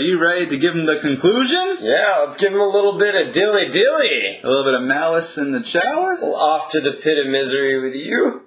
you ready to give him the conclusion? Yeah, let's give him a little bit of dilly dilly. A little bit of malice in the chalice? Well, off to the pit of misery with you.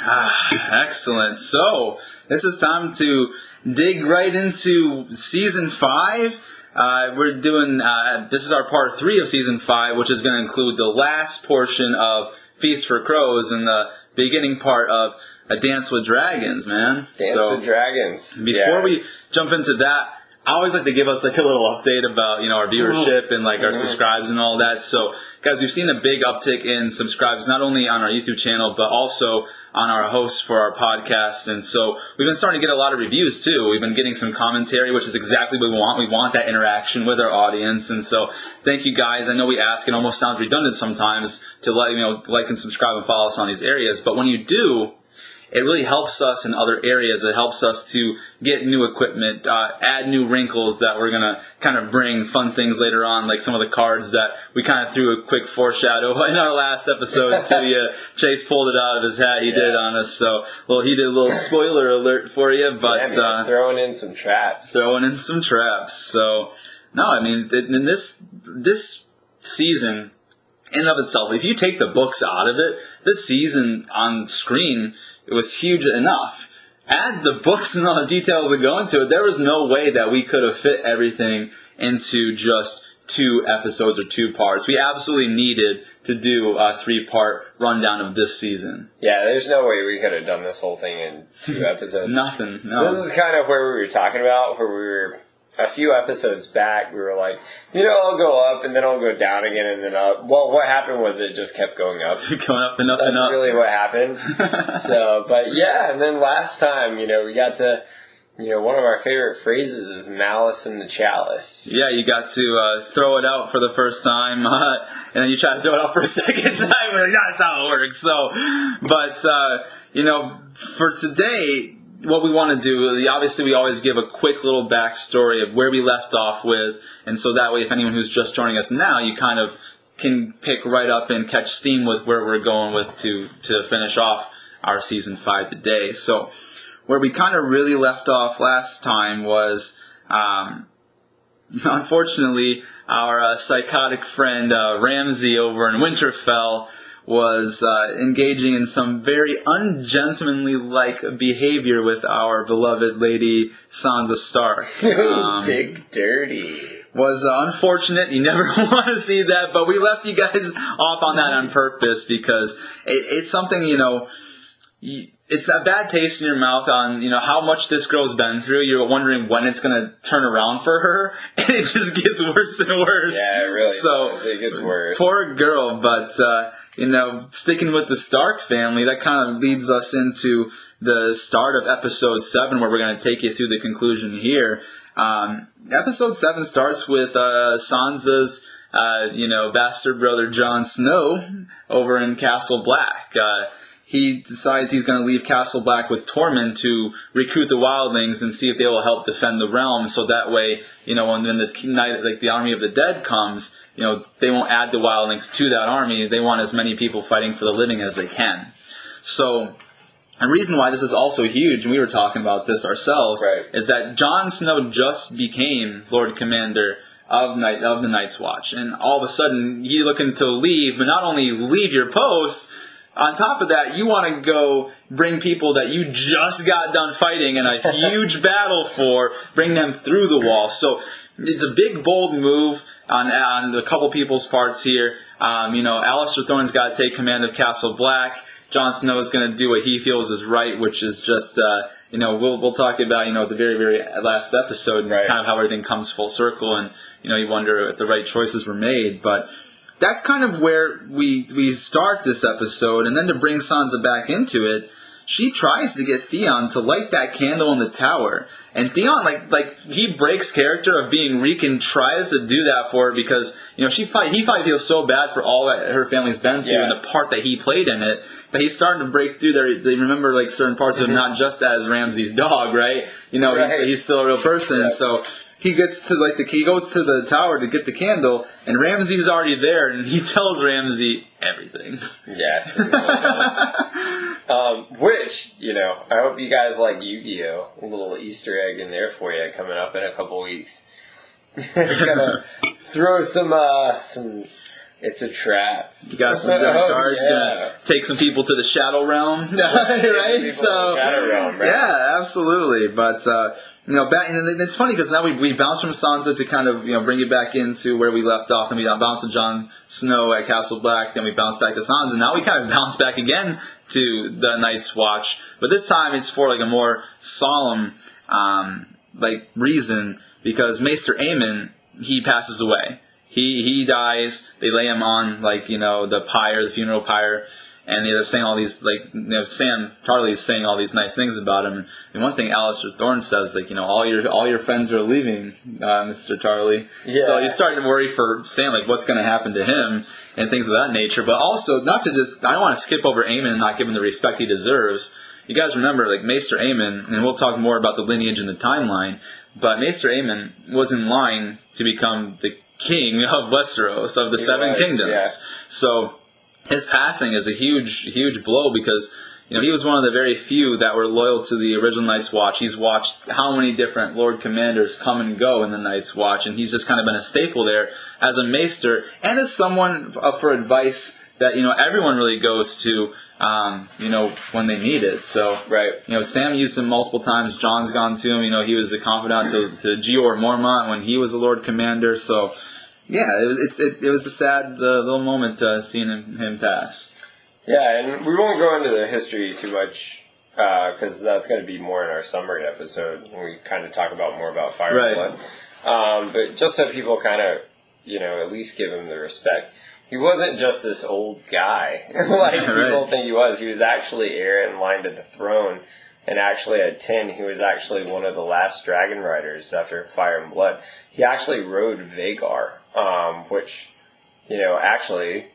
Ah, excellent. So, this is time to dig right into season five. Uh, we're doing, uh, this is our part three of season five, which is going to include the last portion of Feast for Crows and the beginning part of A Dance with Dragons, man. Dance so, with Dragons. before we jump into that, I always like to give us like a little update about you know our mm-hmm. viewership and like our mm-hmm. subscribes and all that. So, guys, we've seen a big uptick in subscribes not only on our YouTube channel but also on our hosts for our podcast. And so we've been starting to get a lot of reviews too. We've been getting some commentary, which is exactly what we want. We want that interaction with our audience. And so thank you guys. I know we ask it almost sounds redundant sometimes to let you know like and subscribe and follow us on these areas, but when you do it really helps us in other areas. It helps us to get new equipment, uh, add new wrinkles that we're gonna kind of bring fun things later on, like some of the cards that we kind of threw a quick foreshadow in our last episode to you. Chase pulled it out of his hat. He did on us. So, well, he did a little spoiler alert for you, but Yeah, man, uh, throwing in some traps. throwing in some traps. So, no, I mean, in this this season, in and of itself, if you take the books out of it, this season on screen it was huge enough. Add the books and all the details that go into it. There was no way that we could have fit everything into just two episodes or two parts. We absolutely needed to do a three part rundown of this season. Yeah, there's no way we could have done this whole thing in two episodes. Nothing. No. This is kind of where we were talking about, where we were a few episodes back. We were like, you know, I'll go up and then I'll go down again and then up. Well, what happened was it just kept going up. going up and up That's and up. really what happened. so, but yeah, and then last time, you know, we got to, you know, one of our favorite phrases is malice in the chalice. Yeah, you got to uh, throw it out for the first time, uh, and then you try to throw it out for a second time. Like, that's how it works. So, but uh, you know, for today, what we want to do, obviously, we always give a quick little backstory of where we left off with, and so that way, if anyone who's just joining us now, you kind of can pick right up and catch steam with where we're going with to to finish off our season five today. So, where we kind of really left off last time was. Um, unfortunately, our uh, psychotic friend uh, Ramsay over in Winterfell was uh, engaging in some very ungentlemanly like behavior with our beloved lady Sansa Stark. Um, Big dirty. was uh, unfortunate. You never want to see that, but we left you guys off on that on purpose because it, it's something you know. You, it's that bad taste in your mouth on you know how much this girl's been through. You're wondering when it's gonna turn around for her, and it just gets worse and worse. Yeah, it really So does. It gets worse. poor girl, but uh, you know, sticking with the Stark family, that kind of leads us into the start of episode seven, where we're going to take you through the conclusion here. Um, episode seven starts with uh, Sansa's, uh, you know, bastard brother Jon Snow over in Castle Black. Uh, he decides he's going to leave Castle Black with Tormund to recruit the wildlings and see if they will help defend the realm. So that way, you know, when, when the night, like the army of the dead comes, you know, they won't add the wildlings to that army. They want as many people fighting for the living as they can. So. A reason why this is also huge, and we were talking about this ourselves, Right. is that Jon Snow just became Lord Commander of Night of the Night's Watch, and all of a sudden you're looking to leave, but not only leave your post, on top of that, you want to go bring people that you just got done fighting in a huge battle for, bring them through the wall. So it's a big, bold move on on a couple people's parts here. Um, you know, Alliser Thorne's got to take command of Castle Black. Jon Snow is going to do what he feels is right, which is just, uh, you know, we'll we'll talk about you know the very very last episode and Right. kind of how everything comes full circle, and you know you wonder if the right choices were made, but that's kind of where we we start this episode, and then to bring Sansa back into it, she tries to get Theon to light that candle in the tower, and Theon like like he breaks character of being weak and tries to do that for her because you know she probably, he probably feels so bad for all that her family's been through Yeah. and the part that he played in it that he's starting to break through there. They remember like certain parts of him mm-hmm. not just as Ramsay's dog, right? You know, he's, Right. he's still a real person, Yeah. so he gets to like the he goes to the tower to get the candle, and Ramsay's already there, and he tells Ramsay everything. Yeah. really um, which, you know, I hope you guys like Yu Gi Oh! A little Easter egg in there for you coming up in a couple weeks. Gonna throw some, uh, some. It's a trap. You got some good Oh, cards. yeah. Gonna take some people to the Shadow Realm, right? So Shadow Realm, right? yeah, absolutely. But uh, you know, back, and it's funny because now we we bounced from Sansa to kind of you know bring it back into where we left off, and we bounced to Jon Snow at Castle Black, then we bounced back to Sansa. Now we kind of bounce back again to the Night's Watch, but this time it's for like a more solemn um, like reason because Maester Aemon he passes away. He he dies. They lay him on like you know the pyre, the funeral pyre, and they're saying all these like you know Sam Tarly's saying all these nice things about him. And one thing Alliser Thorne says like you know all your all your friends are leaving, uh, Mr. Tarly. Yeah. So you're starting to worry for Sam like what's going to happen to him and things of that nature. But also not to just I don't want to skip over Aemon and not give him the respect he deserves. You guys remember like Maester Aemon, and we'll talk more about the lineage and the timeline. But Maester Aemon was in line to become the king of Westeros of the He Seven was, Kingdoms. yeah. So his passing is a huge, huge blow because you know he was one of the very few that were loyal to the original Night's Watch. He's watched how many different Lord Commanders come and go in the Night's Watch, and he's just kind of been a staple there as a maester and as someone for advice that you know everyone really goes to. Um, you know when they need it. So Right. you know, Sam used him multiple times. Jon's gone to him. You know, he was a confidant to, to Jeor Mormont when he was a Lord Commander. So, yeah, it was, it's, it, it was a sad uh, little moment uh, seeing him, him pass. Yeah, and we won't go into the history too much because that's going to be more in our summary episode when we kind of talk about more about Fire Right. and Blood. Um, but just so people kind of, you know, at least give him the respect. He wasn't just this old guy like Yeah, right. people think he was. He was actually heir in line to the throne. And actually, at 10, he was actually one of the last dragon riders after Fire and Blood. He actually rode Vhagar, um, which, you know, actually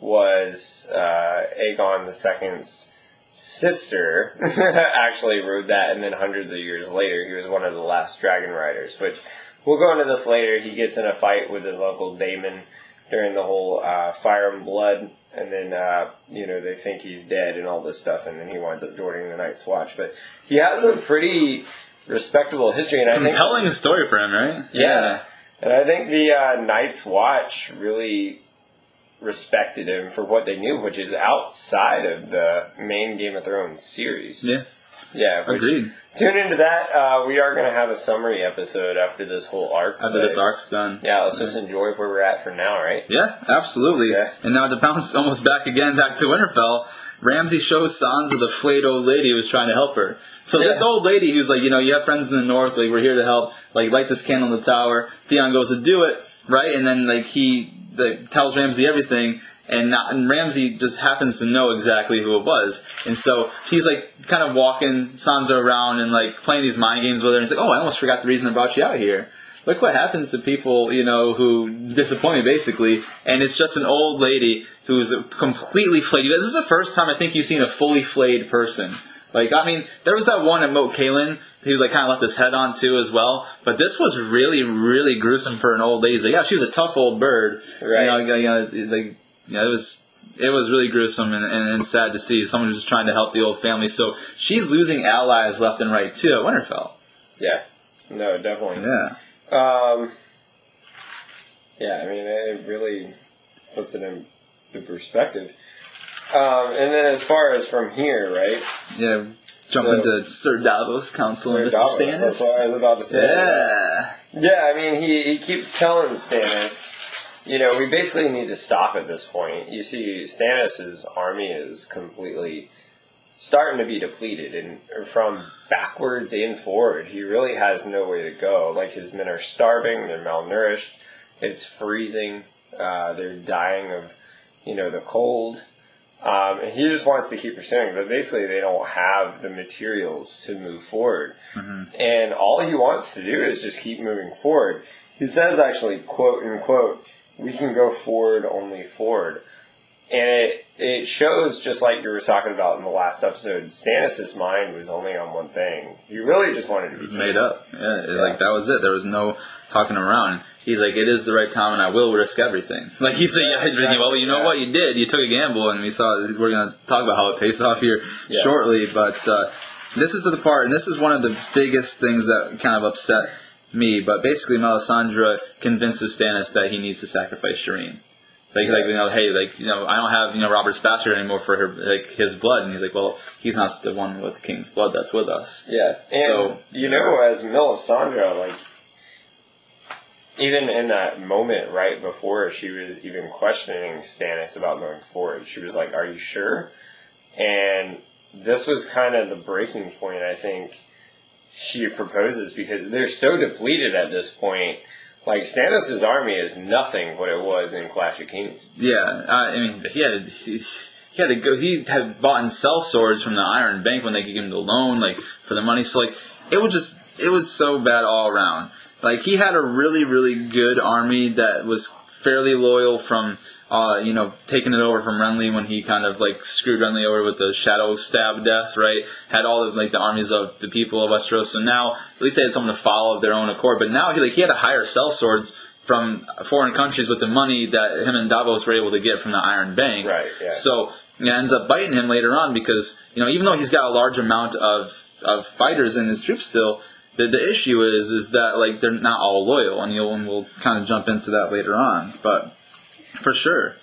was uh, Aegon II's sister actually rode that, and then hundreds of years later, he was one of the last dragon riders. Which we'll go into this later. He gets in a fight with his uncle Daemon during the whole uh, Fire and Blood, and then uh, you know they think he's dead and all this stuff, and then he winds up joining the Night's Watch. But he has a pretty respectable history, and I think Compelling story for him, right? yeah. And I think the uh, Night's Watch really respected him for what they knew, which is outside of the main Game of Thrones series. Yeah. Yeah, which- Agreed. Tune into that. Uh, we are going to have a summary episode after this whole arc. After but- this arc's done. Yeah, let's just enjoy where we're at for now, right? Yeah, absolutely. Yeah. And now to bounce almost back again, back to Winterfell, Ramsey shows Sansa the flayed old lady who was trying to help her. So this old lady who's like, you know, you have friends in the north, like we're here to help, like light this candle in the tower. Theon goes to do it, right? And then like he like, tells Ramsay everything, and, not, and Ramsay just happens to know exactly who it was. And so he's like kind of walking Sansa around and like playing these mind games with her. And he's like, oh, I almost forgot the reason I brought you out here look what happens to people, you know, who disappoint me basically. And it's just an old lady who's completely flayed. This is the first time I think you've seen a fully flayed person. Like, I mean, there was that one at Moat Cailin who like kind of left his head on too as well. But this was really, really gruesome for an old lady. Like, yeah, she was a tough old bird. Right. You know, you know, like, you know, it was. It was really gruesome and, and, and sad to see someone who's just trying to help the old family. So she's losing allies left and right too at Winterfell. Yeah. No, definitely. Yeah. Um, yeah, I mean, it really puts it in the perspective. Um, and then as far as from here, right? Yeah, jump So- into Sir Davos Council Sir and Mr. Davos, Stannis. That's what I was about to say. Yeah. Yeah, I mean, he, he keeps telling Stannis, you know, we basically need to stop at this point. You see, Stannis' army is completely starting to be depleted, and from backwards and forward, he really has no way to go. Like, his men are starving, they're malnourished, it's freezing, uh, they're dying of, you know, the cold. Um, and he just wants to keep pursuing, but basically they don't have the materials to move forward. And all he wants to do is just keep moving forward. He says actually, quote unquote, we can go forward only forward. and it it shows just like you were talking about in the last episode. Stannis' mind was only on one thing. He really just wanted to be made up. Yeah, it- like that was it. There was no talking around. He's like, it is the right time, and I will risk everything. Like he said, Yeah, yeah, exactly, well, you know yeah. what you did. You took a gamble, and we saw. We're gonna talk about how it pays off here Yeah. shortly, but uh, this is the part, and this is one of the biggest things that kind of upset me. But basically, Melisandre convinces Stannis that he needs to sacrifice Shireen. Like, like you know, hey, like you know, I don't have you know Robert's bastard anymore for her like his blood, and he's like, well, he's not the one with King's blood that's with us. Yeah, and So- you know, as Melisandre, like even in that moment right before she was even questioning Stannis about going forward, she was like, "Are you sure?" And this was kind of the breaking point. I think she proposes because they're so depleted at this point. Like Stannis' army is nothing what it was in Clash of Kings. Yeah, I mean, he had he, he had to go. He had bought and sell swords from the Iron Bank when they could give him the loan, like for the money. So like, it was just it was so bad all around. Like he had a really really good army that was fairly loyal from uh, you know taking it over from Renly when he kind of like screwed Renly over with the shadow stab death. Right, had all of like the armies of the people of Westeros. So now at least they had someone to follow of their own accord. But now he like he had to hire sell swords from foreign countries with the money that him and Davos were able to get from the Iron Bank. Right, yeah. So it ends up biting him later on because you know even though he's got a large amount of of fighters in his troops still, the, the issue is is that like they're not all loyal, and you'll and we'll kind of jump into that later on, but for sure.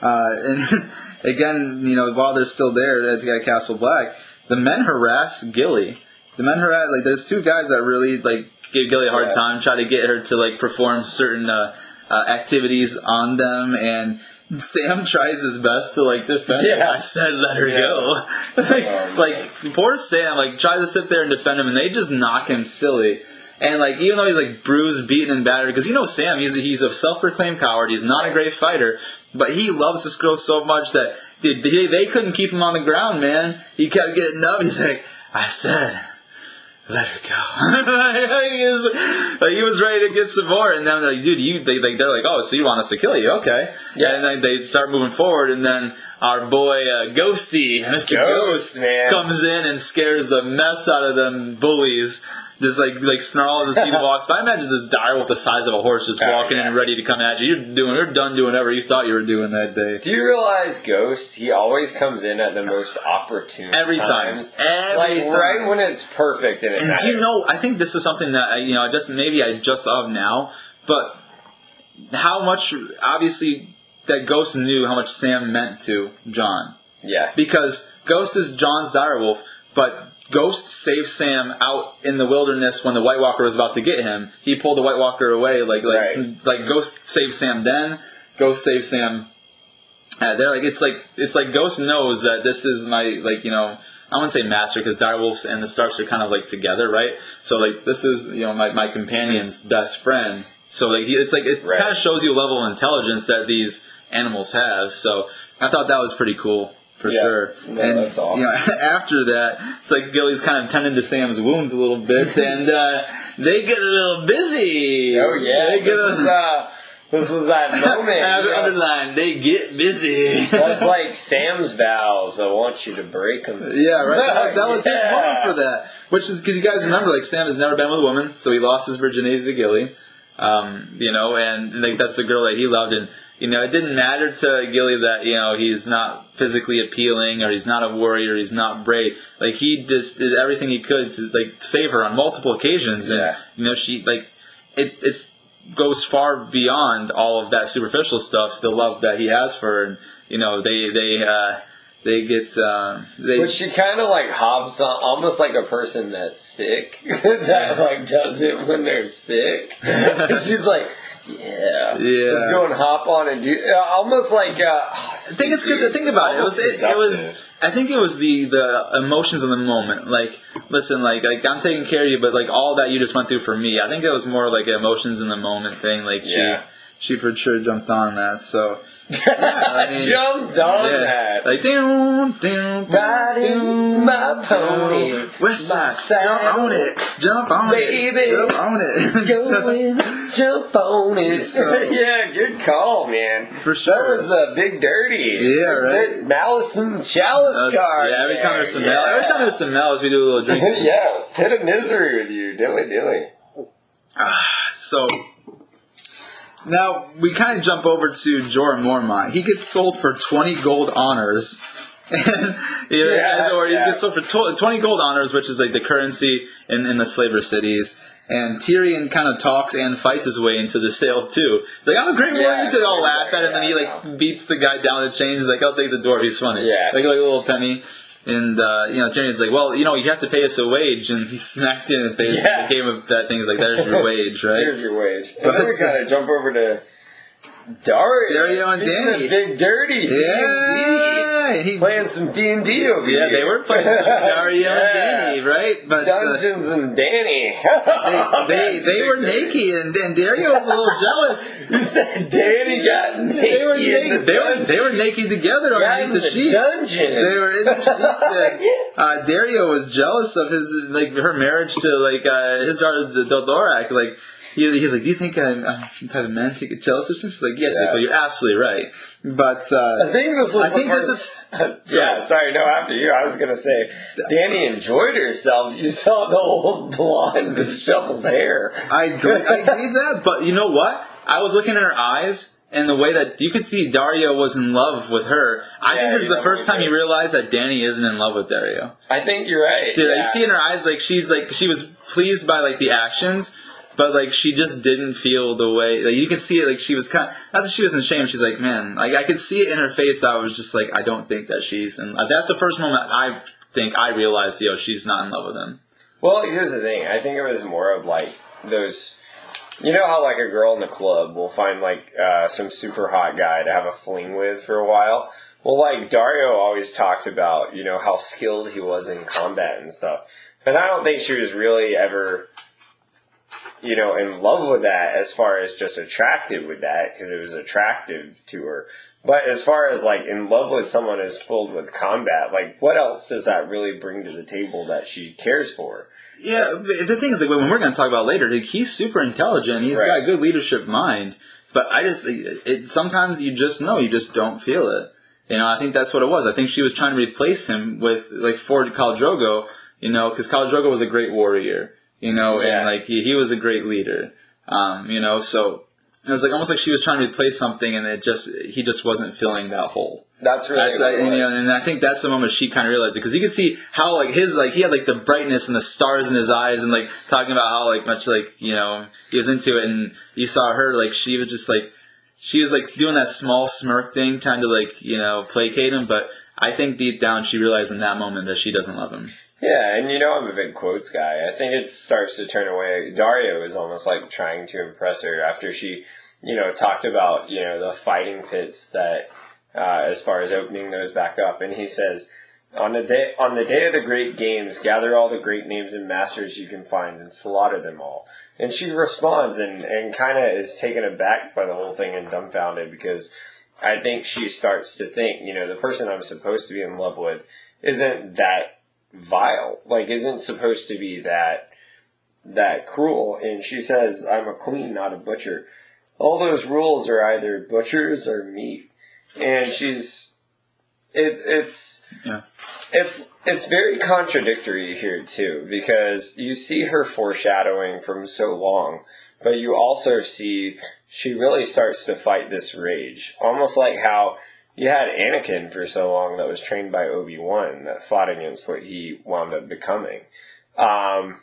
Uh, and again, you know, while they're still there at Castle Black, the men harass Gilly. The men harass like there's two guys that really like give Gilly a hard Yeah. time, try to get her to like perform certain uh, uh, activities on them, and Sam tries his best to like defend. Yeah. I said let her Yeah. go. like, Oh, like poor Sam like tries to sit there and defend him, and they just knock him silly. And like even though he's like bruised, beaten, and battered, because you know Sam, he's he's a self-proclaimed coward. He's not a great fighter, but he loves this girl so much that dude, they, they couldn't keep him on the ground, man. He kept getting up. He's like, I said, let her go. he, was, like, he was ready to get some more, and then like, dude, you they like they're like, oh, so you want us to kill you? Okay, yeah. And then they start moving forward, and then our boy uh, Ghosty, Mr. Ghost, man. comes in and scares the mess out of them bullies. This like like snarl as he walks by. I imagine this direwolf the size of a horse just Oh, walking yeah. in ready to come at you. You're doing you're done doing whatever you thought you were doing that day. Do you realize Ghost? He always comes in at the most opportune Every time. times. Every like time. right when it's perfect and it And matters. do you know? I think this is something that I, you know, I just maybe I just of now, but how much obviously that Ghost knew how much Sam meant to Jon Yeah. because Ghost is Jon's direwolf, but Ghost saved Sam out in the wilderness when the White Walker was about to get him. He pulled the White Walker away, like like Right. like Ghost saved Sam then. Ghost saved Sam. Uh, they're like it's like it's like Ghost knows that this is my like you know I wouldn't say master because direwolves and the Starks are kind of like together, right? So like this is you know my my companion's best friend. So like he, it's like it Right. kind of shows you a level of intelligence that these animals have. So I thought that was pretty cool for Yeah. sure. No, and that's awesome. you know, after that, it's like Gilly's kind of tending to Sam's wounds a little bit, and uh, they get a little busy. Oh yeah. they get This, was, a uh, this was that moment. Under- you know. underline. They get busy. That's like Sam's vows. I want you to break them. Yeah, right. That was, that was his Yeah. moment for that. Which is because you guys remember, like Sam has never been with a woman, so he lost his virginity to Gilly. Um, you know, and like that's the girl that he loved, and you know, it didn't matter to Gilly that you know he's not physically appealing or he's not a warrior, he's not brave. Like he just did everything he could to like save her on multiple occasions, and Yeah. you know, she like it. It's goes far beyond all of that superficial stuff. The love that he has for her, and you know, they they uh, they get um, they But she kind of like hops on, almost like a person that's sick that like does it when they're sick. She's like, yeah, Yeah. let's go and hop on and do uh, almost like. Uh, I think it's because think about it. It was, it, it was. I think it was the the emotions of the moment. Like, listen, like, like I'm taking care of you, but like all that you just went through for me. I think it was more like emotions in the moment thing. Like Yeah. she for sure jumped on that. So yeah, I mean, jumped on yeah, that. like down, down, Riding my pony, West side, jump on it, jump on baby, it, jump on it. So- jump on it. So- yeah, good call, man. For sure. That was a big dirty. Yeah, right. Malice and chalice card. yeah, every time there's some yeah. mel, every time there's some mels, we do a little drinking. yeah, pit of misery with you, dilly dilly. Ah, so now we kind of jump over to Jorah Mormont. He gets sold for twenty gold honors. And you know, Yeah, or he yeah. gets sold for twenty gold honors, which is like the currency in, in the slaver cities. And Tyrion kind of talks and fights his way into the sale too. He's like, "I'm a great warrior." Yeah, to all laugh at it, and then he like beats the guy down with the chains. He's like, "I'll take the dwarf. He's funny." Yeah. like like a little penny. And uh, you know, Tyrion's like, "Well, you know, you have to pay us a wage," and he smacked him in the face. Yeah. Gave him that thing. He's like, "There's your wage, right?" Here's your wage. But And then we gotta jump over to Daario. Daario and Dany. Big Dirty. Yeah, D&D. he, Playing some D&D over yeah, here. they were playing some Daario Yeah. and Dany, right? But uh, Dungeons and Danny. they they, they were naked, and, and Daario was a little jealous. You said Dany got naked. They were in naked. the They were they were naked together Yeah, underneath in the, the sheets. dungeon. They were in the sheets. And, uh, Daario was jealous of his like her marriage to like uh, his daughter, the Dodorak. Like he, he's like, "Do you think I'm, I'm the type of man to get jealous of?" She's like, "Yes." Like, well, you're absolutely right. But uh, I think this was I think this is yeah, sorry, no, after you. I was going to say, Dany enjoyed herself. You saw the old blonde, disheveled hair. I agree. I agree that. But you know what? I was looking at her eyes. And the way that you could see Daario was in love with her, I Yeah, think this is the first time you realize that Dany isn't in love with Daario. I think you're right. Dude, yeah. you see in her eyes like she's like she was pleased by like the actions, but like she just didn't feel the way like you could see it like she was kind not that she was ashamed. She's like, man, like I could see it in her face. That I was just like, I don't think that she's and that's the first moment I think I realized, yo, she's not in love with him. Well, here's the thing. I think it was more of like those. You know how like a girl in the club will find like uh, some super hot guy to have a fling with for a while. Well, like Dario always talked about, you know how skilled he was in combat and stuff, and I don't think she was really ever, you know, in love with that as far as just attracted with that because it was attractive to her. But as far as like in love with someone who's filled with combat, like what else does that really bring to the table that she cares for? Yeah, the thing is, like when we're going to talk about later, like, he's super intelligent. He's Right. got a good leadership mind. But I just, it, it, sometimes you just know, you just don't feel it. You know, I think that's what it was. I think she was trying to replace him with like Ford Khal Drogo. You know, because Khal Drogo was a great warrior. You know, Yeah. and like he, he was a great leader. Um, you know, so it was like almost like she was trying to replace something, and it just he just wasn't filling that hole. That's really That's like, and, you know, and I think that's the moment she kind of realized it because you could see how like his like he had like the brightness and the stars in his eyes and like talking about how like much like you know he was into it and you saw her like she was just like she was like doing that small smirk thing trying to like you know placate him but I think deep down she realized in that moment that she doesn't love him. Yeah, and you know I'm a big quotes guy. I think it starts to turn away. Daario is almost like trying to impress her after she, you know, talked about you know the fighting pits that, uh, as far as opening those back up, and he says. On the day on the day of the great games, gather all the great names and masters you can find and slaughter them all. And she responds and, and kind of is taken aback by the whole thing and dumbfounded because I think she starts to think, you know, the person I'm supposed to be in love with isn't that vile. Like, isn't supposed to be that that cruel. And she says, "I'm a queen, not a butcher." All those rules are either butchers or meat. And she's it, it's Yeah. it's it's very contradictory here too because you see her foreshadowing from so long, but you also see she really starts to fight this rage, almost like how you had Anakin for so long that was trained by Obi Wan that fought against what he wound up becoming. Um,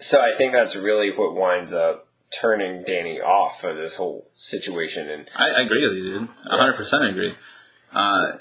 so I think that's really what winds up turning Dany off of this whole situation and I, I agree with you, dude. A hundred percent agree. Uh,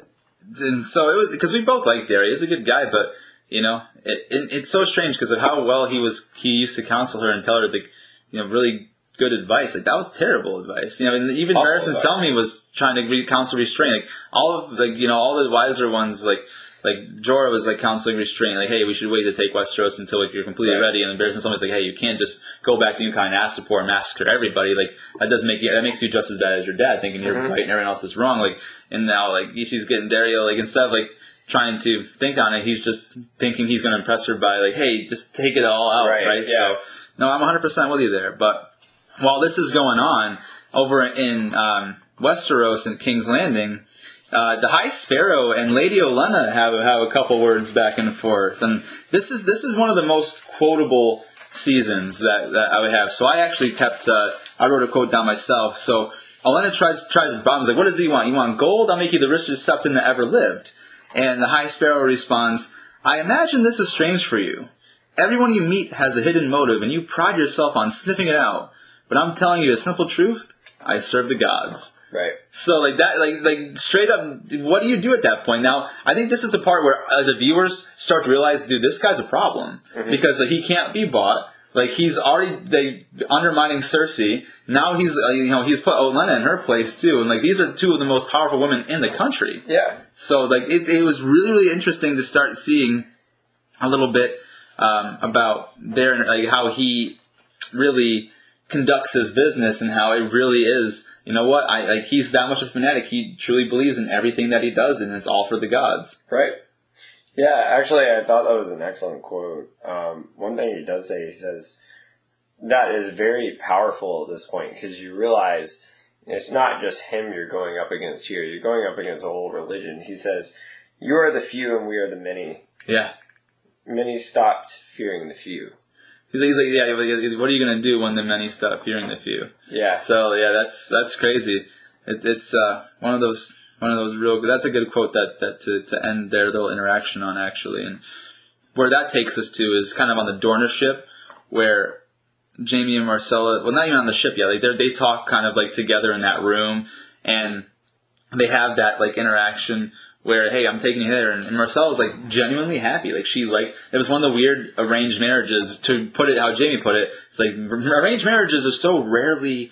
and so it was because we both like Derry. He's a good guy, but you know, it, it, it's so strange because of how well he was. He used to counsel her and tell her like, you know, really good advice. Like that was terrible advice. You know, and even Awful Marison. Selmy was trying to re- counsel restraint. Like all of like you know all the wiser ones like. like Jorah was like counseling restraint, like, hey, we should wait to take Westeros until like, you're completely Right. ready. And then Barristan Selmy's like, hey, you can't just go back to Yunkai and ask support and massacre everybody. Like that doesn't make you that makes you just as bad as your dad, thinking you're Mhm. right and everyone else is wrong. Like and now like she's getting Daario like instead of like trying to think on it, he's just thinking he's gonna impress her by like, hey, just take it all out, Right, right? yeah. So no, I'm 100 percent with you there. But while this is going on over in um, Westeros and King's Landing, uh, the High Sparrow and Lady Olenna have have a couple words back and forth, and this is this is one of the most quotable seasons that, that I would have. So I actually kept uh, I wrote a quote down myself. So Olenna tries tries to Brahm's like, what does he want? You want gold? I'll make you the richest septon that ever lived. And the High Sparrow responds, I imagine this is strange for you. Everyone you meet has a hidden motive, and you pride yourself on sniffing it out. But I'm telling you a simple truth: I serve the gods. Right. So like that, like like straight up, what do you do at that point? Now, I think this is the part where uh, the viewers start to realize, dude, this guy's a problem because like, he can't be bought. Like he's already they undermining Cersei. Now he's uh, you know he's put Olenna in her place too, and like these are two of the most powerful women in the country. Yeah. So like it, it was really really interesting to start seeing a little bit um, about their like how he really conducts his business and how it really is. You know what? I like he's that much of a fanatic. He truly believes in everything that he does, and it's all for the gods. Right. Yeah, actually, I thought that was an excellent quote. Um, one thing he does say, he says, that is very powerful at this point because you realize it's not just him you're going up against here. You're going up against a whole religion. He says, you are the few and we are the many. Yeah. Many stopped fearing the few. He's like, he's like, yeah. What are you gonna do when the many stop fearing the few? Yeah. So yeah, that's that's crazy. It, it's uh, one of those one of those real. That's a good quote that that to, to end their little interaction on actually, and where that takes us to is kind of on the Dorner ship, where Jaime and Myrcella. Well, not even on the ship yet. Like they they talk kind of like together in that room, and they have that like interaction where hey i'm taking you there. And, and marcella's like genuinely happy. Like she like it was one of the weird arranged marriages to put it how jamie put it. It's like arranged marriages are so rarely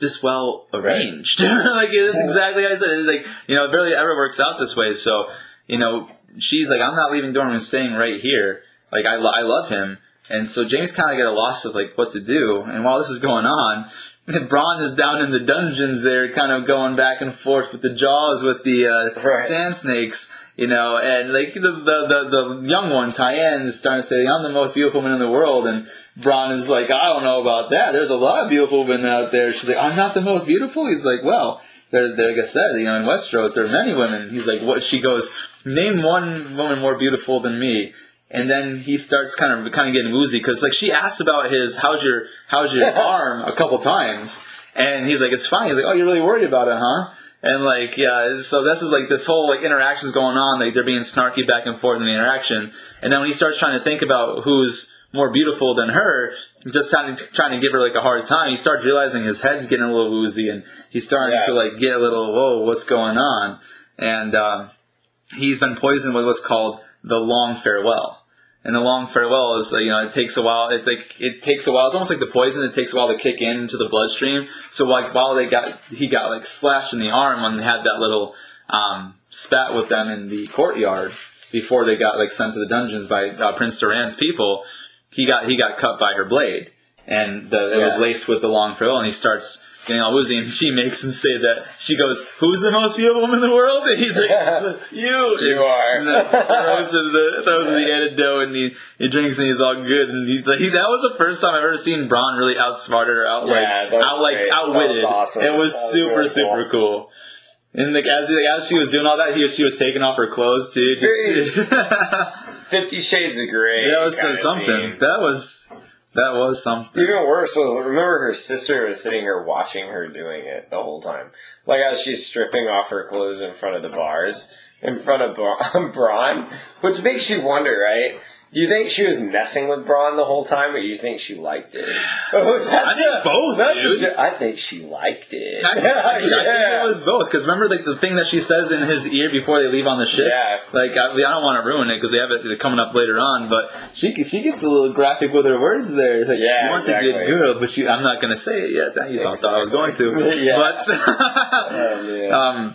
this well arranged. Like it's exactly how i said it's like you know it barely ever works out this way. So you know she's like i'm not leaving i'm staying right here. Like i, lo- I love him. And so Jaime's kind of got a loss of like what to do. And while this is going on, Bronn is down in the dungeons there, kind of going back and forth with the jaws with the uh, Right. sand snakes, you know. And like the, the the the young one, Tyene, is starting to say, "I'm the most beautiful woman in the world," and Bronn is like, "I don't know about that. There's a lot of beautiful women out there." She's like, "I'm not the most beautiful." He's like, "Well." There's, there, like I said, you know, in Westeros, there are many women. He's like, what? She goes, name one woman more beautiful than me. And then he starts kind of kind of getting woozy because like she asks about his how's your how's your arm a couple times, and he's like it's fine. He's like oh you're really worried about it, huh? And like yeah, so this is like this whole like interactions going on. Like they're being snarky back and forth in the interaction, and then when he starts trying to think about who's more beautiful than her, just trying to, trying to give her like a hard time, he starts realizing his head's getting a little woozy, and he's starting Yeah. to like get a little whoa what's going on, and. um he's been poisoned with what's called the long farewell. And the long farewell is like, you know, it takes a while. It like it takes a while. It's almost like the poison. It takes a while to kick in into the bloodstream. So like while they got he got like slashed in the arm when they had that little um, spat with them in the courtyard before they got like sent to the dungeons by uh, Prince Doran's people. He got he got cut by her blade, and the, it was laced with the long farewell. And he starts woozy, and she makes him say that she goes, "Who's the most beautiful woman in the world?" And he's like, "You, You are. Throws in the throws in the antidote, and he, he drinks, and he's all good. And he, like, he, that was the first time I've ever seen Bronn really outsmarted or out like Yeah, out like great. Outwitted. awesome. It was was super really super cool. And like as like, as she was doing all that, he, she was taking off her clothes too. Just- Fifty Shades of Grey. that was something. scene. That was that was something. Even worse was remember her sister was sitting here watching her doing it the whole time, like as she's stripping off her clothes in front of the bars, in front of Bra- Bronn, which makes you wonder, right? Do you think she was messing with Bronn the whole time, or do you think she liked it? Oh, I think a- both, that's dude. jo- I think she liked it. I, I think it was both because remember like the thing that she says in his ear before they leave on the ship. Yeah. Like I, I don't want to ruin it because they have it coming up later on, but she she gets a little graphic with her words there. Like, Yeah, you want a good girl, but she, I'm not going to say it yet. You thought I was going to, Yeah. but Oh, man. um,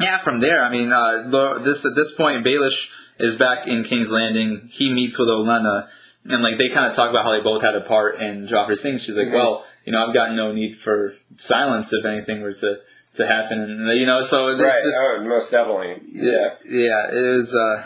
yeah, from there, I mean, uh, the- this at this point, Baelish is back in King's Landing. He meets with Olenna, and like they kind of talk about how they both had a part in Joffrey's thing. She's like, Mhm. "Well, you know, I've got no need for silence if anything were to to happen," and you know, so it's Right. just oh, most definitely. yeah, yeah, it was uh,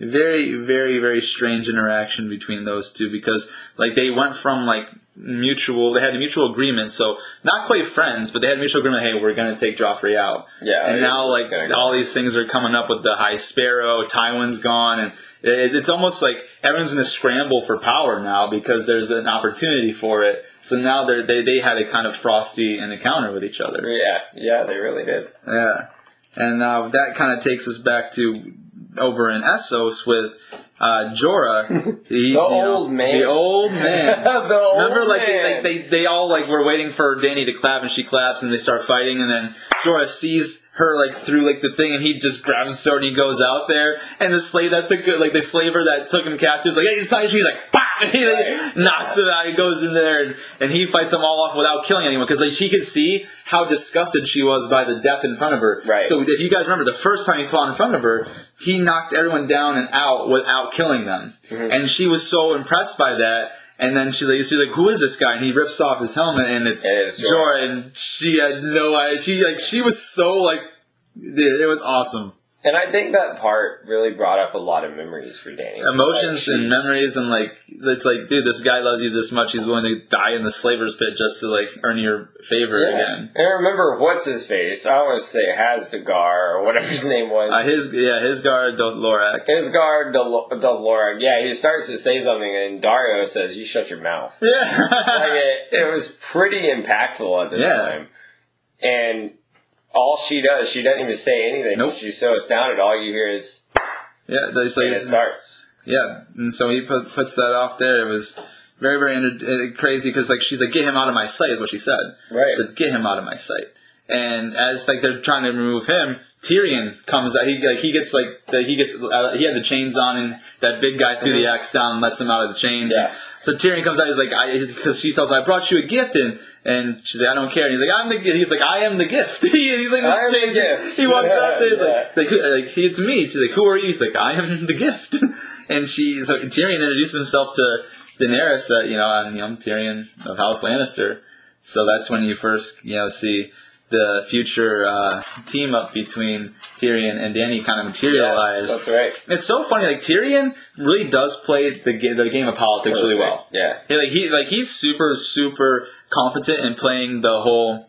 very, very, very strange interaction between those two because like they went from like mutual, they had a mutual agreement, so not quite friends, but they had a mutual agreement. Hey, we're gonna take Joffrey out, Yeah. and now like all these things are coming up with the High Sparrow, Tywin's gone, and it, it's almost like everyone's in a scramble for power now because there's an opportunity for it. So now they're, they they had a kind of frosty encounter with each other. Yeah. Yeah. They really did. Yeah, and uh, that kind of takes us back to over in Essos with uh, Jorah. He, The old man. The old man. the old Remember, like they, like they they all like were waiting for Dany to clap, and she claps, and they start fighting, and then Jorah sees her like through like the thing, and he just grabs the sword and he goes out there, and the slave that took like the slaver that took him captive is like, hey, it's not. He's like, bah! And he like, knocks him out. He goes in there and, and he fights them all off without killing anyone because like she could see how disgusted she was by the death in front of her. Right. So if you guys remember, the first time he fought in front of her, he knocked everyone down and out without killing them, Mm-hmm. and she was so impressed by that. And then she's like, she's like, who is this guy? And he rips off his helmet, and it's It is. Jorah. And she had no idea. She like, she was so like, dude, it was awesome. And I think that part really brought up a lot of memories for Dany. Emotions Like, and memories, and like, it's like, dude, this guy loves you this much. He's willing to die in the slaver's pit just to like earn your favor Yeah. again. And remember, what's his face? I always say Hasdagar or whatever his name was. Uh, his yeah, his guard Lorak. Isgard Del- Delora. Yeah, he starts to say something, and Daario says, "You shut your mouth." like Yeah. it, it was pretty impactful at the Yeah. time, and all she does, she doesn't even say anything. Nope. She's so astounded. All you hear is, yeah, like and it starts. Yeah, and so he put, puts that off there. It was very, very enter- uh, crazy because like she's like, "Get him out of my sight," is what she said. Right. She said, "Get him out of my sight." And as like they're trying to remove him, Tyrion comes out. He like he gets like the, he gets uh, he had the chains on, and that big guy threw the axe down and lets him out of the chains. Yeah. So Tyrion comes out. He's like, because she tells him, "I brought you a gift," and and she's like, "I don't care." And he's like, "I'm the." gi-" He's like, "I am the gift." He's like, I am the gift. He walks Yeah, out there. He's yeah. like, like, like it's me. She's like, who are you? He's like, I am the gift. and she, so Tyrion introduced himself to Daenerys. That you know, I'm, you know, Tyrion of House Lannister. So that's when you first, you know, see the future uh, team up between Tyrion and Dany kind of materialize. That's right. It's so funny. Like Tyrion really does play the ga- the game of politics really well. Yeah. He, like he like he's super super competent in playing the whole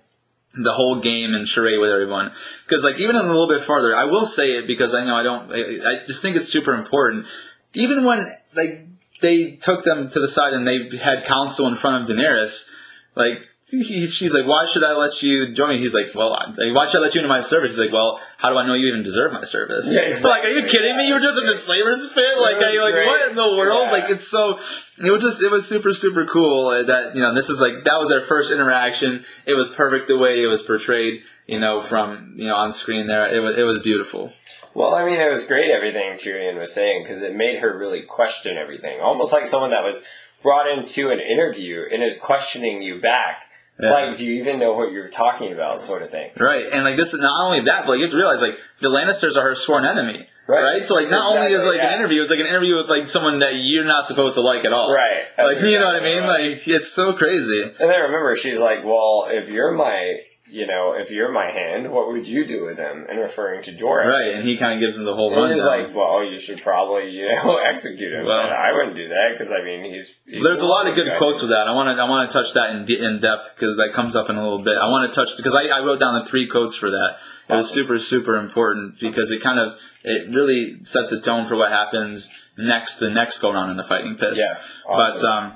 the whole game and charade with everyone. Because like even a little bit farther, I will say it because I know I don't. I, I just think it's super important. Even when like they took them to the side and they had counsel in front of Daenerys, like. He, she's like, why should I let you join me? He's like, well, I- why should I let you into my service? He's like, well, how do I know you even deserve my service? Yeah, It's like, are you kidding me? You were just in the slaver's pit? Like, are you like, Right. what in the world? Yeah. Like, it's so, it was just, it was super, super cool uh, that, you know, this is like, that was their first interaction. It was perfect the way it was portrayed, you know, from, you know, on screen there. It was, it was beautiful. Well, I mean, it was great everything Tyrion was saying because it made her really question everything. Almost like someone that was brought into an interview and is questioning you back. Yeah. Like, do you even know what you're talking about, sort of thing. Right. And like, this is not only that, but like, you have to realize, like, the Lannisters are her sworn enemy. Right. Right. So like, not only is Exactly, like an interview, it's like an interview with like someone that you're not supposed to like at all. Right. Like, you know what I mean? right. Like, it's so crazy. And then remember, she's like, "Well, if you're my, you know, if you're my hand, what would you do with him? And referring to Jorah. Right. And he kind of gives him the whole And he's like, "Well, you should probably, you know, execute him." Well- But I wouldn't do that because I mean, he's. he's There's a lot of good guy. quotes with that. I want to I want to touch that in, de- in depth because that comes up in a little bit. I want to touch because I, I wrote down the three quotes for that. It was super super important because it kind of it really sets the tone for what happens next the next go round in the fighting pits. Yeah, But um.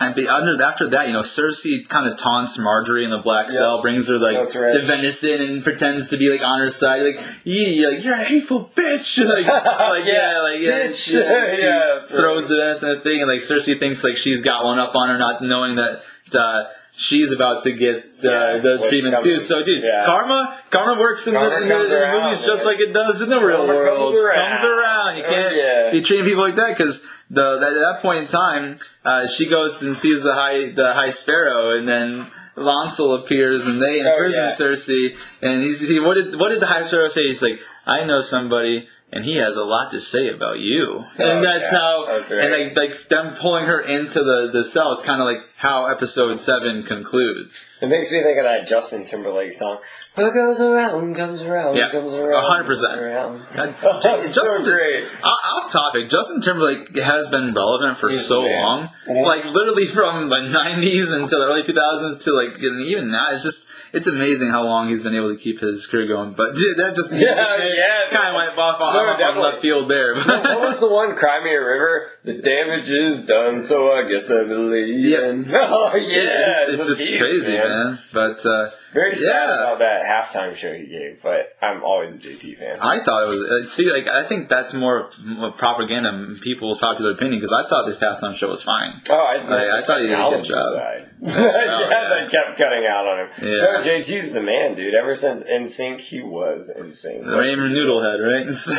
And the, under, after that, you know, Cersei kind of taunts Margaery in the black Yeah. cell, brings her like right. the venison, and pretends to be like on her side, like, yeah, you're, like, you're a hateful bitch, like, like yeah, like yeah, Bitch. Yeah, right. throws the venison thing, and like Cersei thinks like she's got one up on her, not knowing that uh, she's about to get uh, Yeah, the treatment too. So, dude, Yeah. karma, karma works in Karma the, in the, the around, movies just like it does in the real Karma world. comes around. Comes around. You Oh, can't be treating people like that because the at that point in time, uh, she goes and sees the high the high sparrow, and then. Lancel appears and they Oh, imprison yeah. Cersei and he's he, what did what did the High Sparrow say? He's like, I know somebody and he has a lot to say about you. Oh, and Oh, that's yeah. how That's right. and like like them pulling her into the, the cell is kinda like how episode seven concludes. It makes me think of that Justin Timberlake song. What goes around comes around, Yeah. comes around. 100%. comes around. God, Oh, J- it's so great. off topic, Justin Timberlake has been relevant for He's so man. long. Mhm. Like literally from the nineties until the early two thousands to like even now. It's just it's amazing how long he's been able to keep his career going. But dude, that just Yeah, yeah. kind of went off on, No, off on left field there. what was the one? Cry Me a River. The damage is done, so I guess I believe. Yeah. Oh yeah, it's a just crazy, man. But uh, Very sad Yeah. about that halftime show he gave, but I'm always a JT fan. I thought it was. Uh, see, like I think that's more of propaganda, people's popular opinion, because I thought this halftime show was fine. Oh, I, Like, I thought he did a good job. side. Yeah, yeah. they kept cutting out on him. Yeah. No, JT's the man, dude. Ever since NSYNC, he was insane. Raymond Noodlehead, right? So,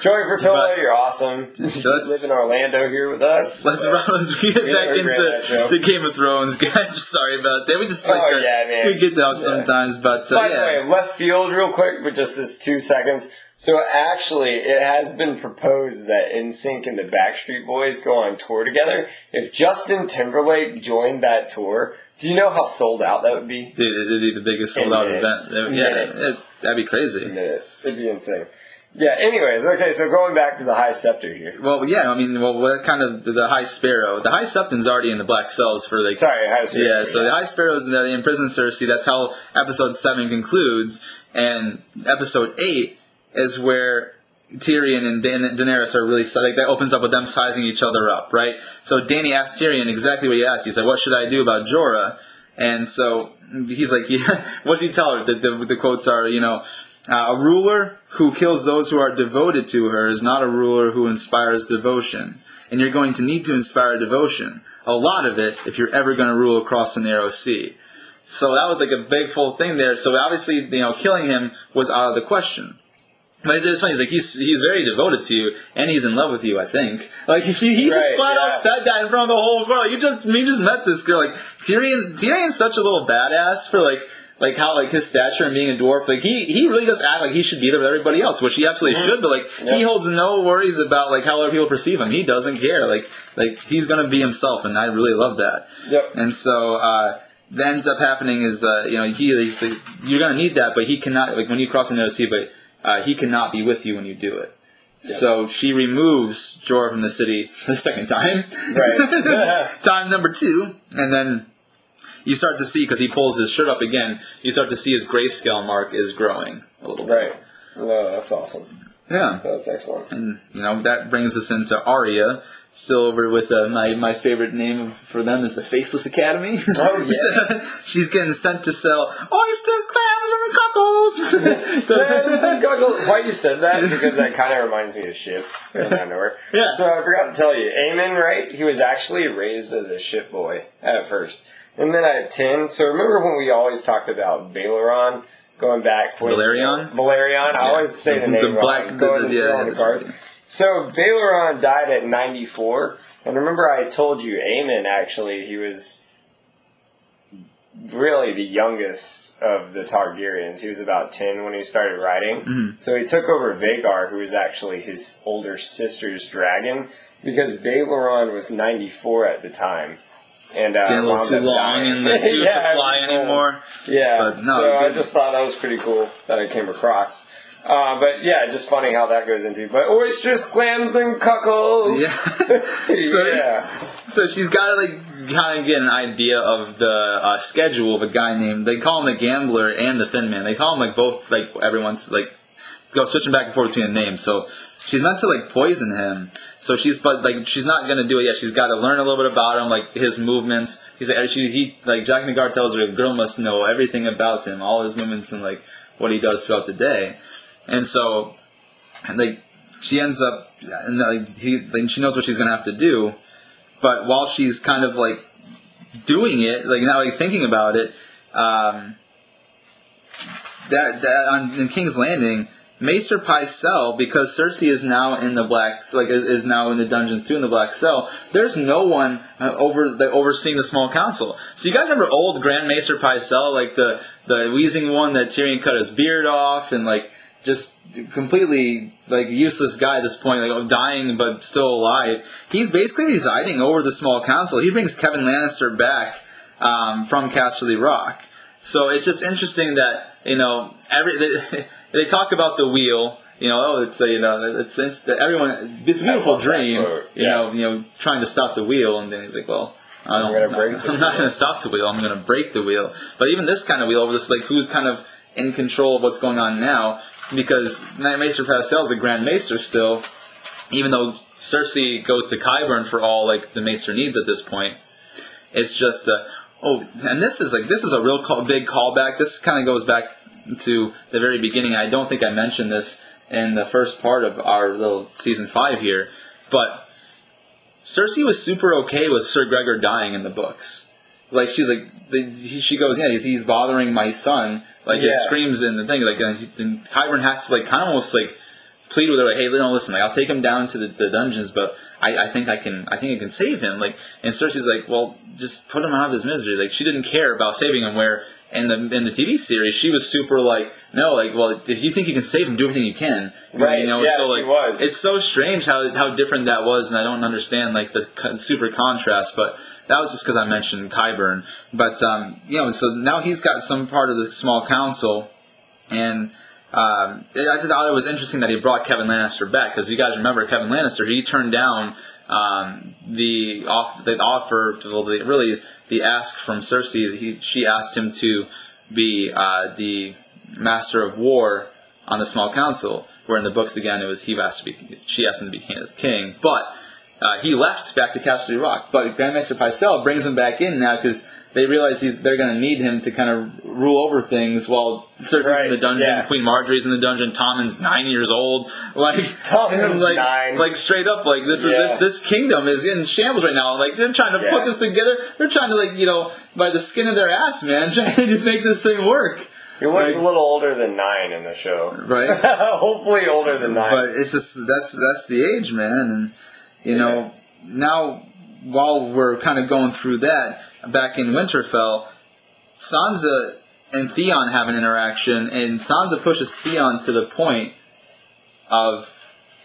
Joey Fertola, But- you're awesome. Let's- Live in Orlando here with us. Let's run. Let's get back never ran that show. into the Game of Thrones, guys. Sorry about that. We just like Oh, yeah, man. we get out Yeah. sometimes, but uh, By yeah. the way, left field, real quick, but just this two seconds. So actually, it has been proposed that NSYNC and the Backstreet Boys go on tour together. If Justin Timberlake joined that tour, do you know how sold out that would be? Dude, it'd be the biggest sold out event. Yeah, it- that'd be crazy. Minutes. It'd be insane. Yeah. Anyways, okay. So going back to the High Scepter here. Well, yeah, I mean, well, what kind of the, the High Sparrow? The High Septon's already in the Black Cells for like Sorry, High sparrow. Yeah, so the High Sparrow's in the imprisoned Cersei. That's how episode seven concludes, and episode eight is where Tyrion and Dan- Daenerys are really like that opens up with them sizing each other up, right? So Dany asked Tyrion exactly what he asked. He said, "What should I do about Jorah?" And so he's like, yeah, "What does he tell her?" The, the, the quotes are, you know. Uh, a ruler who kills those who are devoted to her is not a ruler who inspires devotion. And you're going to need to inspire devotion. A lot of it if you're ever going to rule across the narrow sea. So that was like a big full thing there. So obviously, you know, killing him was out of the question. But it's funny. He's like he's he's very devoted to you, and he's in love with you. I think. Like he, he just Right, flat yeah. out said that in front of the whole world. You just you just met this girl. Like Tyrion. Tyrion's such a little badass for like like how like his stature and being a dwarf. Like he he really does act like he should be there with everybody else, which he absolutely should. But like he holds no worries about like how other people perceive him. He doesn't care. Like like he's gonna be himself, and I really love that. Yep. And so uh, that ends up happening is uh, you know he he's like, you're gonna need that, but he cannot like when you cross the narrow sea, but uh, he cannot be with you when you do it. So she removes Jorah from the city the second time, Right. time number two, and then you start to see because he pulls his shirt up again. You start to see his grayscale mark is growing a little bit. right. No, that's awesome. Yeah. That's excellent. And you know that brings us into Arya, still over with uh, my my favorite name for them is the Faceless Academy. Oh, yes. she's getting sent to sell oysters, clams, and cockles. So- Why you said that? Because that kind of reminds me of ships going down nowhere. Yeah. So I forgot to tell you, Eamon, right? He was actually raised as a ship boy at first, and then at ten. So remember when we always talked about Balerion going back? When, Valerian? Valerian. I always say the The name black- wrong. the- Going the- to yeah, the the-. So Balerion died at ninety four, and remember I told you Eamon actually he was really the youngest of the Targaryens. He was about 10 when he started riding. Mm-hmm. So he took over Vhagar, who was actually his older sister's dragon, because Balerion was 94 at the time. And uh, Getting a little too long in the tooth Yeah, to fly anymore. Yeah, But no, so I just thought that was pretty cool that I came across. Uh, but yeah, just funny how that goes into. But oysters, clams, and cuckles. Yeah. so, yeah. so she's got to like kind of get an idea of the uh, schedule of a guy named. They call him the gambler and the thin man. They call him like both. Like everyone's like go switching back and forth between the names. So she's meant to like poison him. So she's but like she's not gonna do it yet. She's got to learn a little bit about him, like his movements. He's like she he like Jaqen H'ghar tells her, a girl must know everything about him, all his movements and like what he does throughout the day. And so like she ends up and like he and she knows what she's gonna have to do but while she's kind of like doing it, like now, like thinking about it, um, that that on in King's Landing, Maester Pycelle, because Cersei is now in the black, like is now in the dungeons too in the black cell. There's no one uh, over the, overseeing the small council. So you to remember old Grand Maester Pycelle, like the the wheezing one that Tyrion cut his beard off, and like just completely like a useless guy at this point, like dying but still alive. He's basically residing over the small council. He brings Kevan Lannister back um, from Casterly Rock. So it's just interesting that you know every they, they talk about the wheel. You know, oh, it's a, you know, it's everyone. It's a beautiful dream. You know, you know, trying to stop the wheel, and then he's like, well. I don't, I'm, not, I'm not going to stop the wheel. I'm going to break the wheel. But even this kind of wheel over this, like, who's kind of in control of what's going on now? Because Maester Pycelle is a Grand Maester still, even though Cersei goes to Qyburn for all like the Maester needs at this point. It's just, uh, Oh, and this is like this is a real call, big callback. This kind of goes back to the very beginning. I don't think I mentioned this in the first part of our little season five here, but Cersei was super okay with Sir Gregor dying in the books. Like she's like, the, she goes, yeah, he's, he's bothering my son. Like yeah. it screams in the thing. Like and, and has to like kind of almost like plead with her like, hey, no, listen, like I'll take him down to the, the dungeons, but I, I think I can, I think I can save him. Like, and Cersei's like, well, just put him out of his misery. Like, she didn't care about saving him. Where in the in the TV series, she was super like, no, like, well, if you think you can save him, do everything you can. Right. You know, yeah, so like, was. it's so strange how how different that was, and I don't understand like the super contrast, but. That was just because I mentioned Qyburn. but um, you know, so now he's got some part of the small council, and um, I thought it was interesting that he brought Kevan Lannister back because you guys remember Kevan Lannister. He turned down um, the off the offer, well, the, really the ask from Cersei. He, she asked him to be uh, the master of war on the small council. Where in the books again, it was he asked to be she asked him to be king, but uh, he left back to Castle Rock. But Grand Maester Pycelle brings him back in now because they realize he's they're going to need him to kind of rule over things while Cersei's right, in the dungeon, yeah. Queen Margaery's in the dungeon, Tommen's nine years old, like Tommen's like, nine, like straight up, like this yeah. is this this kingdom is in shambles right now. Like they're trying to yeah. put this together. They're trying to like you know by the skin of their ass, man, trying to make this thing work. He was like, a little older than nine in the show, right? Hopefully older than nine. But it's just that's that's the age, man, and you know now while we're kind of going through that, back in Winterfell, Sansa and Theon have an interaction, and Sansa pushes Theon to the point of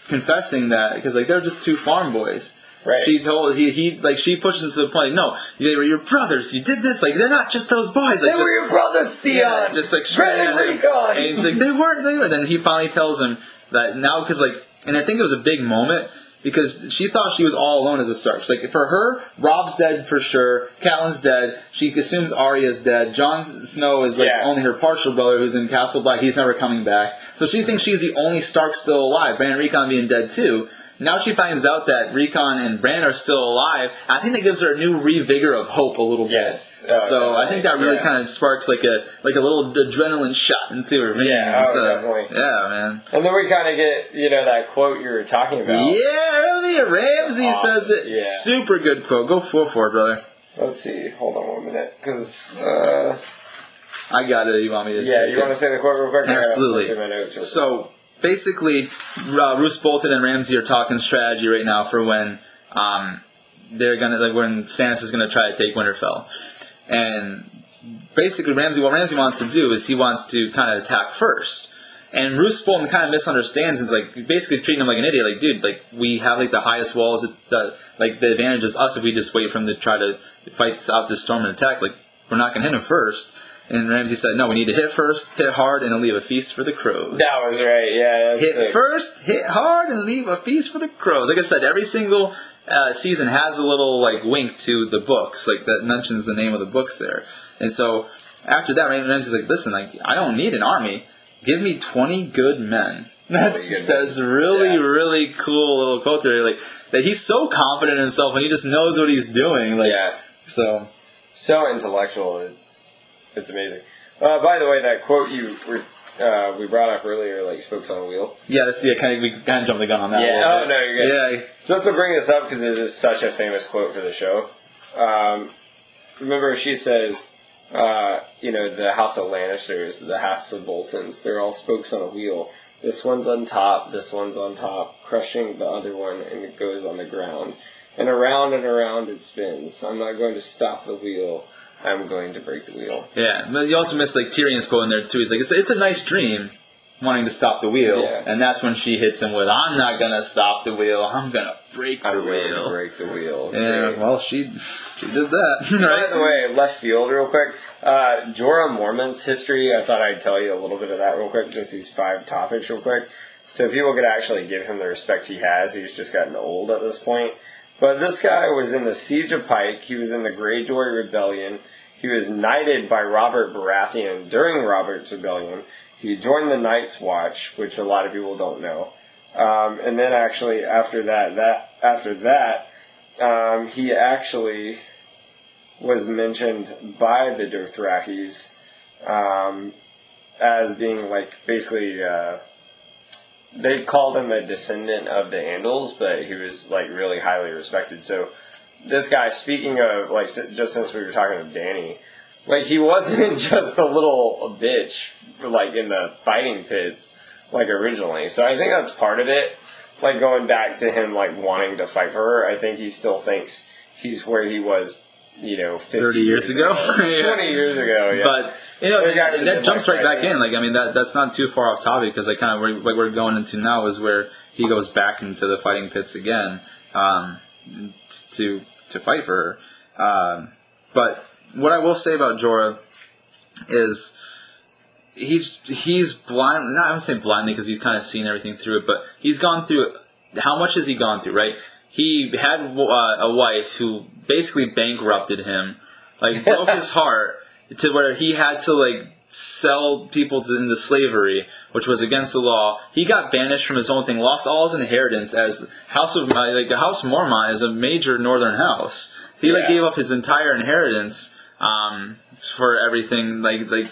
confessing that because like they're just two farm boys. Right. She told he he like she pushes him to the point. No, they were your brothers. You did this. Like they're not just those boys. Like, they were your brothers, Theon. Yeah, just like and Rickon. And he's like they weren't. They were. Then he finally tells him that now because like, and I think it was a big moment because she thought she was all alone as a. She's like, for her, Robb's dead for sure. Catelyn's dead. She assumes Arya's dead. Jon Snow is like yeah. only her partial brother who's in Castle Black. He's never coming back. So she thinks she's the only Stark still alive. Bran Rickon being dead too. Now she finds out that Rickon and Bran are still alive. I think that gives her a new revigor of hope a little bit. Yes. Oh, so I think that really yeah. kind of sparks like a like a little adrenaline shot into her veins. Yeah, oh, uh, definitely. Yeah, man. And then we kind of get you know that quote you were talking about. Yeah, earlier Ramsay awesome. says it. Yeah. Super good quote. Go for it, brother. Let's see. Hold on one minute, because. Uh, I got it. You want me to? Yeah, you want to say the quote real quick? Absolutely. So basically, uh, Roose Bolton and Ramsay are talking strategy right now for when um, they're gonna like when Stannis is gonna try to take Winterfell, and basically Ramsay what Ramsay wants to do is he wants to kind of attack first. And Roose Bolton kind of misunderstands. Is like basically treating him like an idiot. Like, dude, like we have like the highest walls. It's the like the advantage is us if we just wait for him to try to fight out this storm and attack. Like, we're not gonna hit him first. And Ramsay said, "No, we need to hit first, hit hard, and then leave a feast for the crows." That was right. Yeah. hit sick. first, hit hard, and leave a feast for the crows. Like I said, every single uh, season has a little like wink to the books, like that mentions the name of the books there. And so after that, Ramsay's like, "Listen, like I don't need an army. Give me twenty good men." That's good that's really yeah. really cool little quote there. Like that he's so confident in himself and he just knows what he's doing. Like yeah. so so intellectual. It's it's amazing. Uh, by the way, that quote you were, uh, we brought up earlier, like spokes on a wheel. Yeah, that's the kind of we kind of jumped the gun on that. Yeah. Oh no, you're good. Yeah. Just to bring this up because it is such a famous quote for the show. Um, remember she says, uh, you know, the House of Lannisters, the House of Boltons, they're all spokes on a wheel. This one's on top, this one's on top, crushing the other one, and it goes on the ground. And around and around it spins. I'm not going to stop the wheel. I'm going to break the wheel. Yeah, but you also miss like Tyrion's quote in there too. He's like, "It's, it's a nice dream." Wanting to stop the wheel, Yeah. and that's when she hits him with, "I'm not gonna stop the wheel. I'm gonna break the I'm going to wheel." break the wheel. It's Yeah, great. well, she she did that, By right? the way, left field, real quick. Uh, Jorah Mormont's history. I thought I'd tell you a little bit of that real quick. Just these five topics, real quick, so people could actually give him the respect he has. He's just gotten old at this point. But this guy was in the Siege of Pyke. He was in the Greyjoy Rebellion. He was knighted by Robert Baratheon during Robert's Rebellion. He joined the Night's Watch, which a lot of people don't know. Um, and then actually after that, that after that, um, he actually was mentioned by the Dothrakis um, as being like basically uh, they called him a descendant of the Andals, but he was like really highly respected. So this guy, speaking of like just since we were talking to Dany, like he wasn't just a little bitch like in the fighting pits like originally. So I think that's part of it. Like going back to him like wanting to fight for her, I think he still thinks he's where he was, you know, 50 30 years ago? Yeah. twenty years ago. Yeah, But you know that, that jumps right back in. Like I mean, that that's not too far off topic because like kind of what we're going into now is where he goes back into the fighting pits again um, to to fight for her. Um, but what I will say about Jorah is he's he's blind. Not I would say blindly because he's kind of seen everything through it, but he's gone through. How much has he gone through? Right? He had uh, a wife who basically bankrupted him, like broke his heart to where he had to like sell people to, into slavery, which was against the law. He got banished from his own thing, lost all his inheritance as House of uh, like House Mormont is a major northern house. He like Yeah. gave up his entire inheritance um, for everything, like like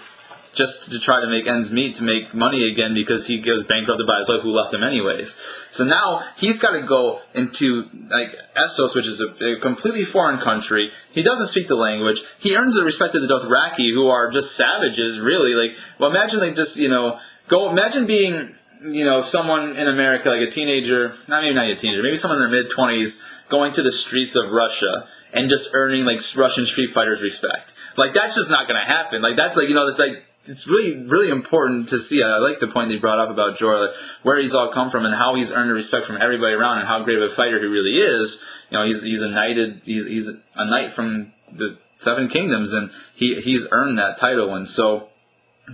just to try to make ends meet to make money again because he goes bankrupted by his wife who left him anyways. So now he's got to go into like Essos, which is a, a completely foreign country. He doesn't speak the language. He earns the respect of the Dothraki, who are just savages, really. Like, well, imagine like just you know go. Imagine being you know someone in America, like a teenager, not maybe not a teenager, maybe someone in their mid twenties, going to the streets of Russia and just earning like Russian street fighters respect. Like that's just not going to happen. Like that's like you know that's like it's really really important to see. I like the point they brought up about Jorah, like, where he's all come from and how he's earned the respect from everybody around and how great of a fighter he really is. You know, he's he's a knighted he's, he's a knight from the Seven Kingdoms and he he's earned that title and so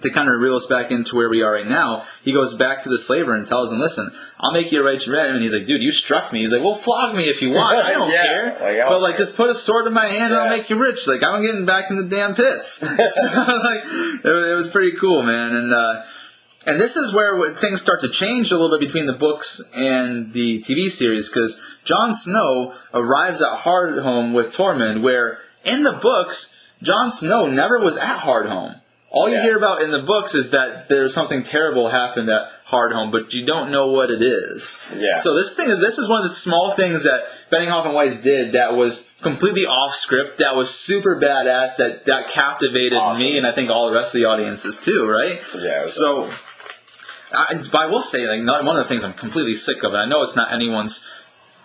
to kind of reel us back into where we are right now, he goes back to the slaver and tells him, "Listen, I'll make you a righteous man." And he's like, "Dude, you struck me." He's like, "Well, flog me if you want. I don't Yeah, care. like, I don't but like, care." just put a sword in my hand and I'll make you rich. Like, I'm getting back in the damn pits." so, like, it, was- it was pretty cool, man. And uh, and this is where things start to change a little bit between the books and the TV series because Jon Snow arrives at Hardhome with Tormund, where in the books, Jon Snow never was at Hardhome. All you Yeah. hear about in the books is that there's something terrible happened at Hardhome, but you don't know what it is. Yeah. So this thing, this is one of the small things that Benioff and Weiss did that was completely off script, that was super badass, that that captivated Awesome. me, and I think all the rest of the audiences too, right? Yeah, So, I, but I will say, like, not- one of the things I'm completely sick of, and I know it's not anyone's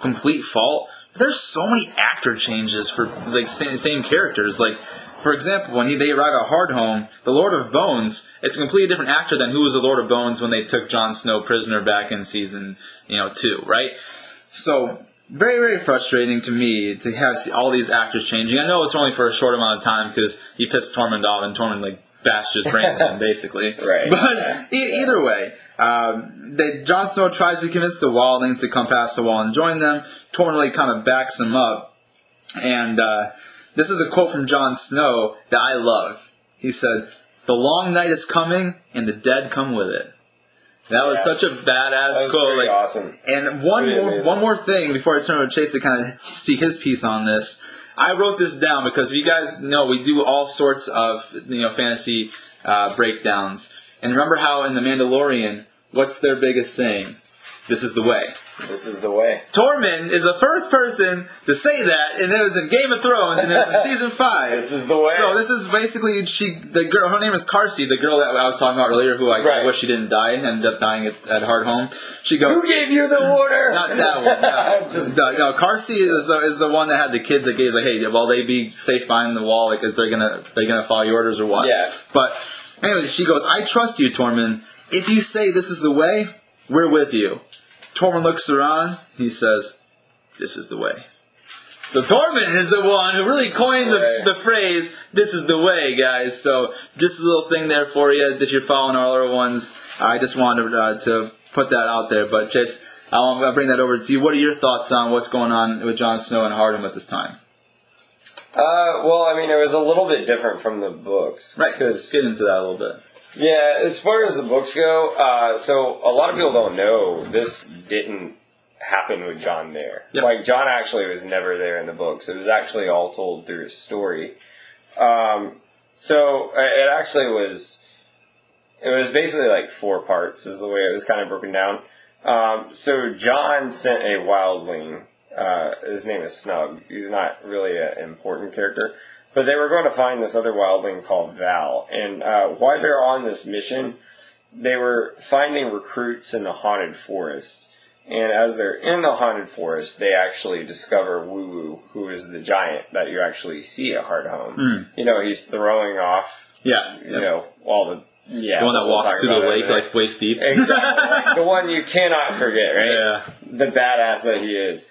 complete fault. But there's so many actor changes for like same, same characters. Like, for example, when he, they arrive at Hardhome, the Lord of Bones, it's a completely different actor than who was the Lord of Bones when they took Jon Snow prisoner back in season, you know, two, right? So very, very frustrating to me to have see all these actors changing. I know it's only for a short amount of time because he pissed Tormund off and Tormund like bashed his brains in, basically. Right. But e- either way, um, they, Jon Snow tries to convince the Wildlings to come past the wall and join them. Tormund like, kind of backs him up, and uh, this is a quote from Jon Snow that I love. He said, "The long night is coming, and the dead come with it." That was Yeah. such a badass quote. Like, awesome. and one Pretty more, amazing. one more thing before I turn over to Chase to kind of speak his piece on this. I wrote this down because you guys know we do all sorts of you know fantasy uh, breakdowns. And remember how in the Mandalorian, what's their biggest saying? This is the way. This is the way. Tormund is the first person to say that, and it was in Game of Thrones, and it was in season five. This is the way. So this is basically she. The girl, her name is Karsi, the girl that I was talking about earlier, who I Right. wish she didn't die, ended up dying at, at Hardhome. She goes. Who gave you the order? Not that one. No. Just- no, no, Karsi is the, is the one that had the kids that gave like, hey, will they be safe behind the wall? Like, is they're gonna they're gonna follow your orders or what? Yeah. But anyways, she goes, I trust you, Tormund. If you say this is the way, we're with you. Tormund looks around. He says, "This is the way." So Tormund is the one who really coined the, the phrase "This is the way," guys. So just a little thing there for you that you're following all our ones. I just wanted uh, to put that out there. But just I'm gonna bring that over to you. What are your thoughts on what's going on with Jon Snow and Hardhome at this time? Uh, well, I mean, it was a little bit different from the books, Right, Because get into that a little bit. Yeah, as far as the books go, uh, so a lot of people don't know this didn't happen with Jon there. Yep. Like Jon actually was never there in the books. It was actually all told through his story. Um, so uh, it actually was. It was basically like four parts, is the way it was kind of broken down. Um, so Jon sent a wildling. Uh, his name is Snug. He's not really an important character. But they were going to find this other wildling called Val. And uh, while they're on this mission, they were finding recruits in the haunted forest. And as they're in the haunted forest, they actually discover Wun Wun, who is the giant that you actually see at Hardhome. You know, he's throwing off, Yeah, you know, all the yeah, the one that we'll walks through the lake in a minute. like waist deep. Exactly. the one you cannot forget, right? Yeah. The badass that he is.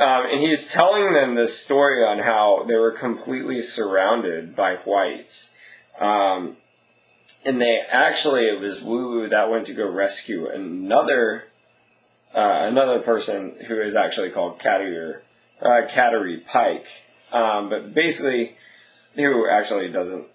Um, and he's telling them this story on how they were completely surrounded by whites. Um, and they actually, it was Wun that went to go rescue another, uh, another person who is actually called Cotter, uh, Pyke. Um, but basically, who actually doesn't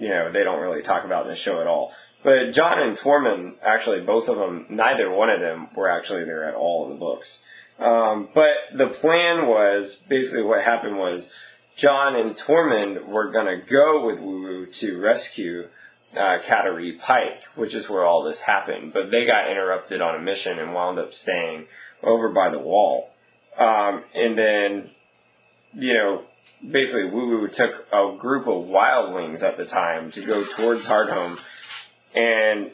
you know, they don't really talk about in the show at all. But Jon and Tormund, actually, both of them, neither one of them were actually there at all in the books. Um, but the plan was basically what happened was Jon and Tormund were going to go with Wun Wun to rescue uh, Cotter Pyke, which is where all this happened. But they got interrupted on a mission and wound up staying over by the wall. Um, and then, you know, basically Wun Wun took a group of wildlings at the time to go towards Hardhome, and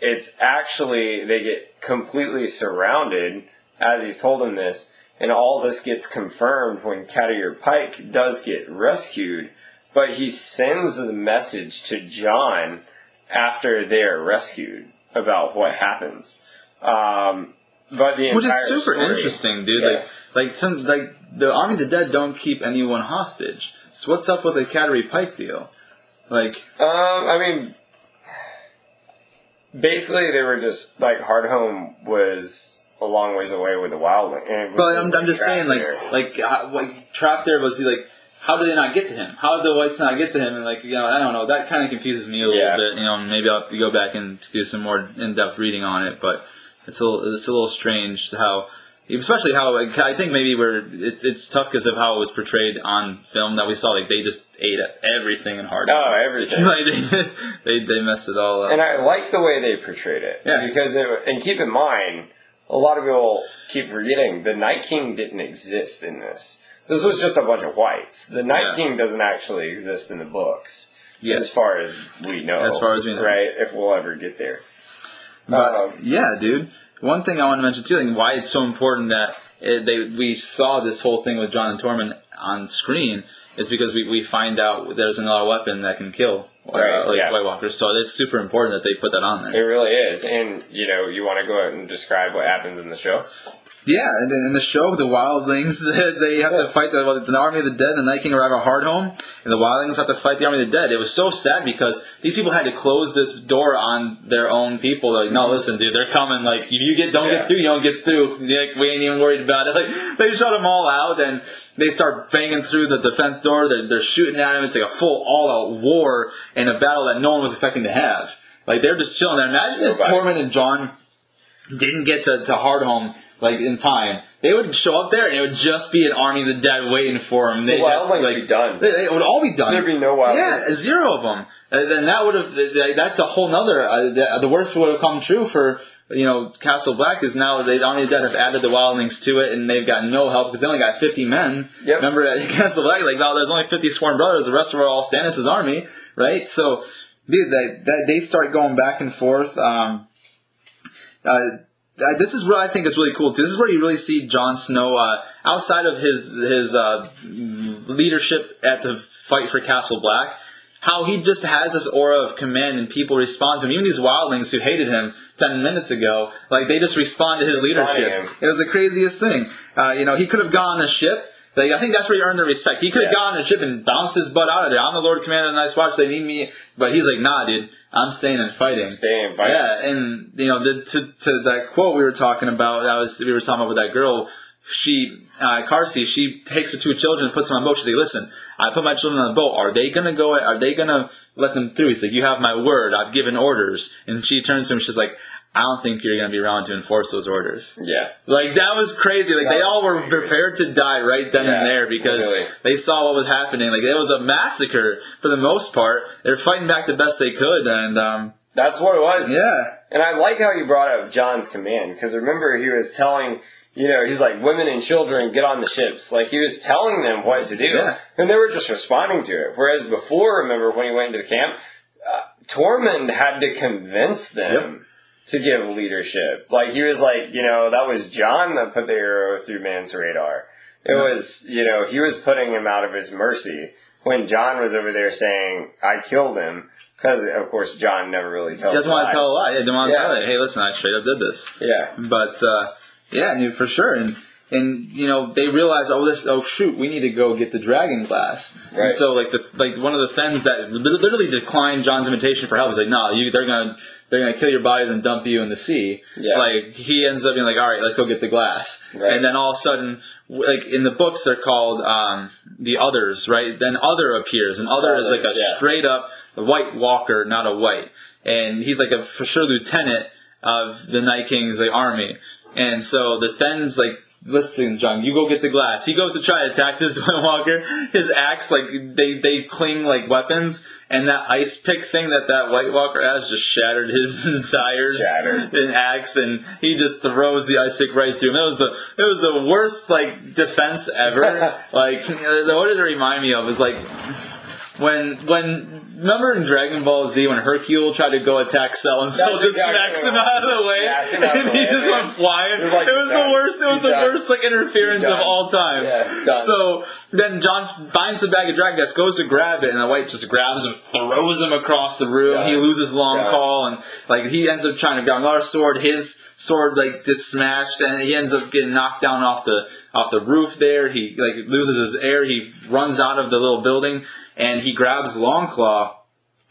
it's actually they get completely surrounded as he's told them this, and all this gets confirmed when Cotter Pyke does get rescued, but he sends the message to Jon after they're rescued about what happens. Um, but the Which is super story- interesting, dude. Yeah. Like, like, some, like the Army of the Dead don't keep anyone hostage. So what's up with the Cotter Pyke deal? Like, Um, I mean, basically they were just like Hardhome was a long ways away with the wildling. And but I'm, just, I'm just saying, like, there. like, how, like, trapped there was he like. How did they not get to him? How did the whites not get to him? And like, you know, I don't know. That kind of confuses me a little Yeah. bit. You know, maybe I'll have to go back and do some more in-depth reading on it. But it's a little, it's a little strange how, especially how like, I think maybe where it, it's tough because of how it was portrayed on film that we saw. Like they just ate everything in hard. Oh, everything. like they, they they messed it all up. and I like the way they portrayed it Yeah. because it, and keep in mind, a lot of people keep forgetting the Night King didn't exist in this. This was just a bunch of whites. The Night Yeah. King doesn't actually exist in the books. Yes. As far as we know. As far as we know. Right? If we'll ever get there. But Um, yeah, dude. One thing I want to mention too, like why it's so important that it, they we saw this whole thing with Jon and Tormund on screen is because we, we find out there's another weapon that can kill uh, like yeah. White Walkers. So it's super important that they put that on there. It really is. And, you know, you want to go ahead and describe what happens in the show? Yeah, and in the show, the Wildlings they have to fight the, the army of the dead. The Night King arrive at Hardhome, and the Wildlings have to fight the army of the dead. It was so sad because these people had to close this door on their own people. Like, no, mm-hmm. listen, dude, they're coming. Like, if you get don't Yeah. get through, you don't get through. Like, we ain't even worried about it. Like, they shut them all out, and they start banging through the defense door. They're, they're shooting at them. It's like a full all-out war in a battle that no one was expecting to have. Like, they're just chilling there. Imagine if. Tormund and Jon didn't get to, to Hardhome like in time, they would show up there and it would just be an army of the dead waiting for them. They, The Wildlings would be done. They, they would all be done. There'd be no Wildlings. Yeah, zero of them. And then that would have. That's a whole nother. Uh, the, the worst would have come true for you know, Castle Black is now the Army of the Dead have added the wildlings to it, and they've got no help because they only got fifty men. Yep. Remember at Castle Black, like oh, there's only fifty sworn brothers. The rest are all Stannis' army, right? So, dude, that, that they start going back and forth. Um, uh, uh, this is what I think is really cool too. This is where you really see Jon Snow uh, outside of his his uh, leadership at the fight for Castle Black. How he just has this aura of command and people respond to him. Even these wildlings who hated him ten minutes ago, like they just respond to his leadership. It was the craziest thing. Uh, you know, he could have gone on a ship. Like, I think that's where he earned the respect. He could have Yeah. gone on a ship and bounced his butt out of there. I'm the Lord Commander of the Night's Watch. They need me, but he's like, Nah, dude, I'm staying and fighting. Staying and fighting. Yeah, and you know, the, to to that quote we were talking about, that was we were talking about with that girl. She, uh, Karsi, she takes her two children and puts them on a boat. She's like, "Listen, I put my children on the boat. Are they gonna go? Are they gonna let them through?" He's like, "You have my word. I've given orders." And she turns to him. She's like, "I don't think you're gonna be around to enforce those orders." Yeah. Like that was crazy. Like That they all were prepared to die right then and there because they saw what was happening. Like it was a massacre for the most part. They're fighting back the best they could, and um, That's what it was. yeah, And I like how you brought up Jon's command because remember he was telling, you know, he's like women and children get on the ships. Like he was telling them what to do, Yeah. and they were just responding to it. Whereas before, remember when he went into the camp, uh, Tormund had to convince them to give leadership. Like he was like, you know, that was Jon that put the arrow through man's radar. It was, you know, he was putting him out of his mercy when Jon was over there saying, "I killed him." Because of course Jon never really tells. he doesn't want to tell a lie. He doesn't want to Yeah. tell it. Hey, listen, I straight up did this. Yeah. But uh, yeah, I mean, for sure. And and you know they realize, oh this, oh shoot, we need to go get the dragon glass. And so like the like one of the Thenns that li- literally declined Jon's invitation for help was like, no, you they're gonna they're gonna kill your bodies and dump you in the sea. Yeah. Like he ends up being like, all right, let's go get the glass. Right. And then all of a sudden, like in the books, they're called um, the others, right? Then other appears, and other is like a yeah. straight up white walker, not a white, and he's like a for sure lieutenant of the Night King's like, army. And so the Thenn's like, listen, Jon, you go get the glass. He goes to try to attack this White Walker. His axe, like they they cling like weapons, and that ice pick thing that that White Walker has just shattered his entire Shattered. an axe, and he just throws the ice pick right through him. It was the it was the worst like defense ever. like what did it remind me of? Is like when when remember in Dragon Ball Z when Hercule tried to go attack Cell and Cell just exactly smacks him out of the way Smacked him out of and the he way, just went flying. It was like, it was the worst. It was He's the done. worst like interference of all time. Yeah. So then Jon finds the bag of dragon dust, goes to grab it, and the white just grabs him, throws him across the room. Done. He loses long Done. call, and like he ends up trying to grab another sword. His sword like gets smashed, and he ends up getting knocked down off the off the roof. There, he like loses his air. He runs out of the little building, and he grabs Longclaw.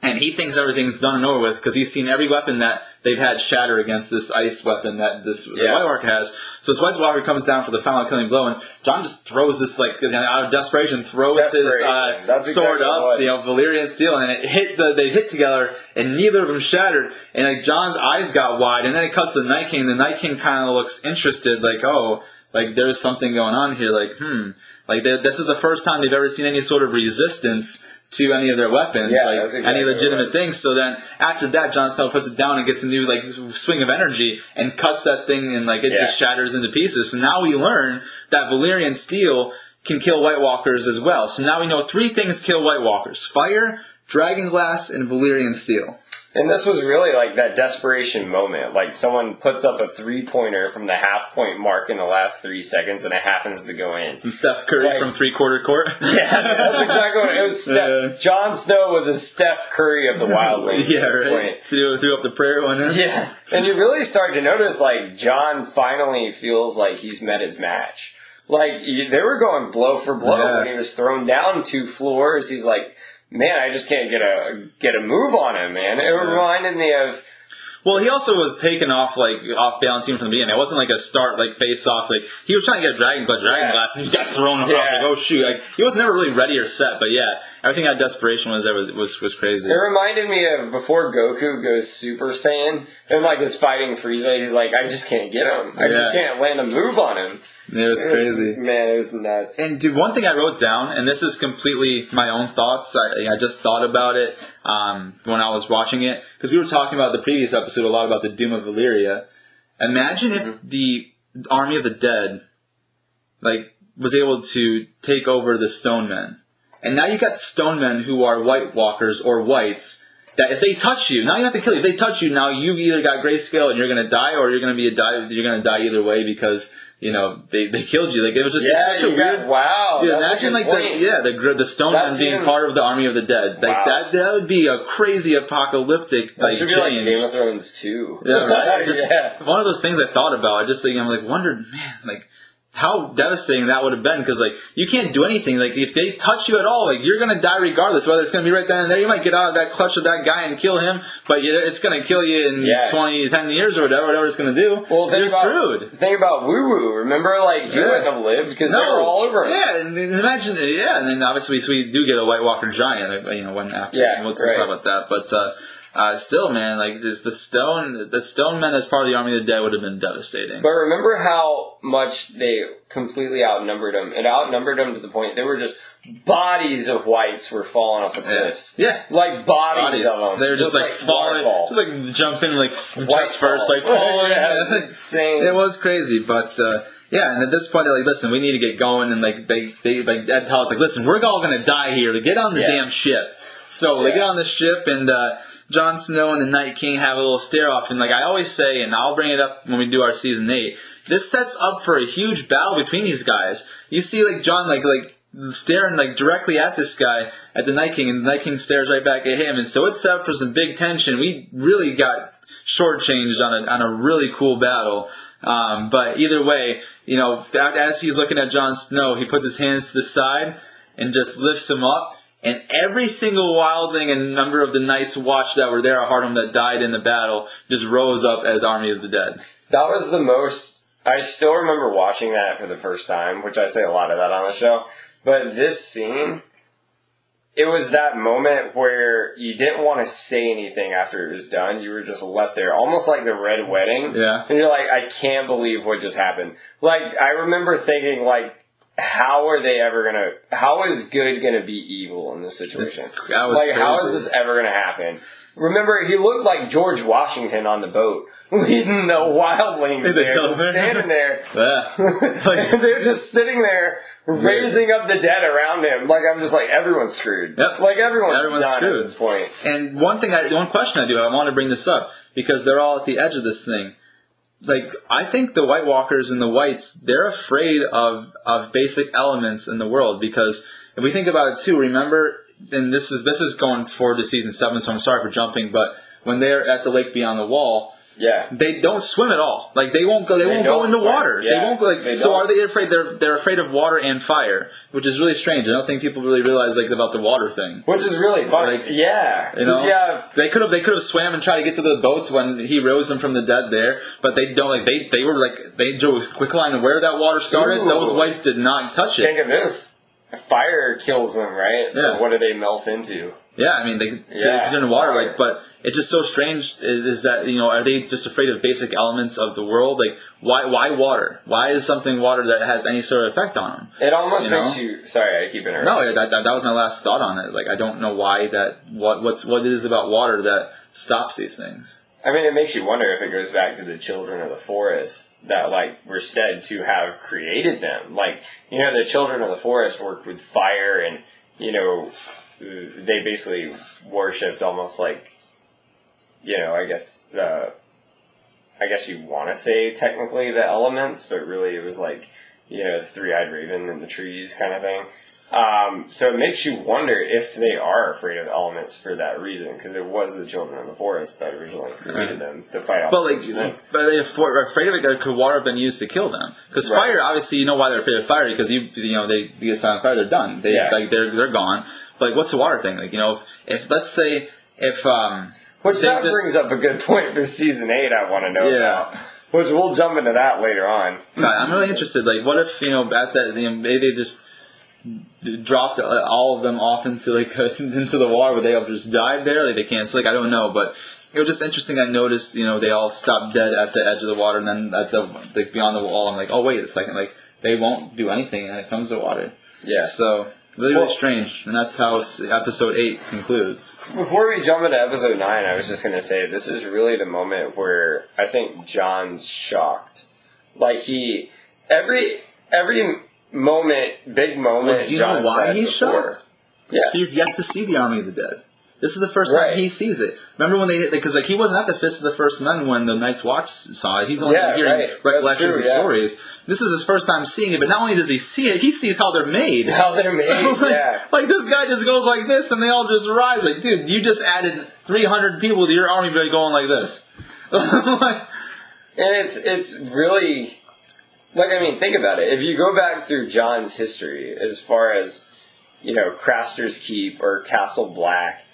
And he thinks everything's done and over with because he's seen every weapon that they've had shatter against this ice weapon that this Yeah. White Walker has. So this White Walker comes down for the final killing blow, and Jon just throws this like out of desperation, throws his uh, sword exactly it up, you know, Valyrian steel, and it hit the they hit together, and neither of them shattered. And like Jon's eyes got wide, and then it cuts to the Night King. And the Night King kind of looks interested, like oh. Like there's something going on here. Like hmm, like this is the first time they've ever seen any sort of resistance to any of their weapons, Yeah, like exactly any legitimate was. thing. So then after that, Jon Snow puts it down and gets a new like swing of energy and cuts that thing and like it Yeah. just shatters into pieces. So now we learn that Valyrian steel can kill White Walkers as well. So now we know three things kill White Walkers: fire, dragon glass, and Valyrian steel. And this was really like that desperation moment. Like someone puts up a three pointer from the half point mark in the last three seconds and it happens to go in. Some Steph Curry Like- from three quarter court. Yeah, that's exactly what it was. Uh, Steph, Yeah. Jon Snow was the Steph Curry of the Wildlings. yeah, right. Threw, threw up the prayer one. in. Yeah, and you really start to notice like Jon finally feels like he's met his match. Like they were going blow for blow Yeah. when he was thrown down two floors. He's like, man, I just can't get a get a move on him, man. It reminded me of Well, he also was taken off like off balance even from the beginning. It wasn't like a start like face off. Like he was trying to get a dragon glass, dragon Yeah. glass, and he just got thrown off. Yeah. Like oh shoot! Like he was never really ready or set. But yeah, everything that desperation was there was was, was crazy. It reminded me of before Goku goes Super Saiyan and like is fighting Frieza. He's like, I just can't get him. I Yeah. just can't land a move on him. It was It was- crazy. man. It was nuts. And dude, one thing I wrote down, and this is completely my own thoughts. I, I just thought about it um, when I was watching it because we were talking about the previous episode a lot about the Doom of Valyria. Imagine if Mm-hmm. the army of the dead, like, was able to take over the stone men. And now you got stone men who are White Walkers or whites. That if they touch you, now you have to kill you. If they touch you, now you've either got grayscale and you're gonna die, or you're gonna be a die. You're gonna die either way because you know they, they killed you. Like it was just Yeah, such a you got- weird. wow. Yeah, imagine like point. the yeah the the stone That's men being even- part of the army of the dead. Like Wow. that that would be a crazy apocalyptic That like should be like. Game of Thrones too. Yeah, right. Just yeah. one of those things I thought about. I just think I'm like wondered, man, like how devastating that would have been because like you can't do anything. Like if they touch you at all, like you're gonna die regardless. Whether it's gonna be right then and there, you might get out of that clutch of that guy and kill him, but you- it's gonna kill you in Yeah. 20, 10 years or whatever, whatever it's gonna do. Well, think you're about, screwed. Think about Wun Wun. Remember, like you Yeah. wouldn't have lived because they were all over. Yeah, and imagine, yeah, and then obviously we do get a White Walker giant, you know, when after. Yeah, we'll right. talk about that, but uh, uh, still, man, like this, the stone, the stone men as part of the army of the dead would have been devastating. But remember how much they completely outnumbered them. It outnumbered them to the point they were just bodies of whites were falling off the yeah, cliffs. yeah. Like bodies, Bodies. of them. They were just, like, falling, waterfall. just like jumping like White chest first, like falling. yeah, insane. It was crazy, but uh, yeah. And at this point, they're like, "Listen, we need to get going." And like they, they like Edd tells us, like, "Listen, we're all gonna die here. To get on the Yeah. damn ship." So they get on the ship, and uh, Jon Snow and the Night King have a little stare off. And like I always say, and I'll bring it up when we do our season eight. This sets up for a huge battle between these guys. You see, like Jon, like like staring like directly at this guy at the Night King, and the Night King stares right back at him, and so it's set up for some big tension. We really got shortchanged on a on a really cool battle. Um, but either way, you know, as he's looking at Jon Snow, he puts his hands to the side and just lifts him up. And every single wildling and number of the Night's Watch that were there at Hardhome that died in the battle just rose up as Army of the Dead. That was the most. I still remember watching that for the first time, which I say a lot of that on the show. But this scene, it was that moment where you didn't want to say anything after it was done. You were just left there, almost like the Red Wedding. Yeah. And you're like, I can't believe what just happened. Like, I remember thinking, like, how are they ever gonna? How is good gonna be evil in this situation? Like, how crazy. is this ever gonna happen? Remember, he looked like George Washington on the boat, leading the wildlings The there, just standing there. Like- They're just sitting there, raising up the dead around him. Like I'm just like everyone's screwed. Yep. Like everyone's, Everyone's screwed. at this point. And one thing, I, one question I do, I want to bring this up because they're all at the edge of this thing. Like, I think the White Walkers and the Whites, they're afraid of of basic elements in the world because if we think about it too, remember, and this is this is going forward to season seven, so I'm sorry for jumping, but when they're at the lake beyond the wall, Yeah. they don't swim at all. Like they won't go. They, They won't go into swim. water. They won't go. Like they so. don't. Are they afraid? They're they're afraid of water and fire, which is really strange. I don't think people really realize like about the water thing. Which is really funny. Like, yeah. You know, have they could have they could have swam and tried to get to the boats when he rose them from the dead there, but they don't. Like they they were like they drew a quick line of where that water started. Ooh. Those whites did not touch it. think of this. Fire kills them, right? So Yeah. what do they melt into? Yeah, I mean they could Yeah. yeah. in water, like, but it's just so strange. Is is that you know are they just afraid of basic elements of the world? Like why why water? Why is something water that has any sort of effect on them? It almost You makes know? you. Sorry, I keep interrupting. No, that, that that was my last thought on it. Like I don't know why that what what's what it is about water that stops these things. I mean, it makes you wonder if it goes back to the children of the forest that, like, were said to have created them. Like, you know, the children of the forest worked with fire and, you know, they basically worshipped almost like, you know, I guess, uh, I guess you want to say technically the elements, but really it was like, you know, the three-eyed raven and the trees kind of thing. Um, so it makes you wonder if they are afraid of elements for that reason, because it was the children of the forest that originally created them to fight off. But like, things. but if we're afraid of it, could water have been used to kill them? Because Right. fire, obviously, you know why they're afraid of fire because you you know they, they get set on fire, they're done. They Yeah. like they're they're gone. Like, what's the water thing? Like you know, if, if let's say if um which that just- brings up a good point for season eight. I want to know Yeah. about. Which we'll jump into that later on. I'm really interested. Like, what if you know at that you know, maybe they just dropped all of them off into like into the water, would they have just died there? Like they can't. So like I don't know, but it was just interesting. I noticed you know they all stopped dead at the edge of the water, and then at the like beyond the wall, I'm like, oh wait a second, like they won't do anything, and it comes to water. Yeah. So Really, really strange, and that's how episode eight concludes. Before we jump into episode nine, I was just gonna say this is really the moment where I think Jon's shocked. Like he every every moment, big moment. Well, do you know Jon why he's before. shocked? Yeah, He's yet to see the army of the dead. This is the first Right. time he sees it. Remember when they hit because like he wasn't at the Fist of the First Men when the Night's Watch saw it. He's only Yeah, hearing right. Recollections true, of yeah. stories. This is his first time seeing it, but not only does he see it, he sees how they're made. how they're made. So, like, yeah, like this guy just goes like this, and they all just rise. Like, dude, you just added 300 people to your army by going like this. like, and it's it's really like I mean, think about it. If you go back through Jon's history, as far as you know, Craster's Keep or Castle Black.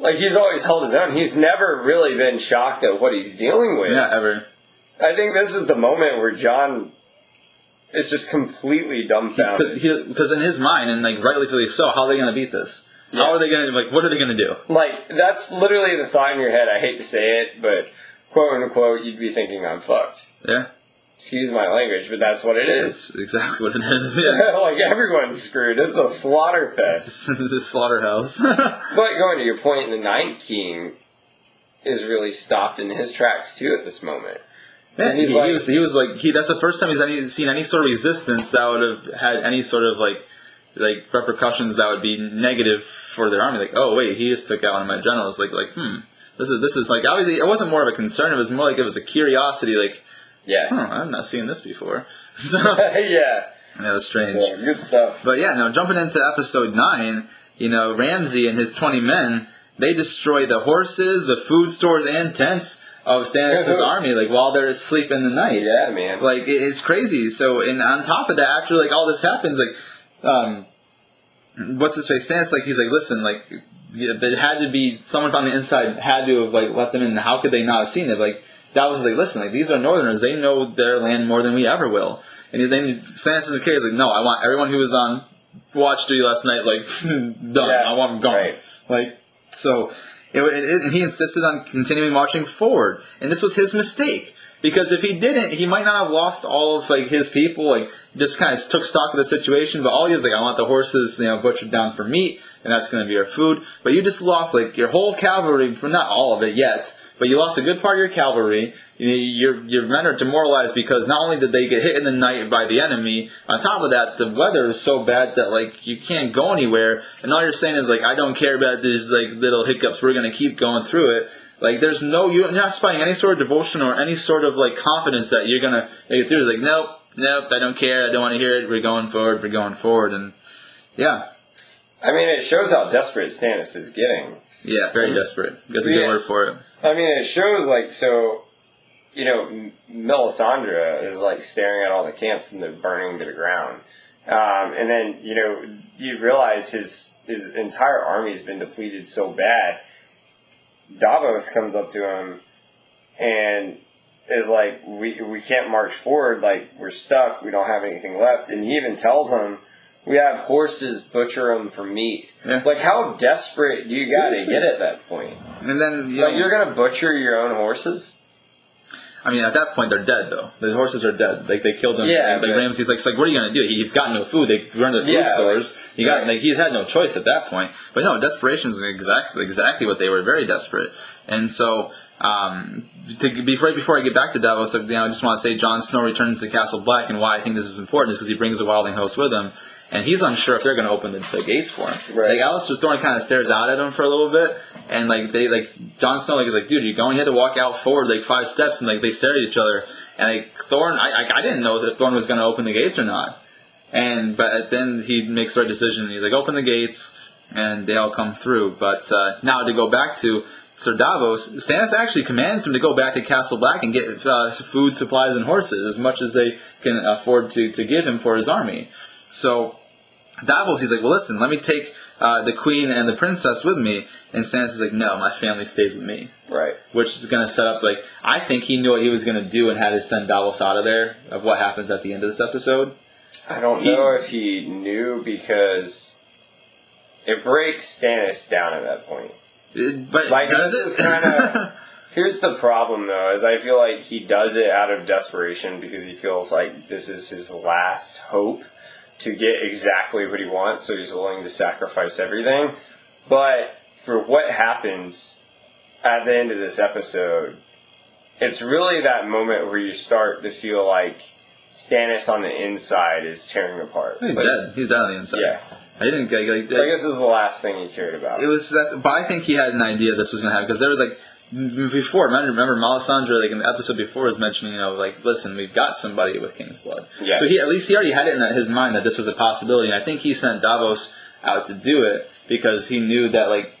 Like he's always held his own. He's never really been shocked at what he's dealing with. yeah, ever. I think this is the moment where John is just completely dumbfounded. Because in his mind, and like rightly so, how are they going to beat this? Yeah. How are they going to like? What are they going to do? like that's literally the thought in your head. I hate to say it, but quote unquote, you'd be thinking I'm fucked. Yeah, Excuse my language, but that's what it is. it's exactly what it is. Yeah, like everyone's screwed. It's a slaughter fest. the slaughterhouse. But going to your point, the Night King is really stopped in his tracks too at this moment. Yeah, He's he, like- he was he was like he. That's the first time he's any, seen any sort of resistance that would have had any sort of like like repercussions that would be negative for their army. Like, oh wait, he just took out one of my generals. Like like hmm, this is this is like obviously it wasn't more of a concern. It was more like it was a curiosity. Like, Yeah. huh, I've not seen this before. So yeah. That was strange. So, good stuff. But yeah, no, jumping into episode nine, you know, Ramsay and his twenty men, they destroy the horses, the food stores, and tents of Stannis' army, like while they're asleep in the night. Yeah, man. Like it's crazy. So, and on top of that, after like all this happens, like, um, what's his face? Stannis, like he's like, listen, like, there had to be someone from the inside had to have like let them in. How could they not have seen it? Like that was like, listen, like these are Northerners. They know their land more than we ever will. And then Stannis is is like, no, I want everyone who was on watch duty last night, like done. Yeah, I want them gone. right. Like so, it, it, it- and he insisted on continuing marching forward, and this was his mistake because if he didn't, he might not have lost all of like his people. Like just kind of took stock of the situation, but all he was like, I want the horses, you know, butchered down for meat, and that's going to be our food. But you just lost like your whole cavalry, for not all of it yet, but you lost a good part of your cavalry. Your your men are demoralized because not only did they get hit in the night by the enemy, on top of that, the weather is so bad that like you can't go anywhere, and all you're saying is like, I don't care about these like little hiccups. We're to keep going through it. Like there's no you're not spying any sort of devotion or any sort of like confidence that you're gonna make it through. It's like nope, nope, I don't care. I don't want to hear it. We're going forward. We're going forward, and yeah, I mean, it shows how desperate Stannis is getting. Yeah, very desperate. That's a good Yeah. word for it. I mean, it shows like so. You know, Melisandre is like staring at all the camps and they're burning to the ground, um, and then you know you realize his his entire army's been depleted so bad. Davos comes up to him and is like, "We we can't march forward. Like we're stuck. We don't have anything left." And he even tells him, "We have horses. Butcher them for meat." Yeah. Like, how desperate do you got to get at that point? And then you Like, know, you're gonna butcher your own horses? I mean, at that point they're dead though. The horses are dead. Like they killed them. Yeah, Like, like but- Ramsay's like, so, like, what are you gonna do? He, he's got no food. They run to the food Yeah, stores. He got right. like he's had no choice at that point. But no, desperation is exactly exactly what they were. Very desperate. And so. Um, to, before, right before I get back to Davos, you know, I just want to say Jon Snow returns to Castle Black, and why I think this is important is because he brings the Wildling host with him, and he's unsure if they're going to open the, the gates for him. Right. Like Alliser Thorne kind of stares out at him for a little bit, and like they like Jon Snow like is like, dude, you're going. You had to walk out forward like five steps, and like they stare at each other, and like Thorne, I I, I didn't know if Thorne was going to open the gates or not, and but then he makes the right decision. and He's like, open the gates, and they all come through. But uh, now to go back to Sir Davos, Stannis actually commands him to go back to Castle Black and get uh, food, supplies, and horses as much as they can afford to to give him for his army. So Davos, he's like, well, listen, let me take uh, the queen and the princess with me. And Stannis is like, no, my family stays with me. Right. Which is going to set up, like, I think he knew what he was going to do and had to send Davos out of there of what happens at the end of this episode. I don't He- know if he knew because it breaks Stannis down at that point. It- but Like, does this it? is kinda- Here's the problem though, is I feel like he does it out of desperation because he feels like this is his last hope to get exactly what he wants, so he's willing to sacrifice everything. But for what happens at the end of this episode, it's really that moment where you start to feel like Stannis on the inside is tearing apart. He's Like, dead. He's dead on the inside. Yeah. I didn't get like. I guess this is the last thing he cared about. it was that's but I think he had an idea this was gonna happen because there was like before remember remember Melisandre like in the episode before was mentioning you know like listen we've got somebody with King's blood Yeah. so he at least he already had it in his mind that this was a possibility and I think he sent Davos out to do it because he knew that like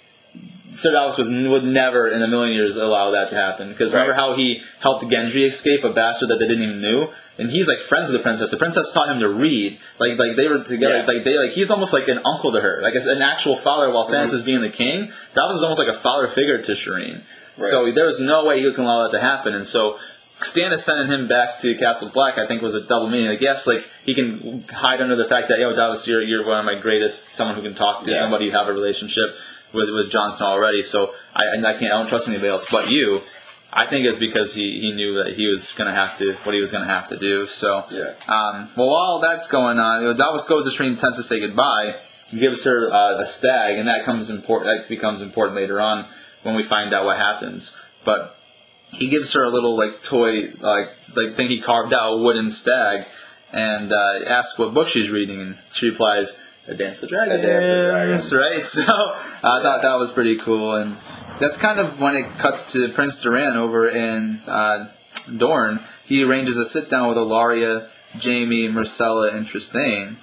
Sir Davos was would never in a million years allow that to happen because remember Right. how he helped Gendry escape a bastard that they didn't even knew and he's like friends with the princess the princess taught him to read like like they were together Yeah. like they like he's almost like an uncle to her like as an actual father while Stannis Mhm. is being the king Davos is almost like a father figure to Shireen so there was no way he was going to allow that to happen and so Stannis sending him back to Castle Black, I think, was a double meaning. Like, yes, like he can hide under the fact that, yo, Davos, you're, you're one of my greatest, someone who can talk to Yeah. somebody you have a relationship with with Jon Snow already. So I, and I can't, I don't trust anybody else but you. I think it's because he, he knew that he was going to have to, what he was going to have to do. So, Yeah. um, well, while that's going on, you know, Davos goes to Shireen's tent to say goodbye. He gives her uh, a stag, and that comes important. That becomes important later on when we find out what happens. But he gives her a little like toy like like thing he carved out a wooden stag and uh, asks what book she's reading and she replies a dance with dragons A Dance with Dragons. right so i thought that was pretty cool and that's kind of when it cuts to prince doran over in uh, dorne he arranges a sit down with ellaria jaime myrcella and trystane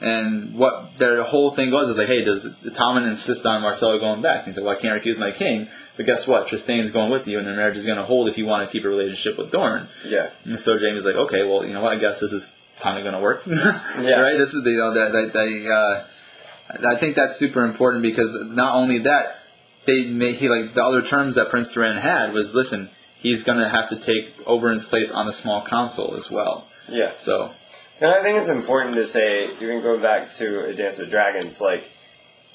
and what their whole thing was is like, hey, does Tommen insist on Myrcella going back? And he's like, well, I can't refuse my king, but guess what? Trystane's going with you, and their marriage is going to hold if you want to keep a relationship with Dorne. Yeah. And so Jaime's like, okay, well, you know what? I guess this is kind of going to work, Yeah. right? This is the you know, that that they. Uh, I think that's super important because not only that, they may he like the other terms that Prince Doran had was listen, he's going to have to take Oberyn's place on the small council as well. Yeah. So And I think it's important to say, even going back to A Dance with Dragons, like,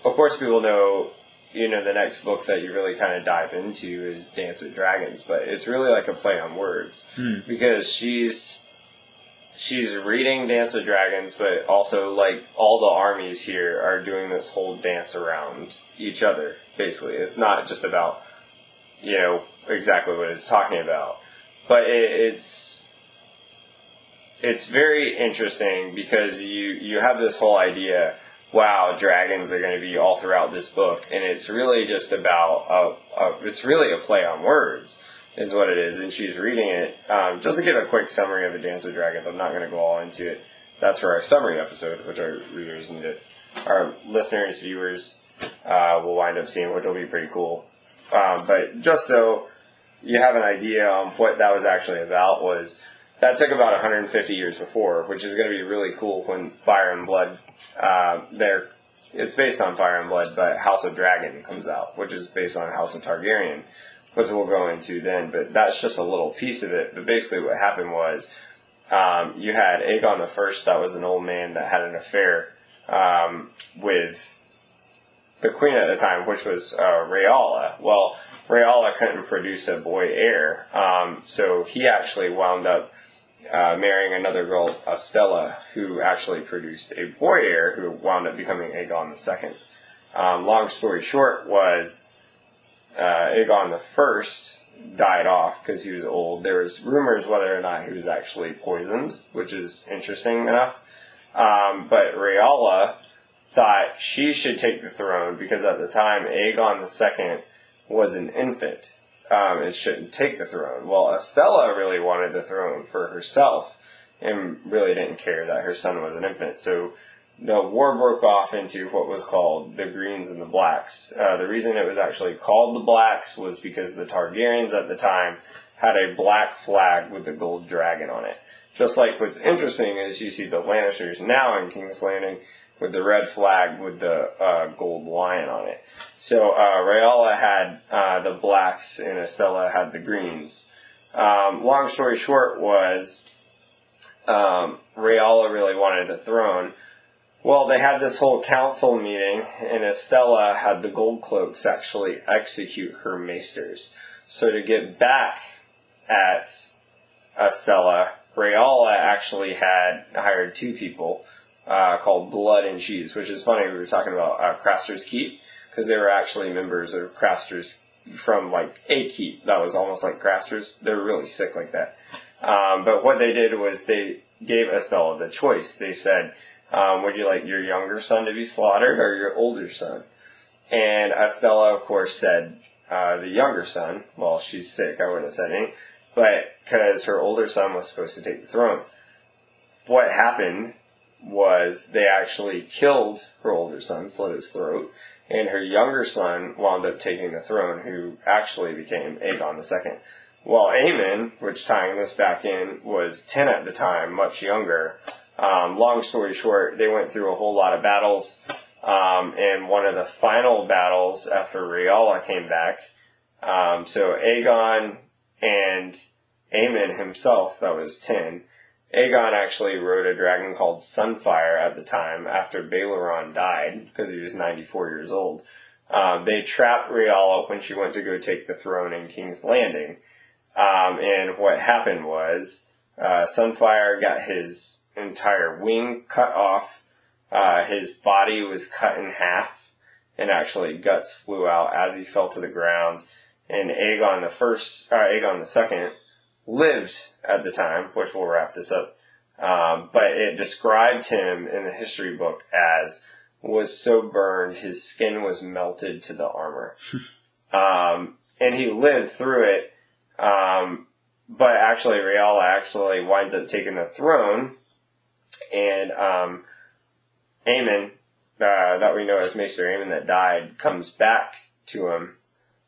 of course, people know, you know, the next book that you really kind of dive into is Dance with Dragons, but it's really like a play on words. Hmm. Because she's she's reading Dance with Dragons, but also like all the armies here are doing this whole dance around each other. Basically, it's not just about you know exactly what it's talking about, but it, it's it's very interesting because you you have this whole idea wow dragons are going to be all throughout this book and it's really just about a, a, it's really a play on words is what it is and she's reading it. Um, just to give a quick summary of a dance with dragons i'm not going to go all into it. That's for our summary episode which our readers and our listeners viewers uh, will wind up seeing which will be pretty cool. Um, but just so you have an idea on what that was actually about was that took about 150 years before, which is going to be really cool when Fire and Blood, uh, there, it's based on Fire and Blood, but House of Dragon comes out, which is based on House of Targaryen, which we'll go into then, but that's just a little piece of it. But basically what happened was, um, you had Aegon the First, that was an old man that had an affair, um, with the queen at the time, which was uh, Rhaella. Well, Rhaella couldn't produce a boy heir, um, so he actually wound up uh, marrying another girl, Estella, who actually produced a boy heir who wound up becoming Aegon II. Um, long story short was uh, Aegon First died off because he was old. There was rumors whether or not he was actually poisoned, which is interesting enough. Um, but Rhaella thought she should take the throne because at the time Aegon II was an infant um, and shouldn't take the throne. Well, Estella really wanted the throne for herself and really didn't care that her son was an infant. So the war broke off into what was called the Greens and the Blacks. Uh, the reason it was actually called the Blacks was because the Targaryens at the time had a black flag with the gold dragon on it. Just like what's interesting is you see the Lannisters now in King's Landing with the red flag with the uh, gold lion on it. So uh, Rhaella had uh, the blacks and Estella had the greens. Um, long story short was um, Rhaella really wanted the throne. Well, they had this whole council meeting, and Estella had the gold cloaks actually execute her maesters. So to get back at Estella, Rhaella actually had hired two people. Uh, called Blood and Cheese, which is funny. We were talking about uh, Craster's Keep because they were actually members of Craster's from like a keep that was almost like Craster's. They were really sick like that. Um, but what they did was they gave Estella the choice. They said, um, "Would you like your younger son to be slaughtered or your older son?" And Estella, of course, said uh, the younger son. Well, she's sick. I wouldn't have said anything, but because her older son was supposed to take the throne. What happened was they actually killed her older son, slit his throat, and her younger son wound up taking the throne, who actually became Aegon II. While Aemon, which tying this back in, was 10 at the time, much younger. Um, long story short, they went through a whole lot of battles. Um, and one of the final battles after Rhaella came back, um, so Aegon and Aemon himself, that was 10, Aegon actually rode a dragon called Sunfire at the time after Balerion died because he was 94 years old. Um, they trapped Rhaella when she went to go take the throne in King's Landing. Um, and what happened was uh, Sunfire got his entire wing cut off. Uh, his body was cut in half, and actually guts flew out as he fell to the ground. And Aegon the first, uh, Aegon the second, lived at the time, which we'll wrap this up. Um, but it described him in the history book as was so burned his skin was melted to the armor. um, and he lived through it. Um, but actually, Rhaella actually winds up taking the throne, and um, Aemon, uh, that we know as Maester Aemon that died, comes back to him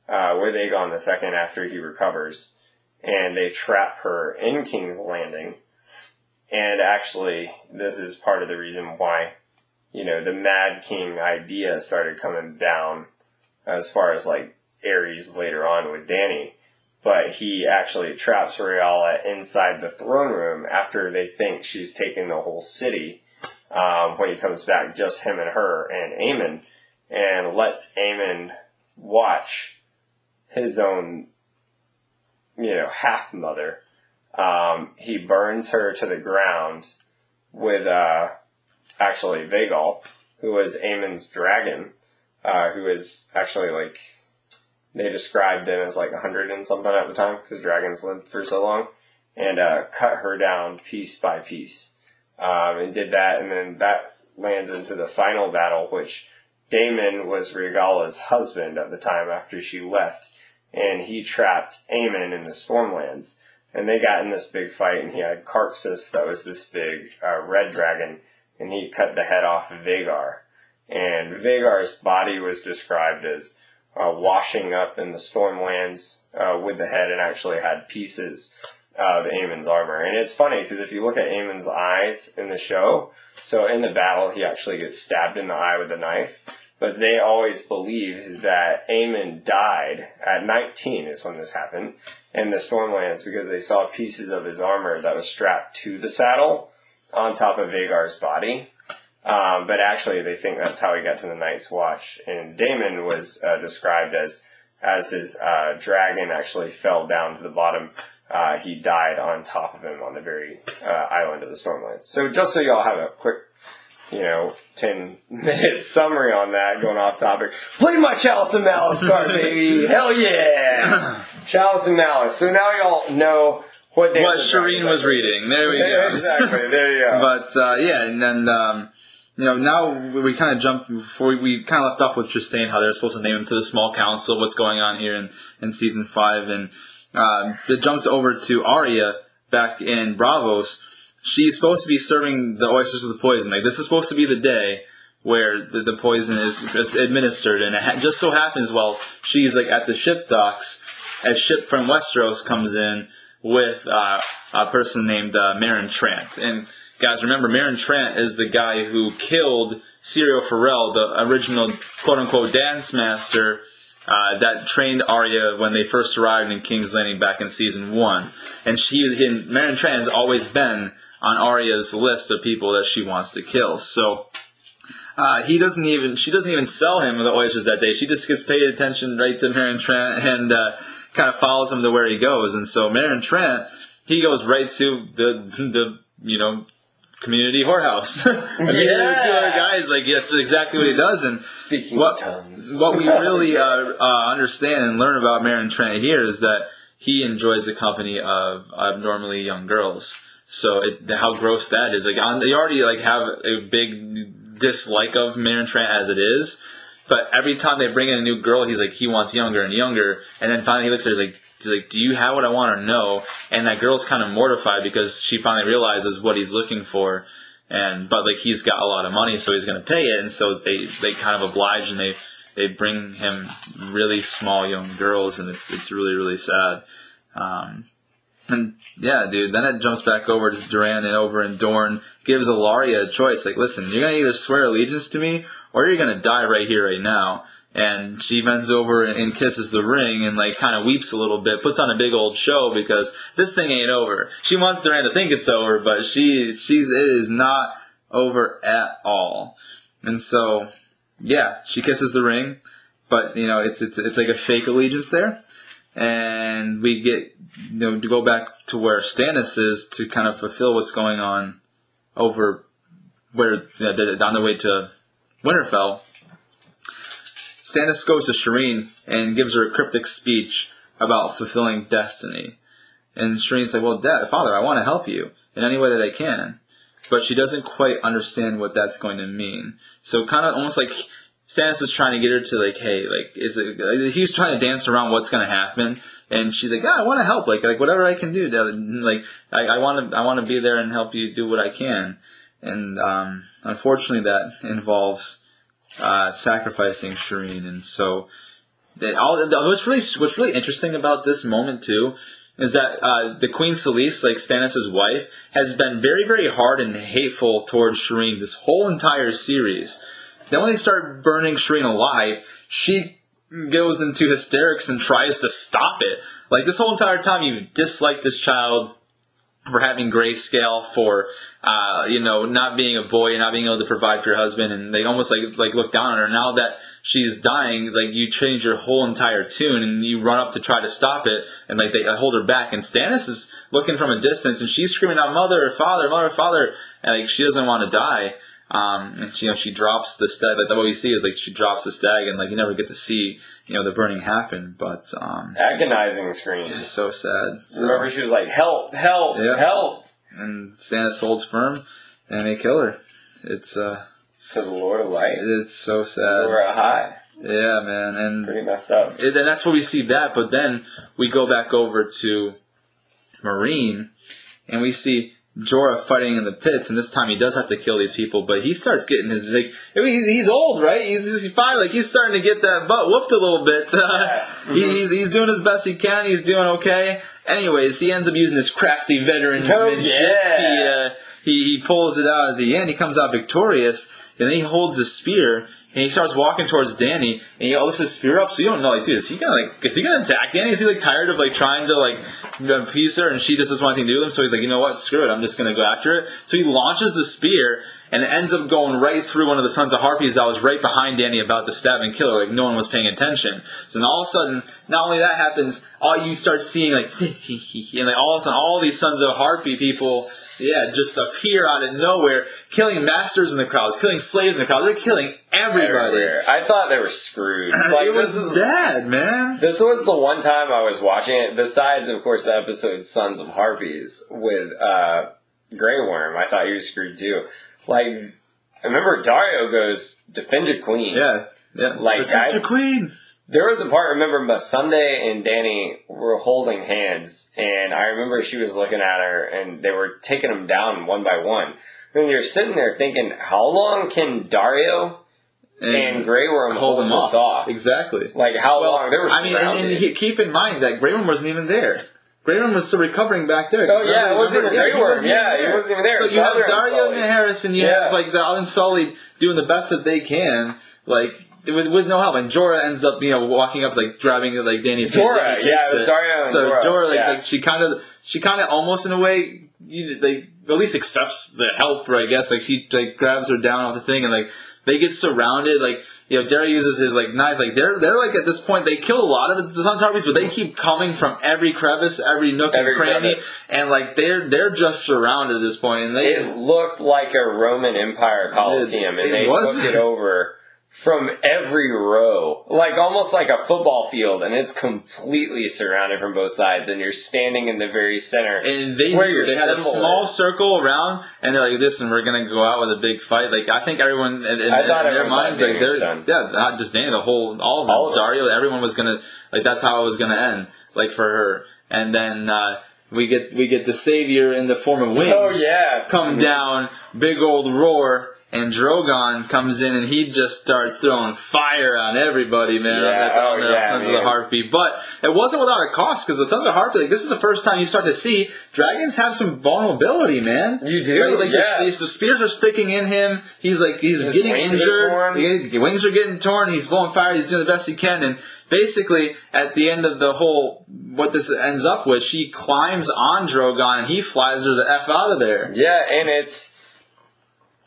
uh, with Aegon the second after he recovers and they trap her in King's Landing. And actually, this is part of the reason why, you know, the Mad King idea started coming down as far as like Aerys later on with Dany. But he actually traps Rhaella inside the throne room after they think she's taken the whole city. Um, when he comes back, just him and her and Aemon, and lets Aemon watch his own you know, half mother. Um, he burns her to the ground with, uh, actually Vhagar, who was Aemon's dragon, uh, who is actually like, they described him as like a hundred and something at the time, because dragons lived for so long, and, uh, cut her down piece by piece. Um, and did that, and then that lands into the final battle, which Daemon was Rhaegalla's husband at the time after she left and he trapped Aemon in the Stormlands. And they got in this big fight, and he had Caraxes, that was this big uh, red dragon, and he cut the head off of Vhagar. And Vhagar's body was described as uh, washing up in the Stormlands uh, with the head, and actually had pieces of Aemon's armor. And it's funny because if you look at Aemon's eyes in the show, so in the battle he actually gets stabbed in the eye with a knife, but they always believed that Aemon died at 19 is when this happened in the Stormlands because they saw pieces of his armor that was strapped to the saddle on top of Vhagar's body. Um, but actually, they think that's how he got to the Night's Watch. And Daemon was uh, described as as his uh, dragon actually fell down to the bottom. Uh, he died on top of him on the very uh, island of the Stormlands. So just so y'all have a quick you know, 10 minute summary on that, going off topic. Play my Chalice and Malice card, baby! Hell yeah! Chalice and Malice. So now y'all know what What Shireen was reading. There we go. exactly, there you go. but, uh, yeah, and then, um, you know, now we kind of jump before we, we kind of left off with Trystane, how they're supposed to name him to the small council, what's going on here in, in season five, and uh, it jumps over to Arya back in Braavos she's supposed to be serving the oysters with the poison. Like this is supposed to be the day where the, the poison is administered, and it ha- just so happens while she's like at the ship docks, a ship from Westeros comes in with uh, a person named uh, Meryn Trant. And guys, remember Meryn Trant is the guy who killed Syrio Forel, the original quote unquote dance master. Uh, that trained Arya when they first arrived in King's Landing back in season one, and she, and Meryn Trant has always been on Arya's list of people that she wants to kill. So uh, he doesn't even she doesn't even sell him the oysters that day. She just gets paid attention right to Meryn Trant and uh, kind of follows him to where he goes. And so Meryn Trant he goes right to the the you know community whorehouse. I mean, Yeah. two other guys, like, that's exactly what he does. And Speaking what, of tongues. what we really uh, uh, understand and learn about Meryn Trant here is that he enjoys the company of abnormally young girls. So it, how gross that is. Like, on, they already like have a big dislike of Meryn Trant as it is. But every time they bring in a new girl, he's like, he wants younger and younger. And then finally he looks at her like, like, do you have what I want or no? And that girl's kind of mortified because she finally realizes what he's looking for. And, but like, he's got a lot of money, so he's going to pay it. And so they, they kind of oblige and they, they bring him really small young girls and it's, it's really, really sad. Um, and yeah, dude, then it jumps back over to Doran and over and Dorne gives Ellaria a choice. Like, listen, you're gonna either swear allegiance to me or you're gonna die right here, right now. And she bends over and, and kisses the ring and like kind of weeps a little bit, puts on a big old show because this thing ain't over. She wants Doran to think it's over, but she, she's, it is not over at all. And so, yeah, she kisses the ring, but you know, it's, it's, it's like a fake allegiance there and we get you know to go back to where Stannis is to kind of fulfill what's going on over where you know, on the way to Winterfell. Stannis goes to Shireen and gives her a cryptic speech about fulfilling destiny. And Shireen's like, "Well, Dad, Father, I want to help you in any way that I can," but she doesn't quite understand what that's going to mean. So, kind of almost like Stannis is trying to get her to like, hey, like, is it? He's trying to dance around what's going to happen, and she's like, yeah, I want to help, like, like whatever I can do. Like, I want to, I want to be there and help you do what I can. And um, unfortunately, that involves uh, sacrificing Shireen, and so all. What's really, what's really interesting about this moment too is that uh, the Queen Selyse, like Stannis' wife, has been very, very hard and hateful towards Shireen this whole entire series. Then when they start burning Shireen alive, she goes into hysterics and tries to stop it. Like this whole entire time, you've disliked this child for having grayscale, for uh, you know not being a boy and not being able to provide for your husband, and they almost like like look down on her. Now that she's dying, like you change your whole entire tune and you run up to try to stop it, and like they hold her back. And Stannis is looking from a distance, and she's screaming out, "Mother, father, mother, father!" And like she doesn't want to die. Um, and she, you know, she drops the stag. Like, what we see is like she drops the stag, and like you never get to see, you know, the burning happen. But um, Agonizing it's so sad. So- Remember, she was like, "Help! Help! Yeah. Help!" and Stannis holds firm, and they kill her. It's uh, To the Lord of Light. it's so We're sad. at high. Yeah, man, and Pretty messed up. and then that's where we see that. But then we go back over to Meereen, and we see Jorah fighting in the pits, and this time he does have to kill these people. But he starts getting his like I mean, he's, he's old, right? He's, he's fine. Like he's starting to get that butt whooped a little bit. Uh, Yeah. he- he's, he's doing his best he can. He's doing okay. Anyways, he ends up using his crafty veteranship. Oh, He, uh, he he pulls it out at the end. He comes out victorious, and then he holds his spear. And he starts walking towards Dany, and he oh, lifts his spear up. So you don't know, like, dude, is he gonna like, is he gonna attack Dany? Is he like tired of like trying to like appease her, and she just doesn't want anything to do with him? So he's like, you know what, screw it, I'm just gonna go after it. So he launches the spear, and it ends up going right through one of the sons of Harpies that was right behind Dany, about to stab and kill her. Like no one was paying attention. So then all of a sudden, not only that happens, all you start seeing like, and like all of a sudden, all these sons of Harpy people, yeah, just appear out of nowhere, killing masters in the crowds, killing slaves in the crowd. They're killing everybody. Everywhere. I thought they were screwed. Like, it was is bad, man. This was the one time I was watching it, besides, of course, the episode Sons of Harpies with uh, Grey Worm. I thought he was screwed too. Like, I remember Daario goes, defended Queen. Yeah, yeah. Like, I- queen. There was a part, I remember, Sunday and Dany were holding hands, and I remember she was looking at her, and they were taking them down one by one. Then you're sitting there thinking, how long can Daario and Grey Worm hold, hold them off. off? Exactly. Like, how long? They were I mean, and, and he- keep in mind that Grey Worm wasn't even there. Grey was still recovering back there. Oh, yeah, it wasn't even he wasn't Yeah, he wasn't even there. So you have Daario and Harris, and you Yeah. have like the Unsullied doing the best that they can, like with, with no help. And Jorah ends up, you know, walking up, like grabbing like Dany's Jorah, and yeah, it was Daario So Jorah, Jorah, like, yeah. like she kind of, she kind of almost in a way, you, like at least accepts the help, I guess. Like she like grabs her down off the thing and like they get surrounded. Like you know, Derry uses his like knife. Like they're they're like at this point they kill a lot of the Sons of Harpies, but they keep coming from every crevice, every nook Every and cranny, crevice. and like they're they're just surrounded at this point. And they It looked like a Roman Empire Coliseum, It- and they was. took it over from every row, like almost like a football field, and it's completely surrounded from both sides, and you're standing in the very center. and they Where your they had a small is. circle around, and they're like, "Listen, we're gonna go out with a big fight." Like I think everyone in, in, I thought in their everyone minds, like they're done. yeah, not just Dany, the whole all of them, All of them. Daario, everyone was gonna like that's how it was gonna end, like for her, and then. uh we get we get the savior in the form of wings. Oh, yeah. come down, big old roar, and Drogon comes in and he just starts throwing fire on everybody, man. Yeah, the, on oh, the yeah, Sons of the man. Harpy. But it wasn't without a cost because the Sons of Harpy, like this is the first time you start to see dragons have some vulnerability, man. You do, Like, like yeah. the, the spears are sticking in him. He's like he's His getting injured. His wings are getting torn. He's blowing fire. He's doing the best he can. And basically, at the end of the whole, what this ends up with, she climbs on Drogon and he flies her the f out of there. Yeah, and it's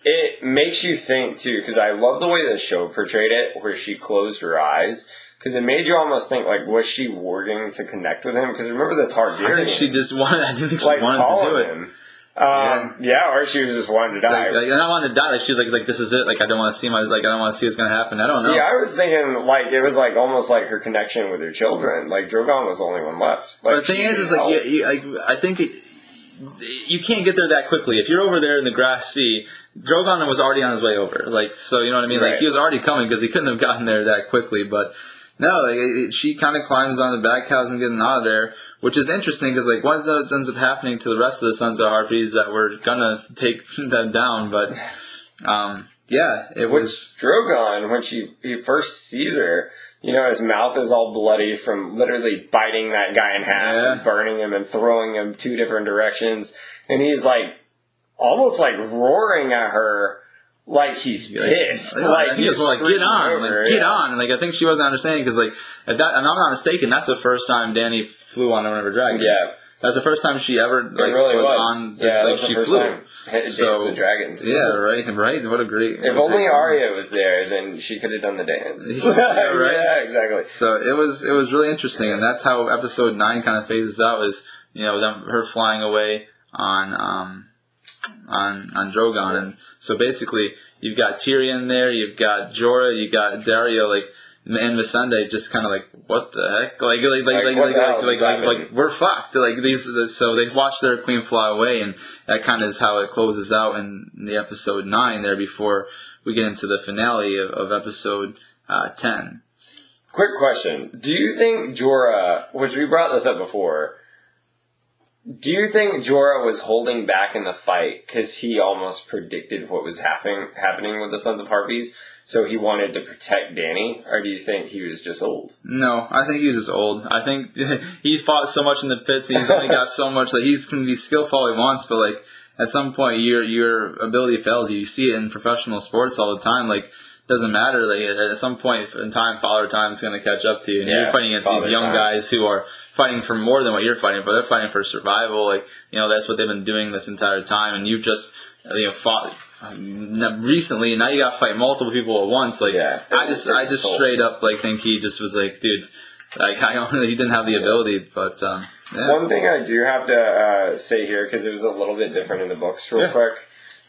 it makes you think too because I love the way the show portrayed it, where she closed her eyes. Because it made you almost think like, was she warging to connect with him? Because remember the I Targaryens? she just wanted. I didn't think she like wanted to do it. him. Um, yeah. or she was just wanting to die. Like, like, I wanted to die. Like she's like, like this is it. Like I don't want to see my. Like I don't want to see what's gonna happen. I don't know. See, I was thinking like it was like almost like her connection with her children. Like Drogon was the only one left. Like, But the thing is, is like, you, like I think it, you can't get there that quickly. If you're over there in the grass sea, Drogon was already on his way over. Like, so you know what I mean? Like he was already coming because he couldn't have gotten there that quickly. But no, like it, she kind of climbs on the back cows and getting out of there, which is interesting because like what does ends up happening to the rest of the Sons of Harpies that were gonna take them down, but um, yeah, it Which was. Drogon, when she he first sees her, you know, his mouth is all bloody from literally biting that guy in half Yeah. and burning him and throwing him two different directions, and he's like almost like roaring at her like he's pissed. Like, like I think it was he's like get on, over, like, get yeah. on. And, like I think she wasn't understanding because like if that, and I'm not mistaken, that's the first time Dany flew on one of her dragons. Yeah. That's the first time she ever like really was, was. on. yeah, like the she flew. So- Dragons. Yeah, right, right. What a great. what If a only great. Arya was there, then she could have done the dance. Yeah, right. yeah, exactly. So it was it was really interesting, and that's how episode nine kind of phases out. Is you know them, her flying away on um on on Drogon, and so basically you've got Tyrion there, you've got Jorah, you've got Daario, like and Missandei just kind of like what the heck, like like like Like, like like like, like, like, like we're fucked. Like these, so they watch their queen fly away, and that kind of is how it closes out in the episode nine there before we get into the finale of, of episode uh, ten. Quick question: Do you think Jorah, which we brought this up before, do you think Jorah was holding back in the fight because he almost predicted what was happening happening with the Sons of Harpies, so he wanted to protect Dany, or do you think he was just old? No, I think he's just old. I think he fought so much in the pits. He's only got so much. Like he's can be skillful all he wants, but like at some point your your ability fails you. You see it in professional sports all the time. Like doesn't matter. Like at some point in time, father time is going to catch up to you, and Yeah, you're fighting against these young time. guys who are fighting for more than what you're fighting for. They're fighting for survival. Like you know that's what they've been doing this entire time, and you've just you know fought. Recently, and now you got to fight multiple people at once. Like Yeah. I just, I just straight up like think he just was like, dude, like I don't, he didn't have the ability, but um, yeah. One thing I do have to uh, say here, because it was a little bit different in the books, real Yeah. quick.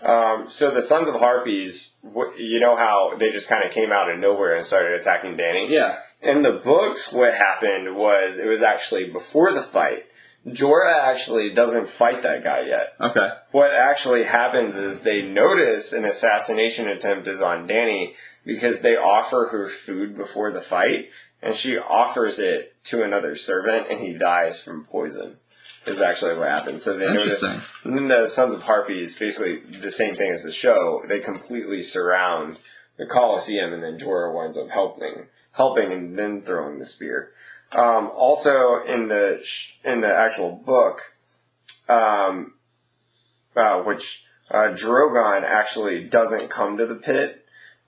Um, so the Sons of Harpies, you know how they just kind of came out of nowhere and started attacking Dany? yeah, In the books, what happened was it was actually before the fight. Jorah actually doesn't fight that guy yet. okay, What actually happens is they notice an assassination attempt is on Dany because they offer her food before the fight, and she offers it to another servant, and he dies from poison. Is actually what happens. So they notice. Interesting. And then the Sons of Harpies, basically the same thing as the show. They completely surround the Colosseum, and then Jorah winds up helping, helping, and then throwing the spear. Um, also, in the sh- in the actual book, um, uh, which uh, Drogon actually doesn't come to the pit.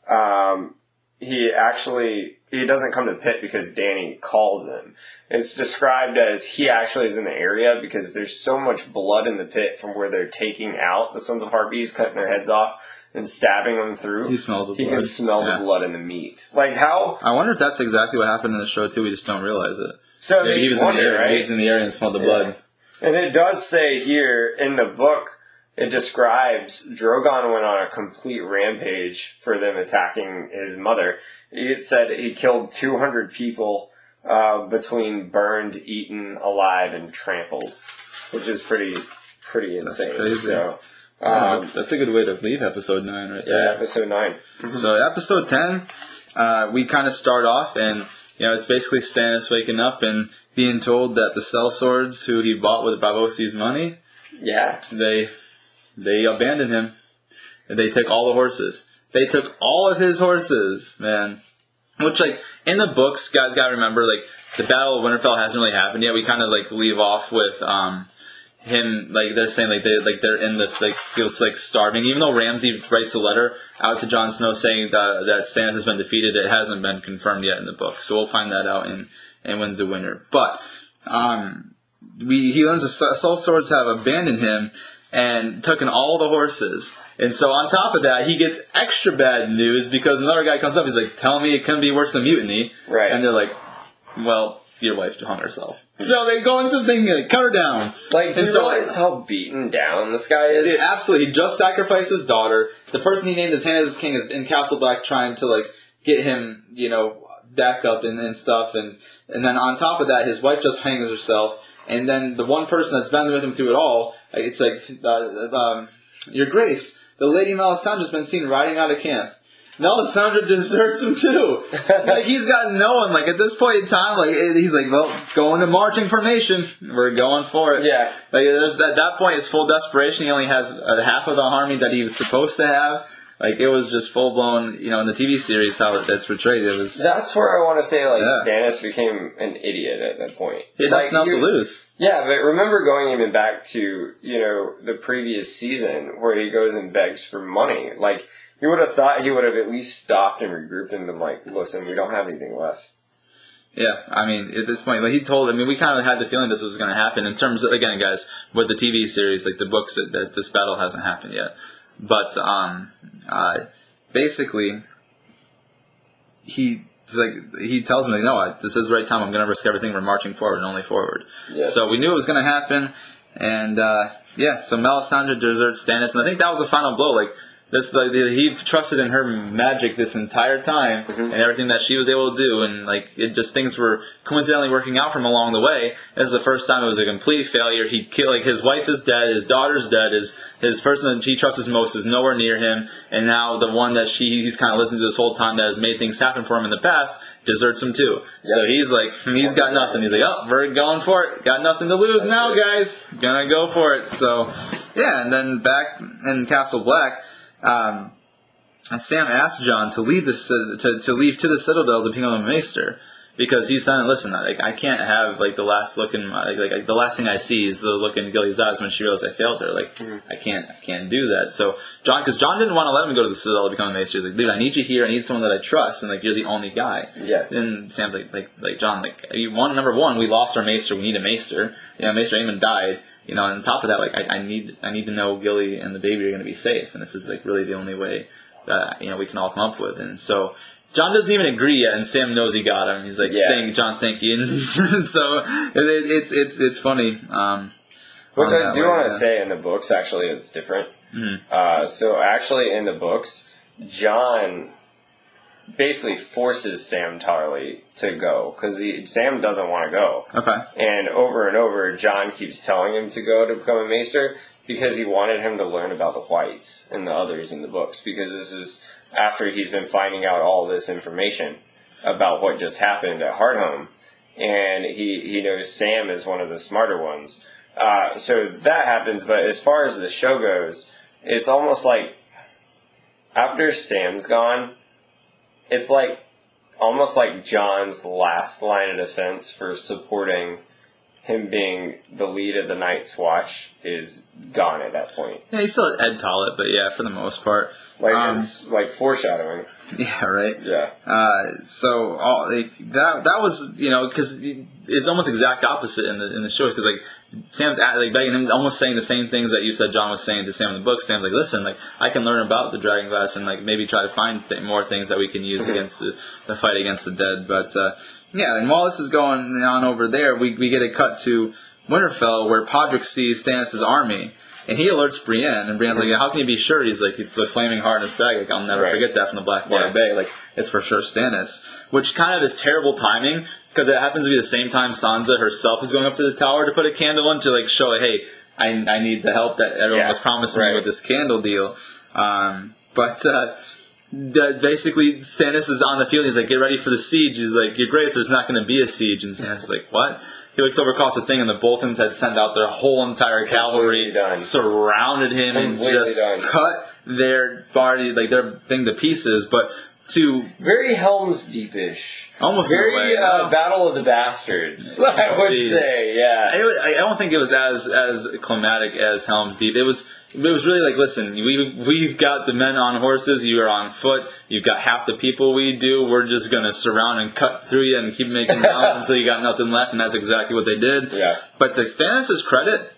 Um, he actually he doesn't come to the pit because Dany calls him. It's described as he actually is in the area because there's so much blood in the pit from where they're taking out the Sons of Harpies, cutting their heads off, and stabbing him through, He smells the he blood. can smell Yeah. the blood in the meat. Like how? I wonder if that's exactly what happened in the show too. We just don't realize it. So makes he was in the wonder, area. right? He was in the area and smelled the Yeah. blood. And it does say here in the book, it describes Drogon went on a complete rampage for them attacking his mother. It said he killed 200 people uh, between burned, eaten, alive, and trampled, which is pretty pretty insane. crazy. So, Yeah, um, that's a good way to leave episode nine, right yeah, there. episode nine. So episode ten, uh, we kind of start off, and you know it's basically Stannis waking up and being told that the sellswords who he bought with Braavosi's money, Yeah, they they abandoned him. And they took all the horses. They took all of his horses, man. Which, like, in the books, guys gotta remember, like, the Battle of Winterfell hasn't really happened yet. We kind of, like, leave off with, um, him, like, they're saying, like, they, like, they're in the, like, feels like starving. Even though Ramsay writes a letter out to Jon Snow saying that, that Stannis has been defeated, it hasn't been confirmed yet in the book. So we'll find that out in, and Winds the Winter. But, um, we, he learns the Sellswords have abandoned him and taken all the horses. And so on top of that, he gets extra bad news because another guy comes up. He's like, "Tell me it couldn't be worse than mutiny." Right. And they're like, "Well, your wife hung herself." So they go into the thing, like, cut her down. like do And you so- realize how beaten down this guy is? Dude, absolutely. He just sacrificed his daughter. The person he named as hand as king is in Castle Black trying to like get him, you know, back up and, and stuff. And and then on top of that, his wife just hangs herself. And then the one person that's been with him through it all, it's like, uh, um, Your Grace, the Lady Melisandre's been seen riding out of camp. Melisandre deserts him too. like he's got no one. Like at this point in time, like he's like, well, going to marching formation. We're going for it. Yeah. Like there's at that point, it's full desperation. He only has uh, half of the army that he was supposed to have. Like it was just full blown. You know, in the TV series, how that's portrayed, it was. That's where I want to say like Yeah. Stannis became an idiot at that point. He had like, nothing else to lose. Yeah, but remember going even back to, you know, the previous season where he goes and begs for money. Like, you would have thought he would have at least stopped and regrouped and been like, listen, we don't have anything left. Yeah, I mean, at this point, like he told. I mean, we kind of had the feeling this was going to happen. In terms of again, guys, with the TV series, like the books, that, that this battle hasn't happened yet. But um, uh, basically, he like he tells him, like, "No, I, this is the right time. I'm going to risk everything. We're marching forward and only forward." Yeah. So we knew it was going to happen, and uh, yeah. So Melisandre deserts Stannis, and I think that was the final blow. Like this, like he trusted in her magic this entire time, mm-hmm. and everything that she was able to do, and like it just things were coincidentally working out from along the way. This is the first time it was a complete failure. He killed like his wife is dead, his daughter's dead, his his person that he trusts most is nowhere near him, and now the one that she he's kind of listened to this whole time that has made things happen for him in the past deserts him too. So he's like he's got nothing. He's like, oh, we're going for it. Got nothing to lose now, guys. Gonna go for it. So yeah, and then back in Castle Black. Um, Sam asked Jon to leave the to, to leave to the Citadel to become a maester because he's saying, "Listen, like I can't have like the last look in my, like, like the last thing I see is the look in Gilly's eyes when she realized I failed her. Like I can't I can't do that." So Jon, because Jon didn't want to let him go to the Citadel to become a maester. He's like, "Dude, I need you here. I need someone that I trust, and like you're the only guy." Yeah. Then Sam's like, like, like Jon, like, you one number one, we lost our maester. We need a maester. You know, Maester Aemon died. You know, and on top of that, like, I, I need, I need to know Gilly and the baby are going to be safe, and this is like really the only way that you know we can all come up with. And so Jon doesn't even agree yet, and Sam knows he got him. He's like, Yeah. "Thank Jon, thank you." And so it, it's it's it's funny. Um, Which I do want to say in the books, actually, it's different. Mhm. Uh, so actually, in the books, Jon basically forces Sam Tarly to go because Sam doesn't want to go. Okay. And over and over, Jon keeps telling him to go to become a maester because he wanted him to learn about the whites and the others in the books. Because this is after he's been finding out all this information about what just happened at Hardhome, and he he knows Sam is one of the smarter ones. Uh, so that happens. But as far as the show goes, it's almost like after Sam's gone, it's like almost like Jon's last line of defense for supporting him being the lead of the Night's Watch is gone at that point. Yeah, he's still Edd Tollett, but yeah, for the most part. Like Um, it's like foreshadowing. Yeah, right. Yeah. Uh, so all like, that that was you know because it's almost exact opposite in the in the show because like Sam's at, like begging him, almost saying the same things that you said Jon was saying to Sam in the book. Sam's like, listen, like I can learn about the dragon glass and like maybe try to find th- more things that we can use against the, the fight against the dead. But uh, yeah, and while this is going on over there, we we get a cut to Winterfell where Podrick sees Stannis' army. And he alerts Brienne, and Brienne's like, "How can you be sure?" He's like, "It's the flaming heart and the stag. Like, I'll never Right. forget that from the Blackwater Yeah. Bay. Like, it's for sure Stannis." Which kind of is terrible timing because it happens to be the same time Sansa herself is going up to the tower to put a candle in to like show, "Hey, I, I need the help that everyone Yeah. was promising me with this candle deal." Um, but uh, that basically Stannis is on the field. He's like, "Get ready for the siege." He's like, "Your Grace, there's not going to be a siege." And Stannis is like, "What?" He looks over across the thing, and the Boltons had sent out their whole entire cavalry, surrounded him, and just done. cut their party, like their thing to pieces. But to Very Helm's Deepish. Almost in Very way, uh, Battle of the Bastards. I would Jeez. say, yeah. I, I don't think it was as as climatic as Helm's Deep. It was it was really like, listen, we we've got the men on horses, you are on foot, you've got half the people we do. We're just gonna surround and cut through you and keep making rounds until you got nothing left, and that's exactly what they did. Yeah. But to Stannis' credit.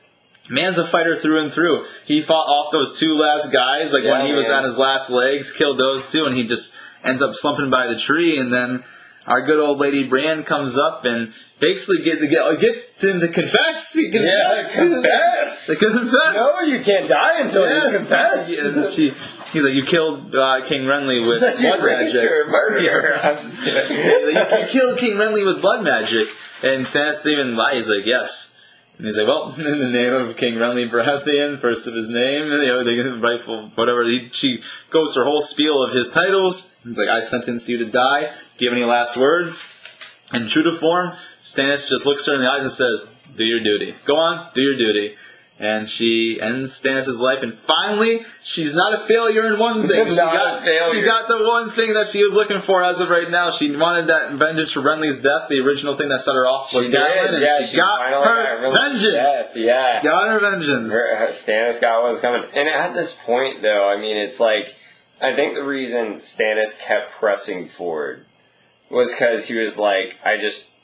Man's a fighter through and through. He fought off those two last guys, like when Yeah, he was man. on his last legs, killed those two, and he just ends up slumping by the tree. And then our good old lady Brienne comes up and basically get, get, gets him to confess. He Yeah, confess. confess. To confess. No, you can't die until you confess. She, he's like, you killed uh, King Renly with a blood magic. you're a murderer. I'm just kidding. you, you killed King Renly with blood magic. And Stannis didn't even lie. He's like, yes. And he's like, well, in the name of King Renly Baratheon, first of his name, you know, the rightful, whatever. He, she goes her whole spiel of his titles. He's like, I sentence you to die. Do you have any last words? And true to form, Stannis just looks her in the eyes and says, do your duty. Go on, do your duty. And she ends Stannis' life, and finally, she's not a failure in one thing. she, got, she got the one thing that she was looking for as of right now. She wanted that vengeance for Renly's death, the original thing that set her off Galen, did, and yeah, she, she got her got vengeance. death, Yeah. Got her vengeance. Her- Stannis got what was coming. And at this point, though, I mean, it's like, I think the reason Stannis kept pressing forward was because he was like, I just,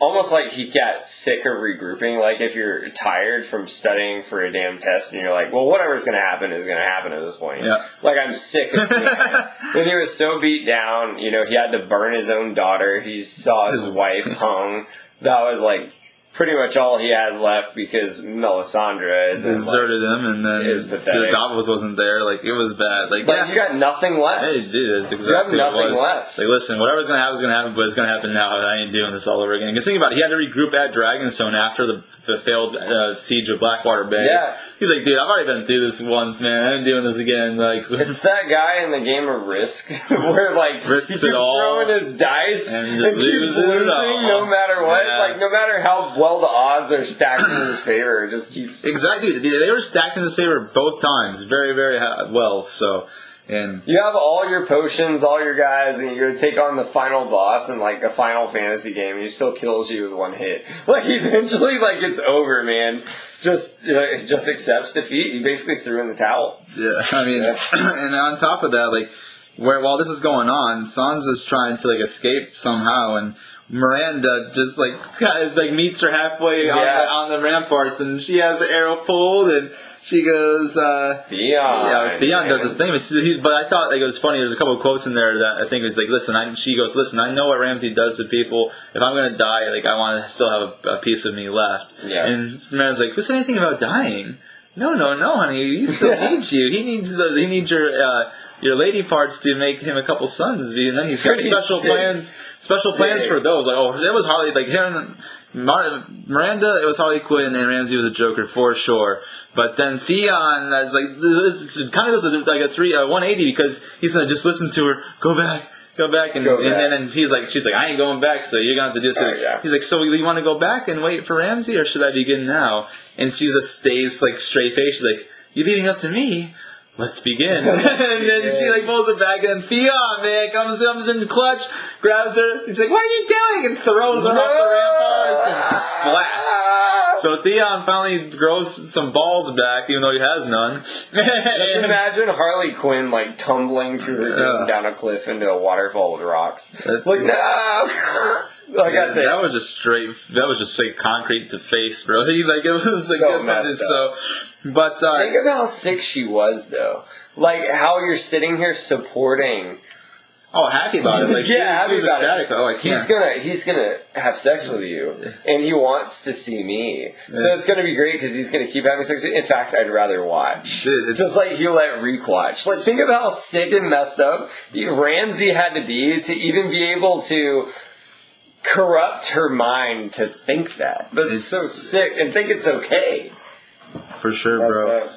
almost like he got sick of regrouping. Like, if you're tired from studying for a damn test and you're like, well, whatever's going to happen is going to happen at this point. Yeah. Like, I'm sick of that. And he was so beat down, you know, he had to burn his own daughter. He saw his wife hung. That was like pretty much all he had left because Melisandre is Deserted him, and then It's pathetic. Davos wasn't there. Like, it was bad. Like, Like, yeah. you got nothing left. Hey, dude, that's exactly what nothing it was. left. Like, listen, whatever's gonna happen is gonna happen, but it's gonna happen now. I ain't doing this all over again. Because think about it, he had to regroup at Dragonstone after the, the failed uh, siege of Blackwater Bay. Yeah. he's like, dude, I've already been through this once, man. I'm doing this again. Like, It's that guy in the game of Risk where like Risks he keeps it all throwing his dice and and, keeps it losing no matter what. Yeah. Like no matter how well the odds are stacked in his favor, it just keeps. exactly, they were stacked in his favor both times, very, very well. So, and You have all your potions, all your guys, and you take on the final boss in like a Final Fantasy game, and he still kills you with one hit. Like eventually, like it's over, man. Just you know, it just accepts defeat. He basically threw in the towel. Yeah, I mean, and on top of that, like, where while this is going on, Sansa's trying to like escape somehow, and Myranda just like like meets her halfway on, the, on the ramparts, and she has the arrow pulled, and she goes, uh, Theon. yeah, Theon man. does his thing, but, I thought like it was funny. There's a couple of quotes in there that I think was like, "Listen," I, she goes, "Listen, I know what Ramsay does to people. If I'm gonna die, like I want to still have a, a piece of me left." Yeah. And Myranda's like, "Who said anything about dying?" No, no, no, honey. He still needs you. He needs the he needs your uh, your lady parts to make him a couple sons, and then he's got special sick. plans. Special plans for those. Like, oh, it was Harley. Like him, Mar- Myranda. It was Harley Quinn, and Ramsay was a Joker for sure. But then Theon is like this- it kind of does a, like a three a 180 because he's gonna just listen to her. Go back. Go back and, Go back. and then he's like, she's like, I ain't going back, so you're gonna have to do this. Oh, yeah. He's like, so you want to go back and wait for Ramsay, or should I begin now? And she just stays like straight face. She's like, you're leading up to me? Let's begin. and then she like pulls it back, and then Theon man comes comes in clutch, grabs her. She's like, "What are you doing?" and throws her off the ramparts and splats. So Theon finally grows some balls back, even though he has none. Just imagine Harley Quinn like tumbling through her doom down a cliff into a waterfall with rocks. That- Like no, like I said, that was just straight. That was just straight concrete to face, bro. Like it was like So it- messed so. But uh, Think of how sick she was, though. Like how you're sitting here supporting. oh, happy about it. Like yeah, happy about ecstatic. it. Oh, I He's can't. gonna he's gonna have sex with you, and he wants to see me. So it's gonna be great because he's gonna keep having sex. with you. In fact, I'd rather watch. It's- Just like he'll let Reek watch. Like think of how sick and messed up the Ramsay had to be to even be able to corrupt her mind to think that. That's It's- so sick, and think it's okay. for sure, That's, bro.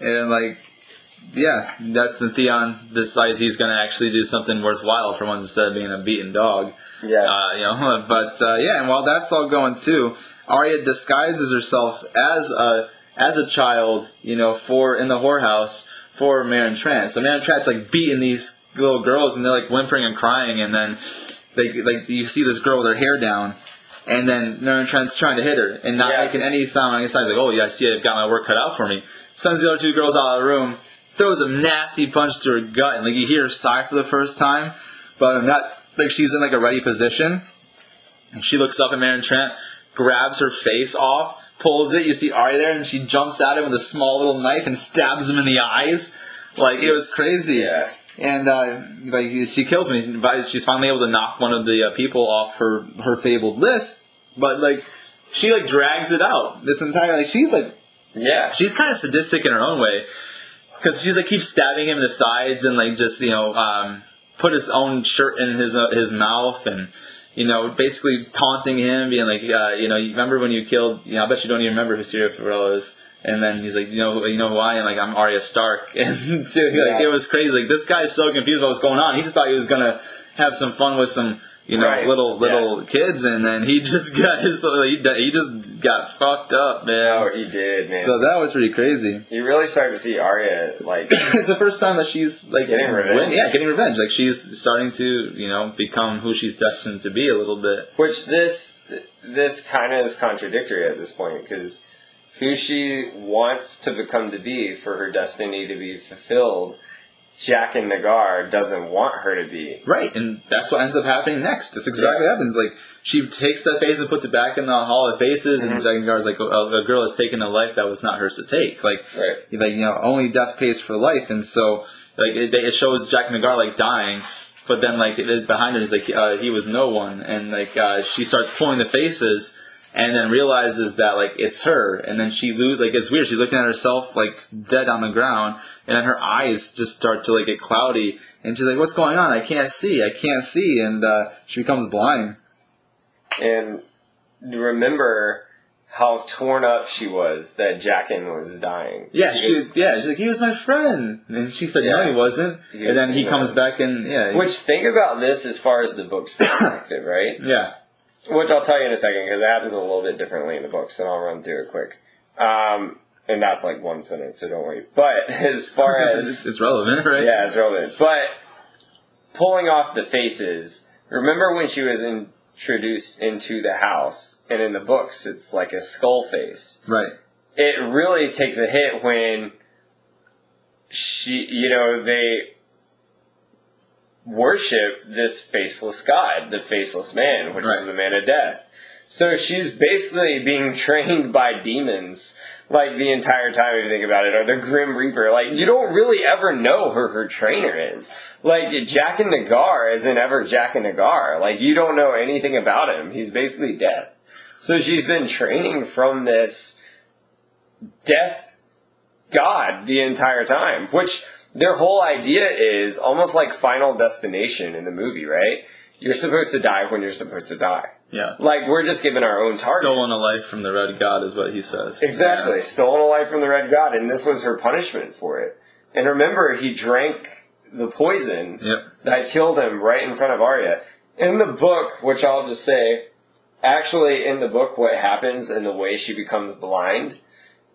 And like, yeah, that's the Theon decides he's going to actually do something worthwhile for once instead of being a beaten dog. yeah. Uh, you know, but uh, yeah, and while that's all going too, Arya disguises herself as a as a child, you know, for in the whorehouse for Meryn Trant. So Meryn Trant's like beating these little girls, and they're like whimpering and crying, and then like like you see this girl with her hair down. And then Meryn Trant's trying to hit her and not Yeah. making any sound on any signs like, oh yeah, I see I've got my work cut out for me. Sends the other two girls out of the room, throws a nasty punch to her gut, and like you hear her sigh for the first time, but that like she's in like a ready position, and she looks up at Marin Trent, grabs her face off, pulls it. You see Arya there, and she jumps at him with a small little knife and stabs him in the eyes. Like it was crazy. Yeah. And uh, like she kills him. But She's finally able to knock one of the uh, people off her her fabled list. But like she like drags it out this entire like she's like Yeah. she's kind of sadistic in her own way because she's like keeps stabbing him in the sides and like just you know um, put his own shirt in his uh, his mouth and you know basically taunting him being like uh, you know you remember when you killed you know I bet you don't even remember who Syrio Forel is and then he's like you know you know who I am like I'm Arya Stark and so, like Yeah. it was crazy like this guy's so confused about what's going on he just thought he was gonna have some fun with some you know Right. little little kids and then he just got his he, he just got fucked up man Oh, he did, man. so that was pretty crazy. you really started to see Arya like it's the first time that she's like Getting revenge. win- yeah, getting revenge. Like she's starting to you know become who she's destined to be a little bit. Which this this kind of is contradictory at this point because who she wants to become to be for her destiny to be fulfilled, Jaqen H'ghar doesn't want her to be. Right, and that's what ends up happening next. That's exactly what happens. Like she takes that face and puts it back in the Hall of Faces, and Jagar's like, a, a girl has taken a life that was not hers to take. Like, Right. like you know, only death pays for life, and so like it, it shows Jaqen H'ghar like dying. But then, like it is behind her, is like uh, he was no one, and like uh, she starts pulling the faces, and then realizes that like it's her, and then she lose like it's weird. She's looking at herself like dead on the ground, and then her eyes just start to like get cloudy, and she's like, "What's going on? I can't see. I can't see," and uh, she becomes blind. And remember how torn up she was that Jaqen was dying. Yeah, Because- she yeah, she's like, "He was my friend," and she said, "No, he wasn't," He and then was- he yeah. comes back and yeah, Which think about this as far as the book's perspective, right? yeah, Which I'll tell you in a second because it happens a little bit differently in the books, and I'll run through it quick. Um, and that's like one sentence, so don't worry. But as far it's, as it's relevant, right? yeah, it's relevant. But pulling off the faces. Remember when she was introduced into the house, and in the books, it's like a skull face. right. It really takes a hit when she, you know, they worship this faceless god, the faceless man, which Right. is the man of death. So she's basically being trained by demons, like the entire time. If you think about it, or the Grim Reaper. Like you don't really ever know who her trainer is. Like Jaqen H'ghar isn't ever Jaqen H'ghar. Like you don't know anything about him. He's basically death. So she's been training from this death god the entire time, which their whole idea is almost like Final Destination in the movie, right? You're supposed to die when you're supposed to die. Yeah. Like we're just given our own target. Stolen a life from the red god is what he says. Exactly. Yeah. Stolen a life from the Red God, and this was her punishment for it. And remember, he drank the poison Yep. that killed him right in front of Arya. In the book, which I'll just say, actually, in the book, what happens and the way she becomes blind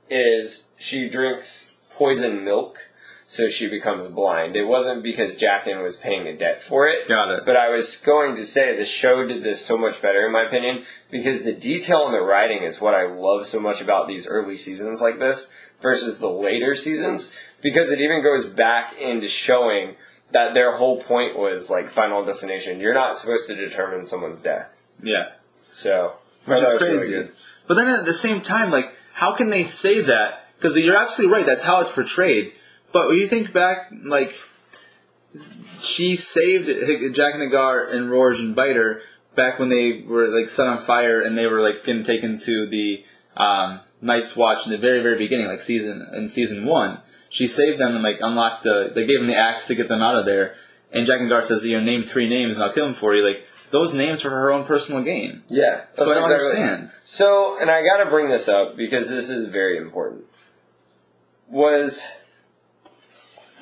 is she drinks poison milk. So she becomes blind. It wasn't because Jaqen was paying a debt for it. Got it. But I was going to say the show did this so much better, in my opinion, because the detail in the writing is what I love so much about these early seasons like this versus the later seasons, because it even goes back into showing that their whole point was like Final Destination. You're not supposed to determine someone's death. Yeah. So, Which is thought it was crazy. really but then at the same time, like, how can they say that? Because you're absolutely right. That's how it's portrayed. But when you think back, like, she saved Jaqen H'ghar and Rorge and Biter back when they were like set on fire and they were like getting taken to the um, Night's Watch in the very very beginning, like season in season one. She saved them and like unlocked the. They gave them the axe to get them out of there. And Jaqen H'ghar says, "You know, name three names and I'll kill them for you." Like those names for her own personal gain. Yeah. So I don't exactly- understand. So, and I got to bring this up because this is very important. Was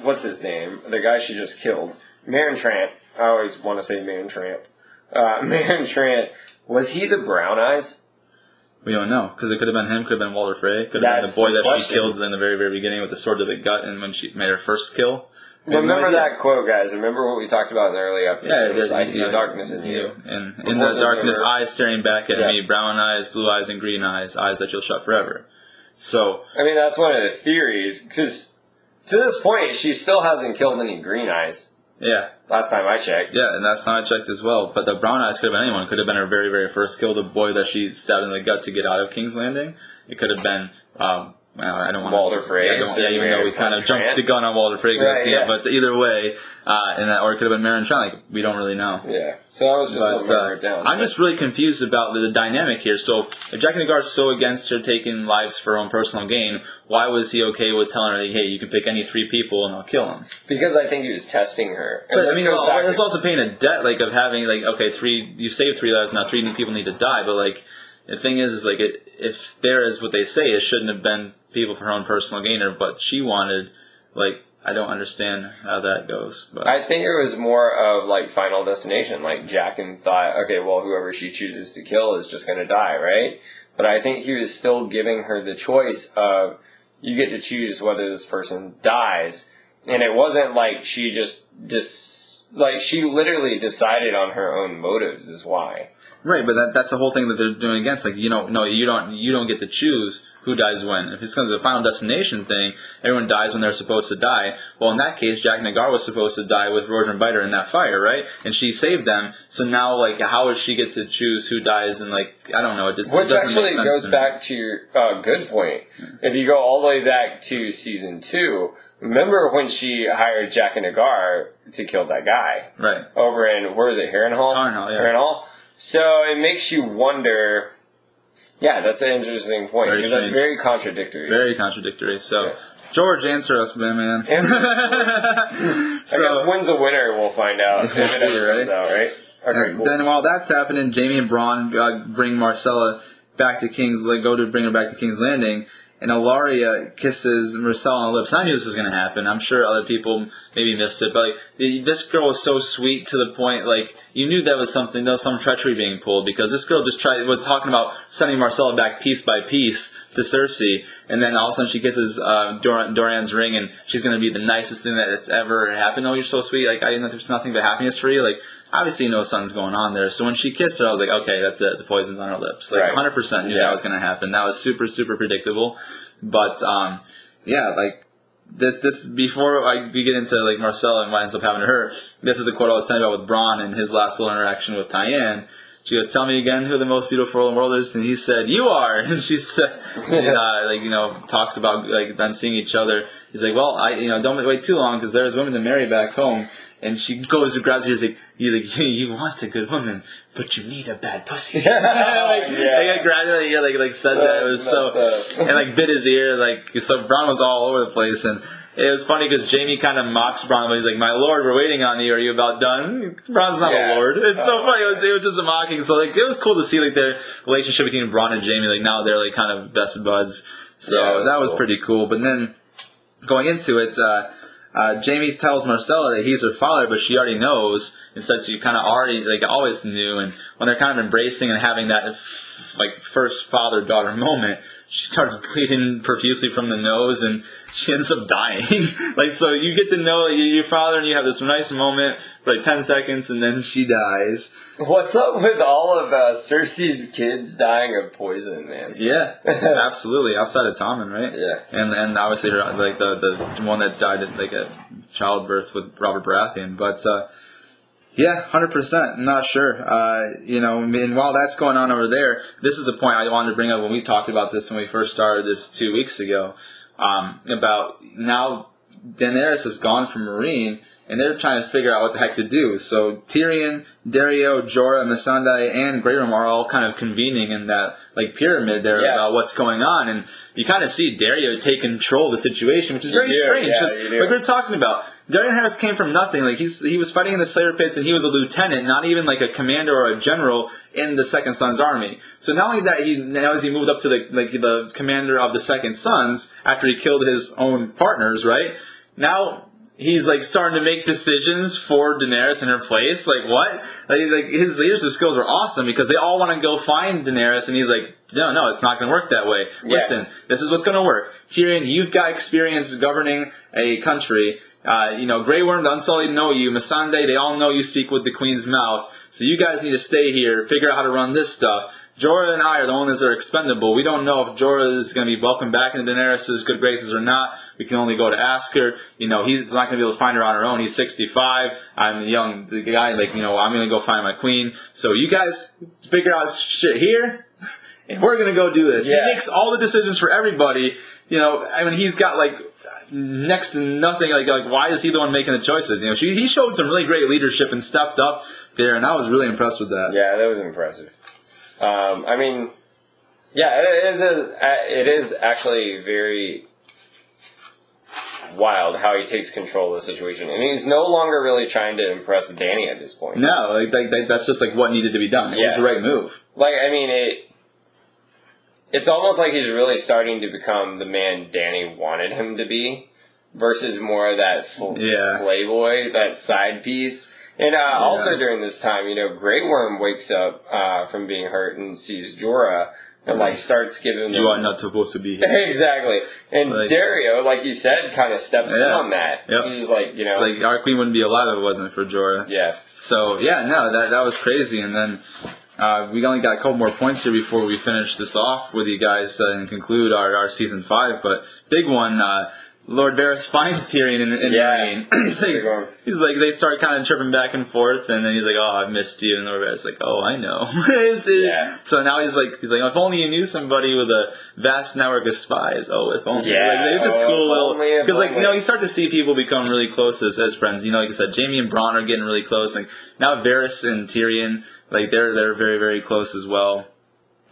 what's his name? The guy she just killed, Meryn Trant. I always want to say Meryn Trant. Uh, Meryn Trant. Was he the Brown Eyes? We don't know because it could have been him, could have been Walder Frey, could have been the boy the that she killed in the very very beginning with the sword to the gut, and when she made her first kill. No Remember idea. that quote, guys. Remember what we talked about in the early episode. Yeah, I see the darkness is new. and in the the darkness, river. eyes staring back at Yeah. me, brown eyes, blue eyes, and green eyes, eyes that you'll shut forever. So I mean, that's one of the theories because to this point, she still hasn't killed any Green Eyes. yeah, Last time I checked. yeah, and that's not checked as well. But the brown eyes could have been anyone. Could have been her very very first kill, the boy that she stabbed in the gut to get out of King's Landing. It could have been. Um, well, I don't want Walder Frey, Yeah, I don't- yeah, even though we kind of jumped the gun on Walder Frey, Right, yeah, but either way, uh, and that, or it could have been Meryn Trant. Like we don't really know. Yeah. So I was just But uh, down. I'm just really confused about the, the dynamic here. So if Jaqen H'ghar's so against her taking lives for her own personal gain, why was he okay with telling her, "Hey, you can pick any three people and I'll kill them"? because I think he was testing her. And But I mean, well, it's also paying a debt, like of having like okay, three you saved three lives, now three people need to die. But like the thing is, is like it, if there is what they say, it shouldn't have been people for her own personal gain, or but she wanted. Like I don't understand how that goes. But I think it was more of like Final Destination. Like Jaqen thought, okay, well, whoever she chooses to kill is just going to die, right? But I think he was still giving her the choice of you get to choose whether this person dies, and it wasn't like she just dis like she literally decided on her own motives is why. Right, but that, that's the whole thing that they're doing against. Like, you know, no, you don't, you don't get to choose who dies when. If it's kind of the final destination thing, everyone dies when they're supposed to die. Well, in that case, Jaqen H'ghar was supposed to die with Rorge and Biter in that fire, right? And she saved them. So now, like, how does she get to choose who dies? And like, I don't know. It just it Which doesn't actually make sense goes to back to your uh, good point. If you go all the way back to season two, remember when she hired Jaqen H'ghar to kill that guy Right. over in where is it, Harrenhal? Harrenhal, yeah. Harrenhal. So it makes you wonder. Yeah, that's an interesting point Very that's very contradictory. Very contradictory. So, Yeah. George, answer us, man, man. Answer- I guess so, when's the winner? We'll find out. We'll see, right? out, right? Okay, cool. Then while that's happening, Jaime and Bronn uh, bring Myrcella back to King's like, go to bring her back to King's Landing, and Ellaria kisses Myrcella on the lips. I knew this was going to happen. I'm sure other people maybe missed it, but like this girl was so sweet to the point like you knew that was something, there was some treachery being pulled because this girl just tried was talking about sending Myrcella back piece by piece to Cersei, and then all of a sudden she kisses uh, Dor- Doran's ring, and she's going to be the nicest thing that's ever happened. Oh, you're so sweet. Like I there's nothing but happiness for you. Like obviously no something's going on there. So when she kissed her, I was like, okay, that's it. The poison's on her lips. Like Right. 100 percent knew Yeah. that was going to happen. That was super super predictable. But um, yeah, like this this before I we get into like Myrcella and what ends up happening to her. This is the quote I was telling you about with Bronn and his last little interaction with Tyene. She goes, "Tell me again who the most beautiful girl in the world is," and he said, "You are." And she said, and, uh, like you know, talks about like them seeing each other. He's like, "Well, I you know don't wait too long because there's women to marry back home." And she goes and grabs her. She's like, "You like you want a good woman, but you need a bad pussy." like, Yeah. like, I grabbed her, like, yeah, like, like said that. It was so That's messed up. and like bit his ear. Like so, Bronn was all over the place, and it was funny because Jaime kind of mocks Bronn. But he's like, "My lord, we're waiting on you. Are you about done?" Bronn's not Yeah. a lord. It's so funny. It was, it was just a mocking. So like, it was cool to see like their relationship between Braun and Jaime. Like now they're like kind of best buds. So Yeah, was that was cool. pretty cool. But then going into it. Uh, uh, Jaime tells Myrcella that he's her father, but she already knows, and says she kind of already, like, always knew. And when they're kind of embracing and having that f- like first father daughter moment, she starts bleeding profusely from the nose, and she ends up dying. like so, you get to know your father, and you have this nice moment for like ten seconds, and then she dies. What's up with all of uh, Cersei's kids dying of poison, man? Yeah, absolutely. Outside of Tommen, right? Yeah. And and obviously her like the the one that died at like a childbirth with Robert Baratheon, but. uh yeah, hundred percent. Not sure. Uh, you know, mean, while that's going on over there, this is the point I wanted to bring up when we talked about this when we first started this two weeks ago. Um, about now Daenerys is gone from Meereen, and they're trying to figure out what the heck to do. So Tyrion, Daario, Jorah, Missandei, and Grey Worm are all kind of convening in that like pyramid there Yeah. about what's going on, and you kind of see Daario take control of the situation, which is very do, strange. yeah, 'cause you do. like we we're talking about, Daario Naharis came from nothing. Like he's he was fighting in the Slayer pits, and he was a lieutenant, not even like a commander or a general in the Second Sons army. So not only that, he now as he moved up to the like the commander of the Second Sons after he killed his own partners, right? Now he's like starting to make decisions for Daenerys in her place. Like what? Like, like his leadership skills are awesome because they all want to go find Daenerys, and he's like, no, no, it's not going to work that way. Yeah. Listen, this is what's going to work. Tyrion, you've got experience governing a country. Uh, you know, Grey Worm, the Unsullied know you. Missandei, they all know you speak with the Queen's mouth. So you guys need to stay here, figure out how to run this stuff. Jorah and I are the ones that are expendable. We don't know if Jorah is going to be welcomed back into Daenerys' good graces or not. We can only go to ask her. You know, he's not going to be able to find her on her own. He's 65. I'm a young the guy. Like, you know, I'm going to go find my queen. So you guys figure out shit here, and we're going to go do this. Yeah. He makes all the decisions for everybody. You know, I mean, he's got like next to nothing. Like, like why is he the one making the choices? You know, she, he showed some really great leadership and stepped up there, and I was really impressed with that. Yeah, that was impressive. Um, I mean, yeah, it is. A, it is actually very wild how he takes control of the situation, and he's no longer really trying to impress Dany at this point. No, like, like, that's just like what needed to be done. It was the right move. Like, I mean, it. It's almost like he's really starting to become the man Dany wanted him to be, versus more of that sl- Yeah. boy, that side piece. And uh, also during this time, you know, Grey Worm wakes up uh, from being hurt and sees Jorah and like starts giving You him are not supposed to be here. exactly. And Like- Daario, like you said, kind of steps in on that. Yep. He's like, you know, It's like our queen wouldn't be alive if it wasn't for Jorah. yeah, So yeah, no, that that was crazy. And then uh, we only got a couple more points here before we finish this off with you guys uh, and conclude our, our season five. But big one, uh, Lord Varys finds Tyrion in, in Yeah. Meereen. he's like, he's like, they start kind of tripping back and forth, and then he's like, "Oh, I missed you," and Lord Varys is like, "Oh, I know." It- Yeah. So now he's like, he's like, "If only you knew somebody with a vast network of spies." Oh, if only. Yeah. Like, they're just Oh, cool little because like you know you start to see people become really close as, as friends. You know, like I said, Jaime and Bronn are getting really close. Like now Varys and Tyrion, like they're they're very very close as well.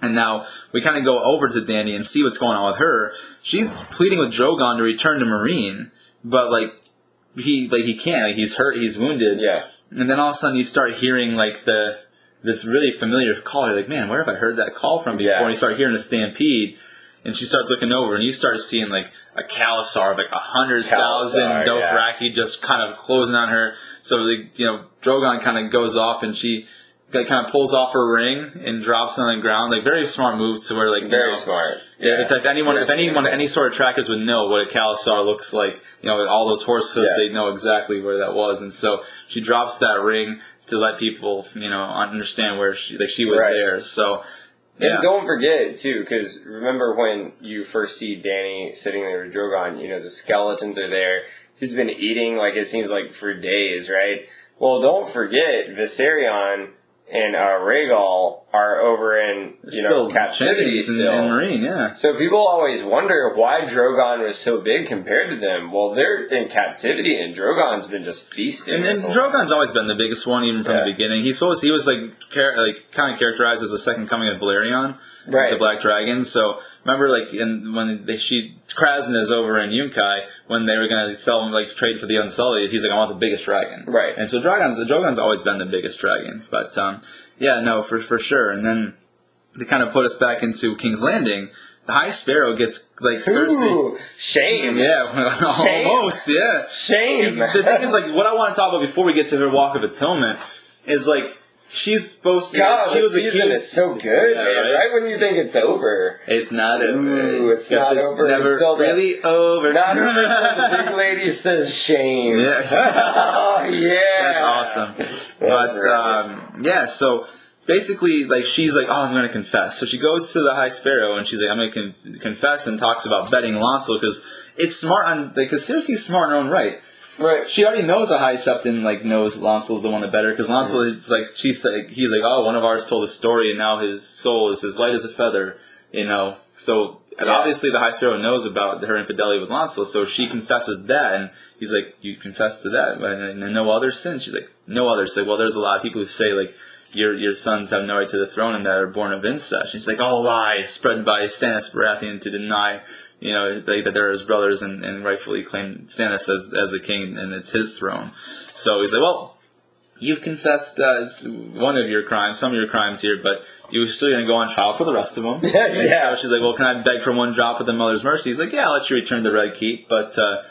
And now we kind of go over to Dany and see what's going on with her. She's pleading with Drogon to return to Meereen, but like he like he can't. Like he's hurt. He's wounded. yeah, And then all of a sudden you start hearing like the this really familiar call. You're like, man, where have I heard that call from before? Yeah. And you start hearing a stampede. And she starts looking over, and you start seeing like a khalasar of like a hundred thousand khalasar, yeah. Dothraki just kind of closing on her. So like you know, Drogon kind of goes off, and she like, kind of pulls off her ring and drops it on the ground. Like very smart move to where like you very know, smart. yeah, if, if anyone, Very if anyone, smart. any sort of trackers would know what a khalasar looks like, you know, with all those horse hooves, Yeah. they know exactly where that was. And so she drops that ring to let people, you know, understand where she, like she was Right. there. So, And don't forget too, because remember when you first see Dany sitting there with Drogon, you know the skeletons are there. He's been eating like it seems like for days, right? Well, don't forget Viserion and uh, Rhaegal are over in you know captivity still. in Meereen, yeah. So people always wonder why Drogon was so big compared to them. Well, they're in captivity, and Drogon's been just feasting. And, and Drogon's always been the biggest one, even from Yeah. the beginning. He's supposed he was like char- like kind of characterized as the second coming of Balerion, Right. the Black Dragon. So remember, like, in, when they, she Kraznys is over in Yunkai when they were gonna sell him like trade for the Unsullied, he's like, I want the biggest dragon, Right. And so dragons, the Drogon's always been the biggest dragon, but um, yeah, no, for for sure. And then they kind of put us back into King's Landing. The High Sparrow gets like Cersei. Ooh, shame. Yeah, Shame. almost. Yeah, Shame. the thing is, like, what I want to talk about before we get to her walk of atonement is like she's supposed to. God, she the was season accused. is so good, Yeah, man. right? Right? when you think it's over. It's not over. Ooh, it's 'Cause not over Never until the- really over. Not until the big lady says shame. Yeah. oh, yeah. That's awesome. But right. um, yeah, so basically, like she's like, "Oh, I'm going to confess." So she goes to the High Sparrow and she's like, "I'm going to con- confess," and talks about betting Lancel because it's smart on because Cersei's smart in her own right. Right. She already knows the High Septon like knows Lancel's the one that better because Lancel is like she's like he's like, "Oh, one of ours told a story and now his soul is as light as a feather," you know. So. And Yeah. obviously, the High Sparrow knows about her infidelity with Lancel, so she confesses that, and he's like, "You confess to that, and, and no other sin." She's like, "No other." She's like, "Well, there's a lot of people who say like your your sons have no right to the throne and that are born of incest." She's like, "All lies spread by Stannis Baratheon to deny, you know, like, that they're his brothers and, and rightfully claim Stannis as as the king and it's his throne." So he's like, "Well." You've confessed uh, one of your crimes, some of your crimes here, but you're still going to go on trial for the rest of them. Yeah, And yeah. So she's like, "Well, can I beg for one drop of the mother's mercy?" He's like, "Yeah, I'll let you return the red keep, but uh,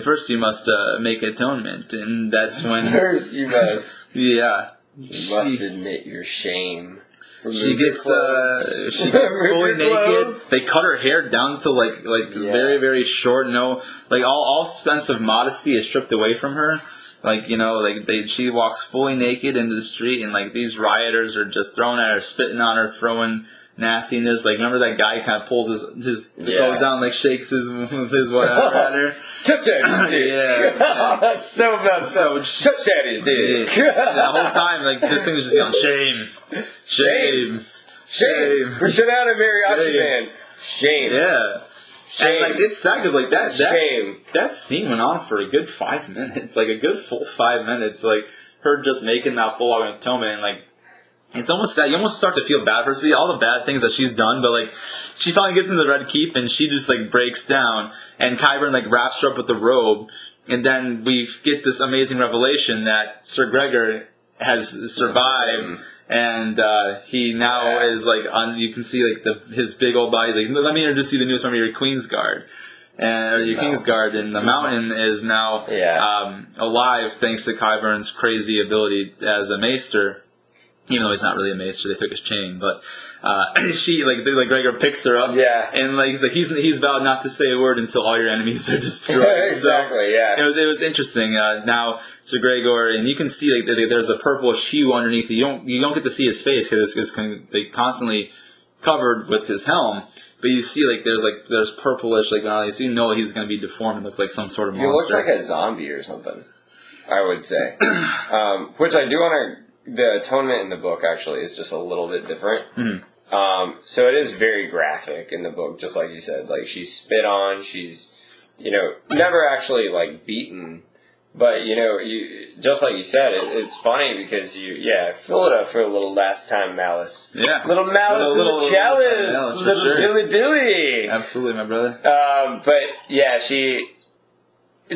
first you must uh, make atonement." And that's when, First, you must, yeah, you must admit your shame. She Remove your gets uh, she gets fully naked. They cut her hair down to like like Yeah. very very short. No, like all all sense of modesty is stripped away from her. Like you know, like they she walks fully naked into the street, and like these rioters are just throwing at her, spitting on her, throwing nastiness. Like remember that guy kind of pulls his his Yeah. goes down, like shakes his his whatever at her. Touch dick. Yeah. That's so messed So up. Touch daddy's dick. the whole time, like this thing was just going shame, shame, Shame. shame. It out of Mariachi Shame. Man. Shame. Yeah. Shame. And like it's sad because like that that Shame. that scene went on for a good five minutes, like a good full five minutes, like her just making that full walk atonement, and like it's almost sad. You almost start to feel bad for her. See all the bad things that she's done, but like she finally gets into the red keep and she just like breaks down, and Qyburn like wraps her up with the robe, and then we get this amazing revelation that Sir Gregor has survived. And uh, he now Yeah. is like on. You can see like the his big old body. Like, let me introduce you to the newest member of your Queen's Guard, and or your No. King's Guard. And the Mountain is now Yeah. um, alive thanks to Qyburn's crazy ability as a maester. Even though he's not really a maester, they took his chain. But uh, she, like, like Gregor picks her up, Yeah. and like he's like he's he's vowed not to say a word until all your enemies are destroyed. exactly, So, yeah. it was it was interesting. Uh, now Sir Gregor, and you can see like there's a purplish hue underneath. You don't you don't get to see his face because it's, it's like, constantly covered with his helm. But you see like there's like there's purplish like uh, so you know he's going to be deformed and look like some sort of He looks like a zombie or something. I would say, um, which I do want to. The atonement in the book actually is just a little bit different. Mhm. Um, so it is very graphic in the book, just like you said. Like she's spit on, she's you know never actually like beaten, but you know you just like you said, it, it's funny because you yeah fill it up for a little last time malice. yeah, Little malice Little- in the little- chalice, little sure. dilly dilly. absolutely, my brother. Um, but yeah, she,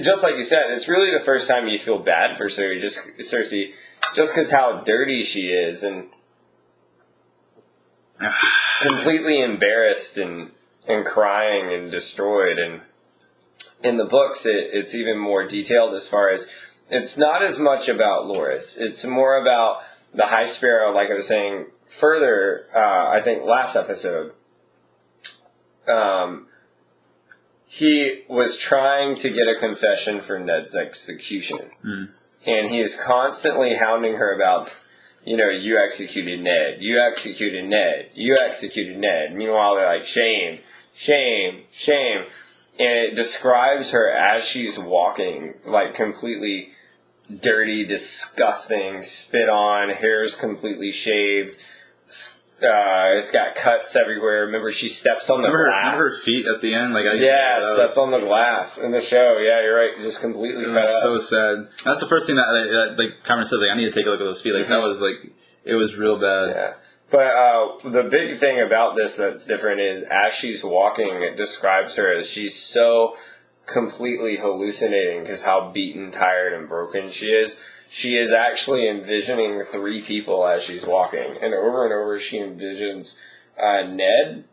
just like you said, it's really the first time you feel bad for Cersei, just Cersei, just because how dirty she is and completely embarrassed and and crying and destroyed. And in the books, it, it's even more detailed as far as it's not as much about Loras. It's more about the High Sparrow, like I was saying further. Uh, I think last episode. Um, he was trying to get a confession for Ned's execution. And he is constantly hounding her about, you know, you executed Ned, you executed Ned, you executed Ned. Meanwhile, they're like, shame, shame, shame. And it describes her as she's walking, like completely dirty, disgusting, spit on, hair's completely shaved. Uh, it's got cuts everywhere. Remember, she steps on the Remember, glass. remember her feet at the end? Like I Yeah, steps was- on the glass in the show. Yeah, you're right. Just completely It cut was so sad. That's the first thing that, that like Cameron said. Like I need to take a look at those feet. Like that was like it was real bad. yeah. But uh, the big thing about this that's different is as she's walking, it describes her as she's so completely hallucinating because how beaten, tired, and broken she is. She is actually envisioning three people as she's walking, and over and over she envisions uh, Ned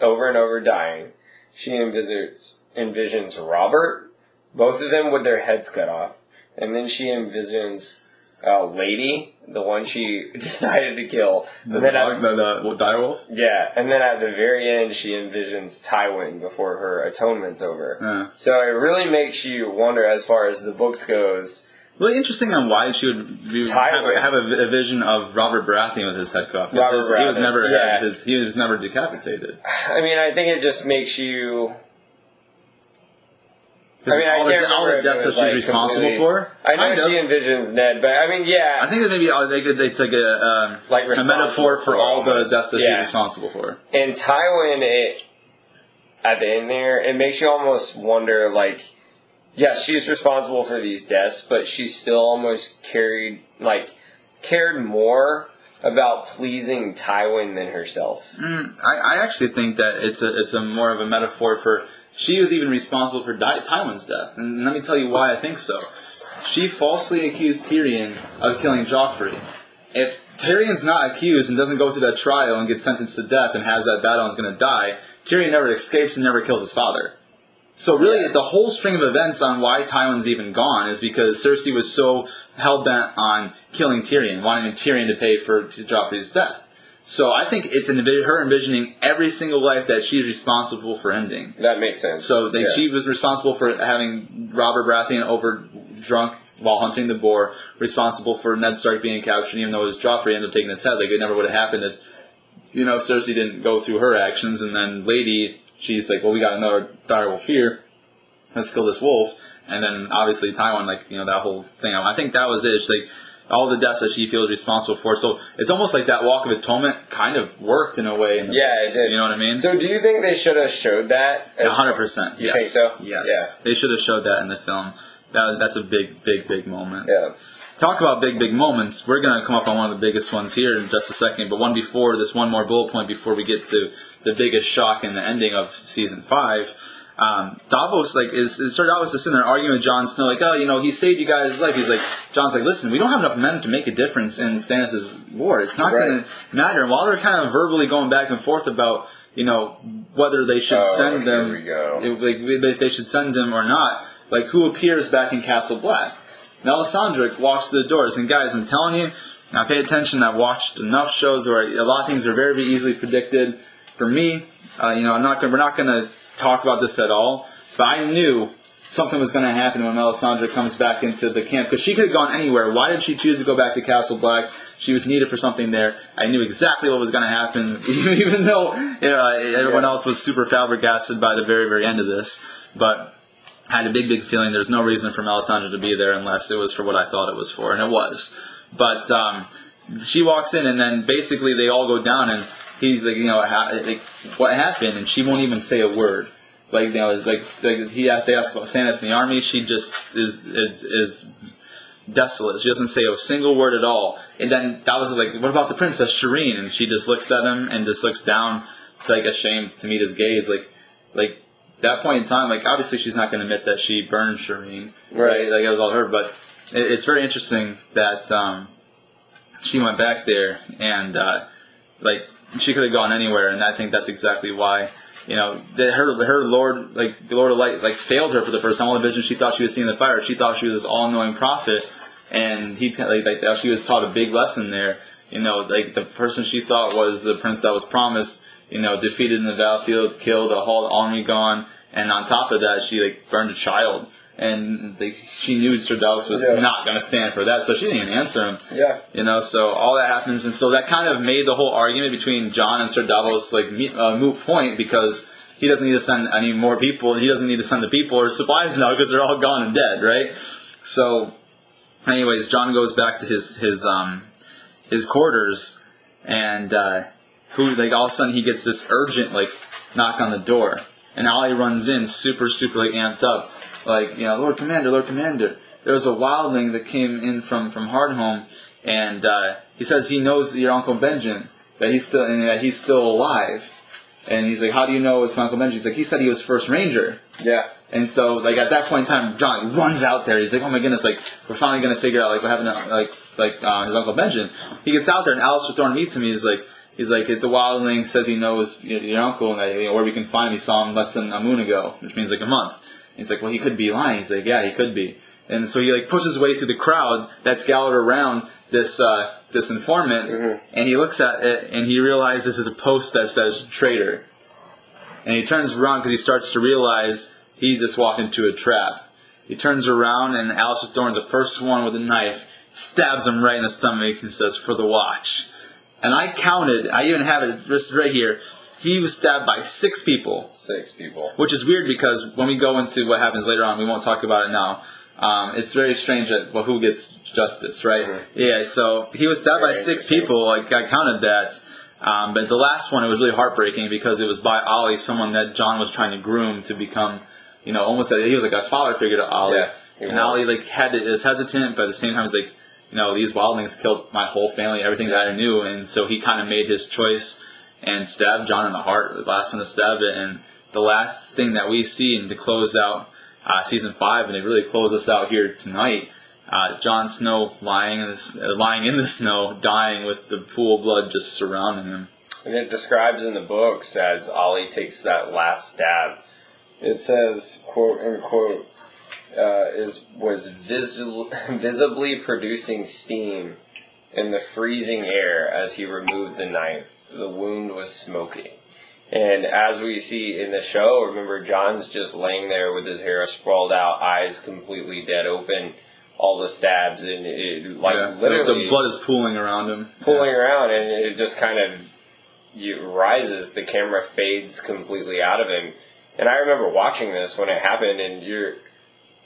over and over dying. She envisions envisions Robert, both of them with their heads cut off, and then she envisions uh, Lady the one she decided to kill. The, and then dog, at, the, the direwolf. yeah, and then at the very end, she envisions Tywin before her atonement's over. Yeah. So it really makes you wonder, as far as the books goes. Really interesting on why she would be, have, a, have a, a vision of Robert Baratheon with his head cut off. This Robert is- he was never yeah. his, he was never decapitated. I mean, I think it just makes you. I mean, I all, can't the, all the deaths that she's like, responsible completely- for. I know kind of. she envisions Ned, but I mean, yeah, I think that maybe uh, they could, it's like a, um, Like a metaphor for for all the deaths that Yeah. she's responsible for. And Tywin, it at the end there, it makes you almost wonder, like, yes, she's responsible for these deaths, but she still almost carried, like, cared more about pleasing Tywin than herself. Mm, I, I actually think that it's a it's a more of a metaphor for she was even responsible for Di- Tywin's death, and let me tell you why I think so. She falsely accused Tyrion of killing Joffrey. If Tyrion's not accused and doesn't go through that trial and gets sentenced to death and has that battle and is going to die, Tyrion never escapes and never kills his father. So really, the whole string of events on why Tywin's even gone is because Cersei was so hell bent on killing Tyrion, wanting Tyrion to pay for Joffrey's death. So I think it's her envisioning every single life that she's responsible for ending. That makes sense. So Yeah. she was responsible for having Robert Baratheon over drunk while hunting the boar, responsible for Ned Stark being captured, even though it was Joffrey ended up taking his head. Like it never would have happened if you know Cersei didn't go through her actions. And then Lady, she's like, well, we got another direwolf here. Let's kill this wolf. And then obviously Tywin, like you know that whole thing. I think that was it. It's like all the deaths that she feels responsible for. So it's almost like that Walk of Atonement kind of worked in a way. In the Yeah, did. You know what I mean? So do you think they should have showed that? as- A hundred percent. You Yes. think so? Yes. Yeah. They should have showed that in the film. That, that's a big, big, big moment. Yeah. Talk about big, big moments. We're gonna come up on one of the biggest ones here in just a second. But one before this, one more bullet point before we get to the biggest shock in the ending of season five. Um, Davos like is, is Sir Davos is sitting there arguing with Jon Snow like, oh, you know, he saved you guys' life. He's like, Jon's like, listen, we don't have enough men to make a difference in Stannis' war. It's not Right. going to matter. And while they're kind of verbally going back and forth about, you know, whether they should Oh, send them, if, like if they should send him or not, like who appears back in Castle Black? Melisandre walks to the doors, and guys, I'm telling you, I pay attention. I've watched enough shows where a lot of things are very, very easily predicted. For me, uh, you know, I'm not gonna, we're not going to talk about this at all, but I knew something was going to happen when Melisandre comes back into the camp because she could have gone anywhere. Why did she choose to go back to Castle Black? She was needed for something there. I knew exactly what was going to happen, even though uh, everyone else was super flabbergasted by the very, very end of this. But had a big, big feeling there's no reason for Melisandre to be there unless it was for what I thought it was for, and it was. But um, she walks in, and then basically they all go down, and he's like, you know, what happened? And she won't even say a word. Like, you know, it's like, like he asked, they ask about Stannis in the army. She just is is, is desolate. She doesn't say a single word at all. And then Davos is like, "What about the princess Shireen?" And she just looks at him and just looks down, like ashamed to meet his gaze. Like, like that point in time, like obviously she's not going to admit that she burned Shireen, Right. Like it was all her. But it, it's very interesting that um, she went back there and uh, like she could have gone anywhere, and I think that's exactly why. You know, that her her Lord like Lord of Light like failed her for the first time. All the vision she thought she was seeing the fire, she thought she was this all knowing prophet, and he like, like she was taught a big lesson there. You know, like the person she thought was the prince that was promised. You know, defeated in the battlefield, killed, a whole army gone, and on top of that, she like burned a child, and like, she knew Sir Davos was Yeah. not going to stand for that, so she didn't even answer him. Yeah. You know, so all that happens, and so that kind of made the whole argument between Jon and Sir Davos like me- uh, moot point because he doesn't need to send any more people, and he doesn't need to send the people or supplies now because they're all gone and dead, right? So, anyways, Jon goes back to his his um his quarters, and uh, who like all of a sudden he gets this urgent like knock on the door, and Ollie runs in super super like amped up, like you know Lord Commander, Lord Commander. There was a wildling that came in from from Hardhome, and uh, he says he knows your uncle Benjamin that he's still and that he's still alive. And he's like, "How do you know it's my uncle Benjamin?" He's like, "He said he was first ranger." Yeah. And so, like at that point in time, Jon runs out there. He's like, "Oh my goodness! Like we're finally gonna figure out like what happened to like like uh, his uncle Benjamin." He gets out there, and Alliser Thorne meets him. He's like, "He's like, it's a wildling. Says he knows your, your uncle, and that, you know, where we can find him. He saw him less than a moon ago, which means like a month." he's like, well, he could be lying. He's like, yeah, he could be. And so he like pushes his way through the crowd that's gathered around this uh, this informant, and he looks at it and he realizes it's a post that says traitor. And he turns around because he starts to realize he just walked into a trap. He turns around and Alliser Thorne, the first one with a knife, stabs him right in the stomach and says, "For the watch." And I counted. I even have it just right here. He was stabbed by six people Six people. which is weird because when we go into what happens later on, we won't talk about it now. Um, it's very strange that well, who gets justice, right? Mhm. Yeah. So he was stabbed by six people. Like I counted that. Um, but the last one, it was really heartbreaking because it was by Ollie, someone that Jon was trying to groom to become, you know, almost that he was like a father figure to Ollie. Yeah, and was. Ollie like had to, is hesitant, but at the same time, he's like, you know, these wildlings killed my whole family, everything that I knew, and so he kind of made his choice and stabbed Jon in the heart, the last one to stab it. And the last thing that we see, and to close out uh, season five, and they really close us out here tonight. Uh, Jon Snow lying in, this, uh, lying in the snow, dying with the pool of blood just surrounding him. And it describes in the books as Ollie takes that last stab. It says, quote unquote, uh, is was visi- visibly producing steam in the freezing air as he removed the knife. The wound was smoking. And as we see in the show, remember Jon's just laying there with his hair sprawled out, eyes completely dead open, all the stabs, and it, like Yeah, the- literally the blood is pooling around him. pulling around, and it just kind of you rises. The camera fades completely out of him, and I remember watching this when it happened, and you're.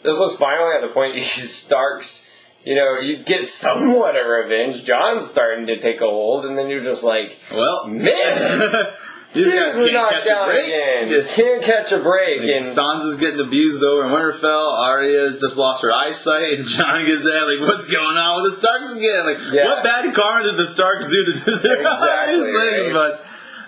This was finally at the point you Starks. You know, you get somewhat of revenge. Jon's starting to take a hold, and then you're just like, Well, man, these guys can't not catch a down break. again. Yeah. Can't catch a break, Like, and Sansa's getting abused over in Winterfell. Arya just lost her eyesight, and John gets there like, "What's going on with the Starks again? Like, Yeah. what bad karma did the Starks do to deserve all Exactly, these things?" right.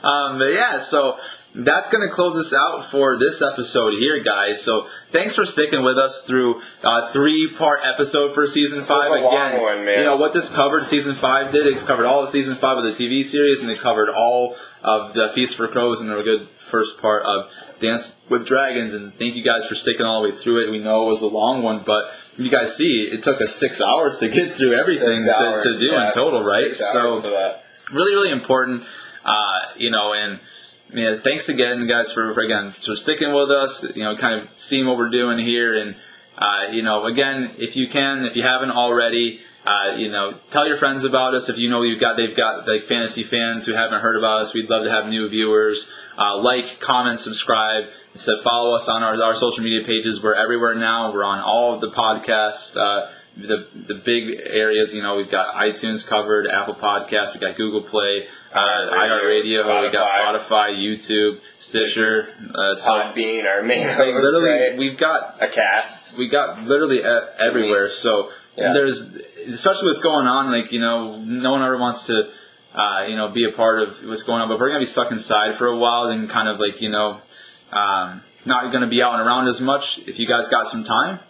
But, um, but yeah, so that's going to close us out for this episode here, guys. So thanks for sticking with us through uh, three part episode for season five. a Again, one, you know what this covered. Season five did. It's covered all of season five of the TV series, and it covered all of the Feast for Crows, and a good first part of Dance with Dragons. And thank you guys for sticking all the way through it. We know it was a long one, but you guys see, it took us six hours to get through everything to, to do yeah. in total, right? So really, really important. Uh, you know, and yeah, thanks again, guys, for, for again for sticking with us. You know, kind of seeing what we're doing here, and uh, you know, again, if you can, if you haven't already, uh, you know, tell your friends about us. If you know you've got they've got like fantasy fans who haven't heard about us, we'd love to have new viewers. Uh, like, comment, subscribe. So follow us on our, our social media pages. We're everywhere now. We're on all of the podcasts. The the big areas, you know, we've got iTunes covered, Apple Podcasts, we got Google Play, uh, iHeartRadio, we got Spotify. YouTube, Stitcher. Uh, so Podbean, our main literally, right? we've got a cast. we got literally e- everywhere. So Yeah. there's, especially what's going on. Like you know, no one ever wants to, uh, you know, be a part of what's going on. But if we're gonna be stuck inside for a while, then kind of like you know, um, not gonna be out and around as much. If you guys got some time.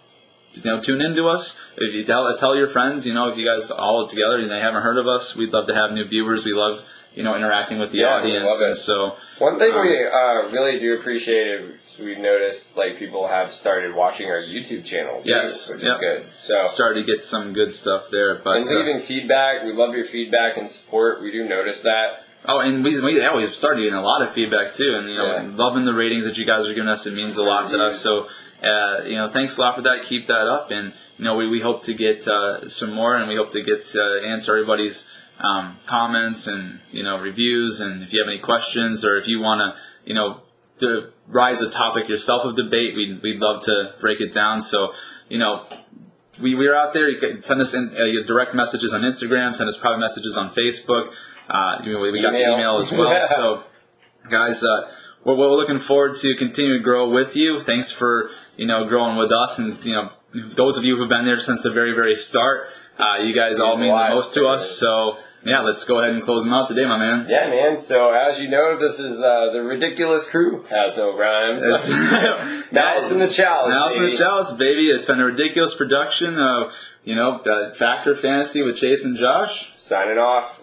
You know, tune in to us. If you tell tell your friends, you know, if you guys all together and they haven't heard of us, we'd love to have new viewers. We love, you know, interacting with the Yeah, audience. love it. And so, One thing Um, we uh, really do appreciate is we've noticed like people have started watching our YouTube channel. Too, Yes, which yep. is good. So started to get some good stuff there. But and uh, leaving feedback, we love your feedback and support. We do notice that. Oh, and we, we yeah, we've started getting a lot of feedback too, and you know, Yeah. loving the ratings that you guys are giving us. It means a lot to us. So, uh, you know, thanks a lot for that. Keep that up, and you know, we, we hope to get uh, some more, and we hope to get uh, answer everybody's um, comments and you know reviews, and if you have any questions or if you want to, you know, to rise a topic yourself of debate, we'd we'd love to break it down. So, you know, we, we're out there. You can send us in, uh, your direct messages on Instagram. Send us private messages on Facebook. Uh, you know, we got Email. email as well. so, guys, uh, we're, we're looking forward to continue to grow with you. Thanks for you know growing with us, and you know those of you who've been there since the very very start. Uh, you guys all mean the most to us. So yeah, let's go ahead and close them out today, my man. Yeah, man. So as you know, this is uh, the ridiculous crew. Has no rhymes. It's- Mouse in the chalice. Mouse in the Chalice, baby. It's been a ridiculous production of, you know, uh, Factor Fantasy with Chase and Josh. Signing off.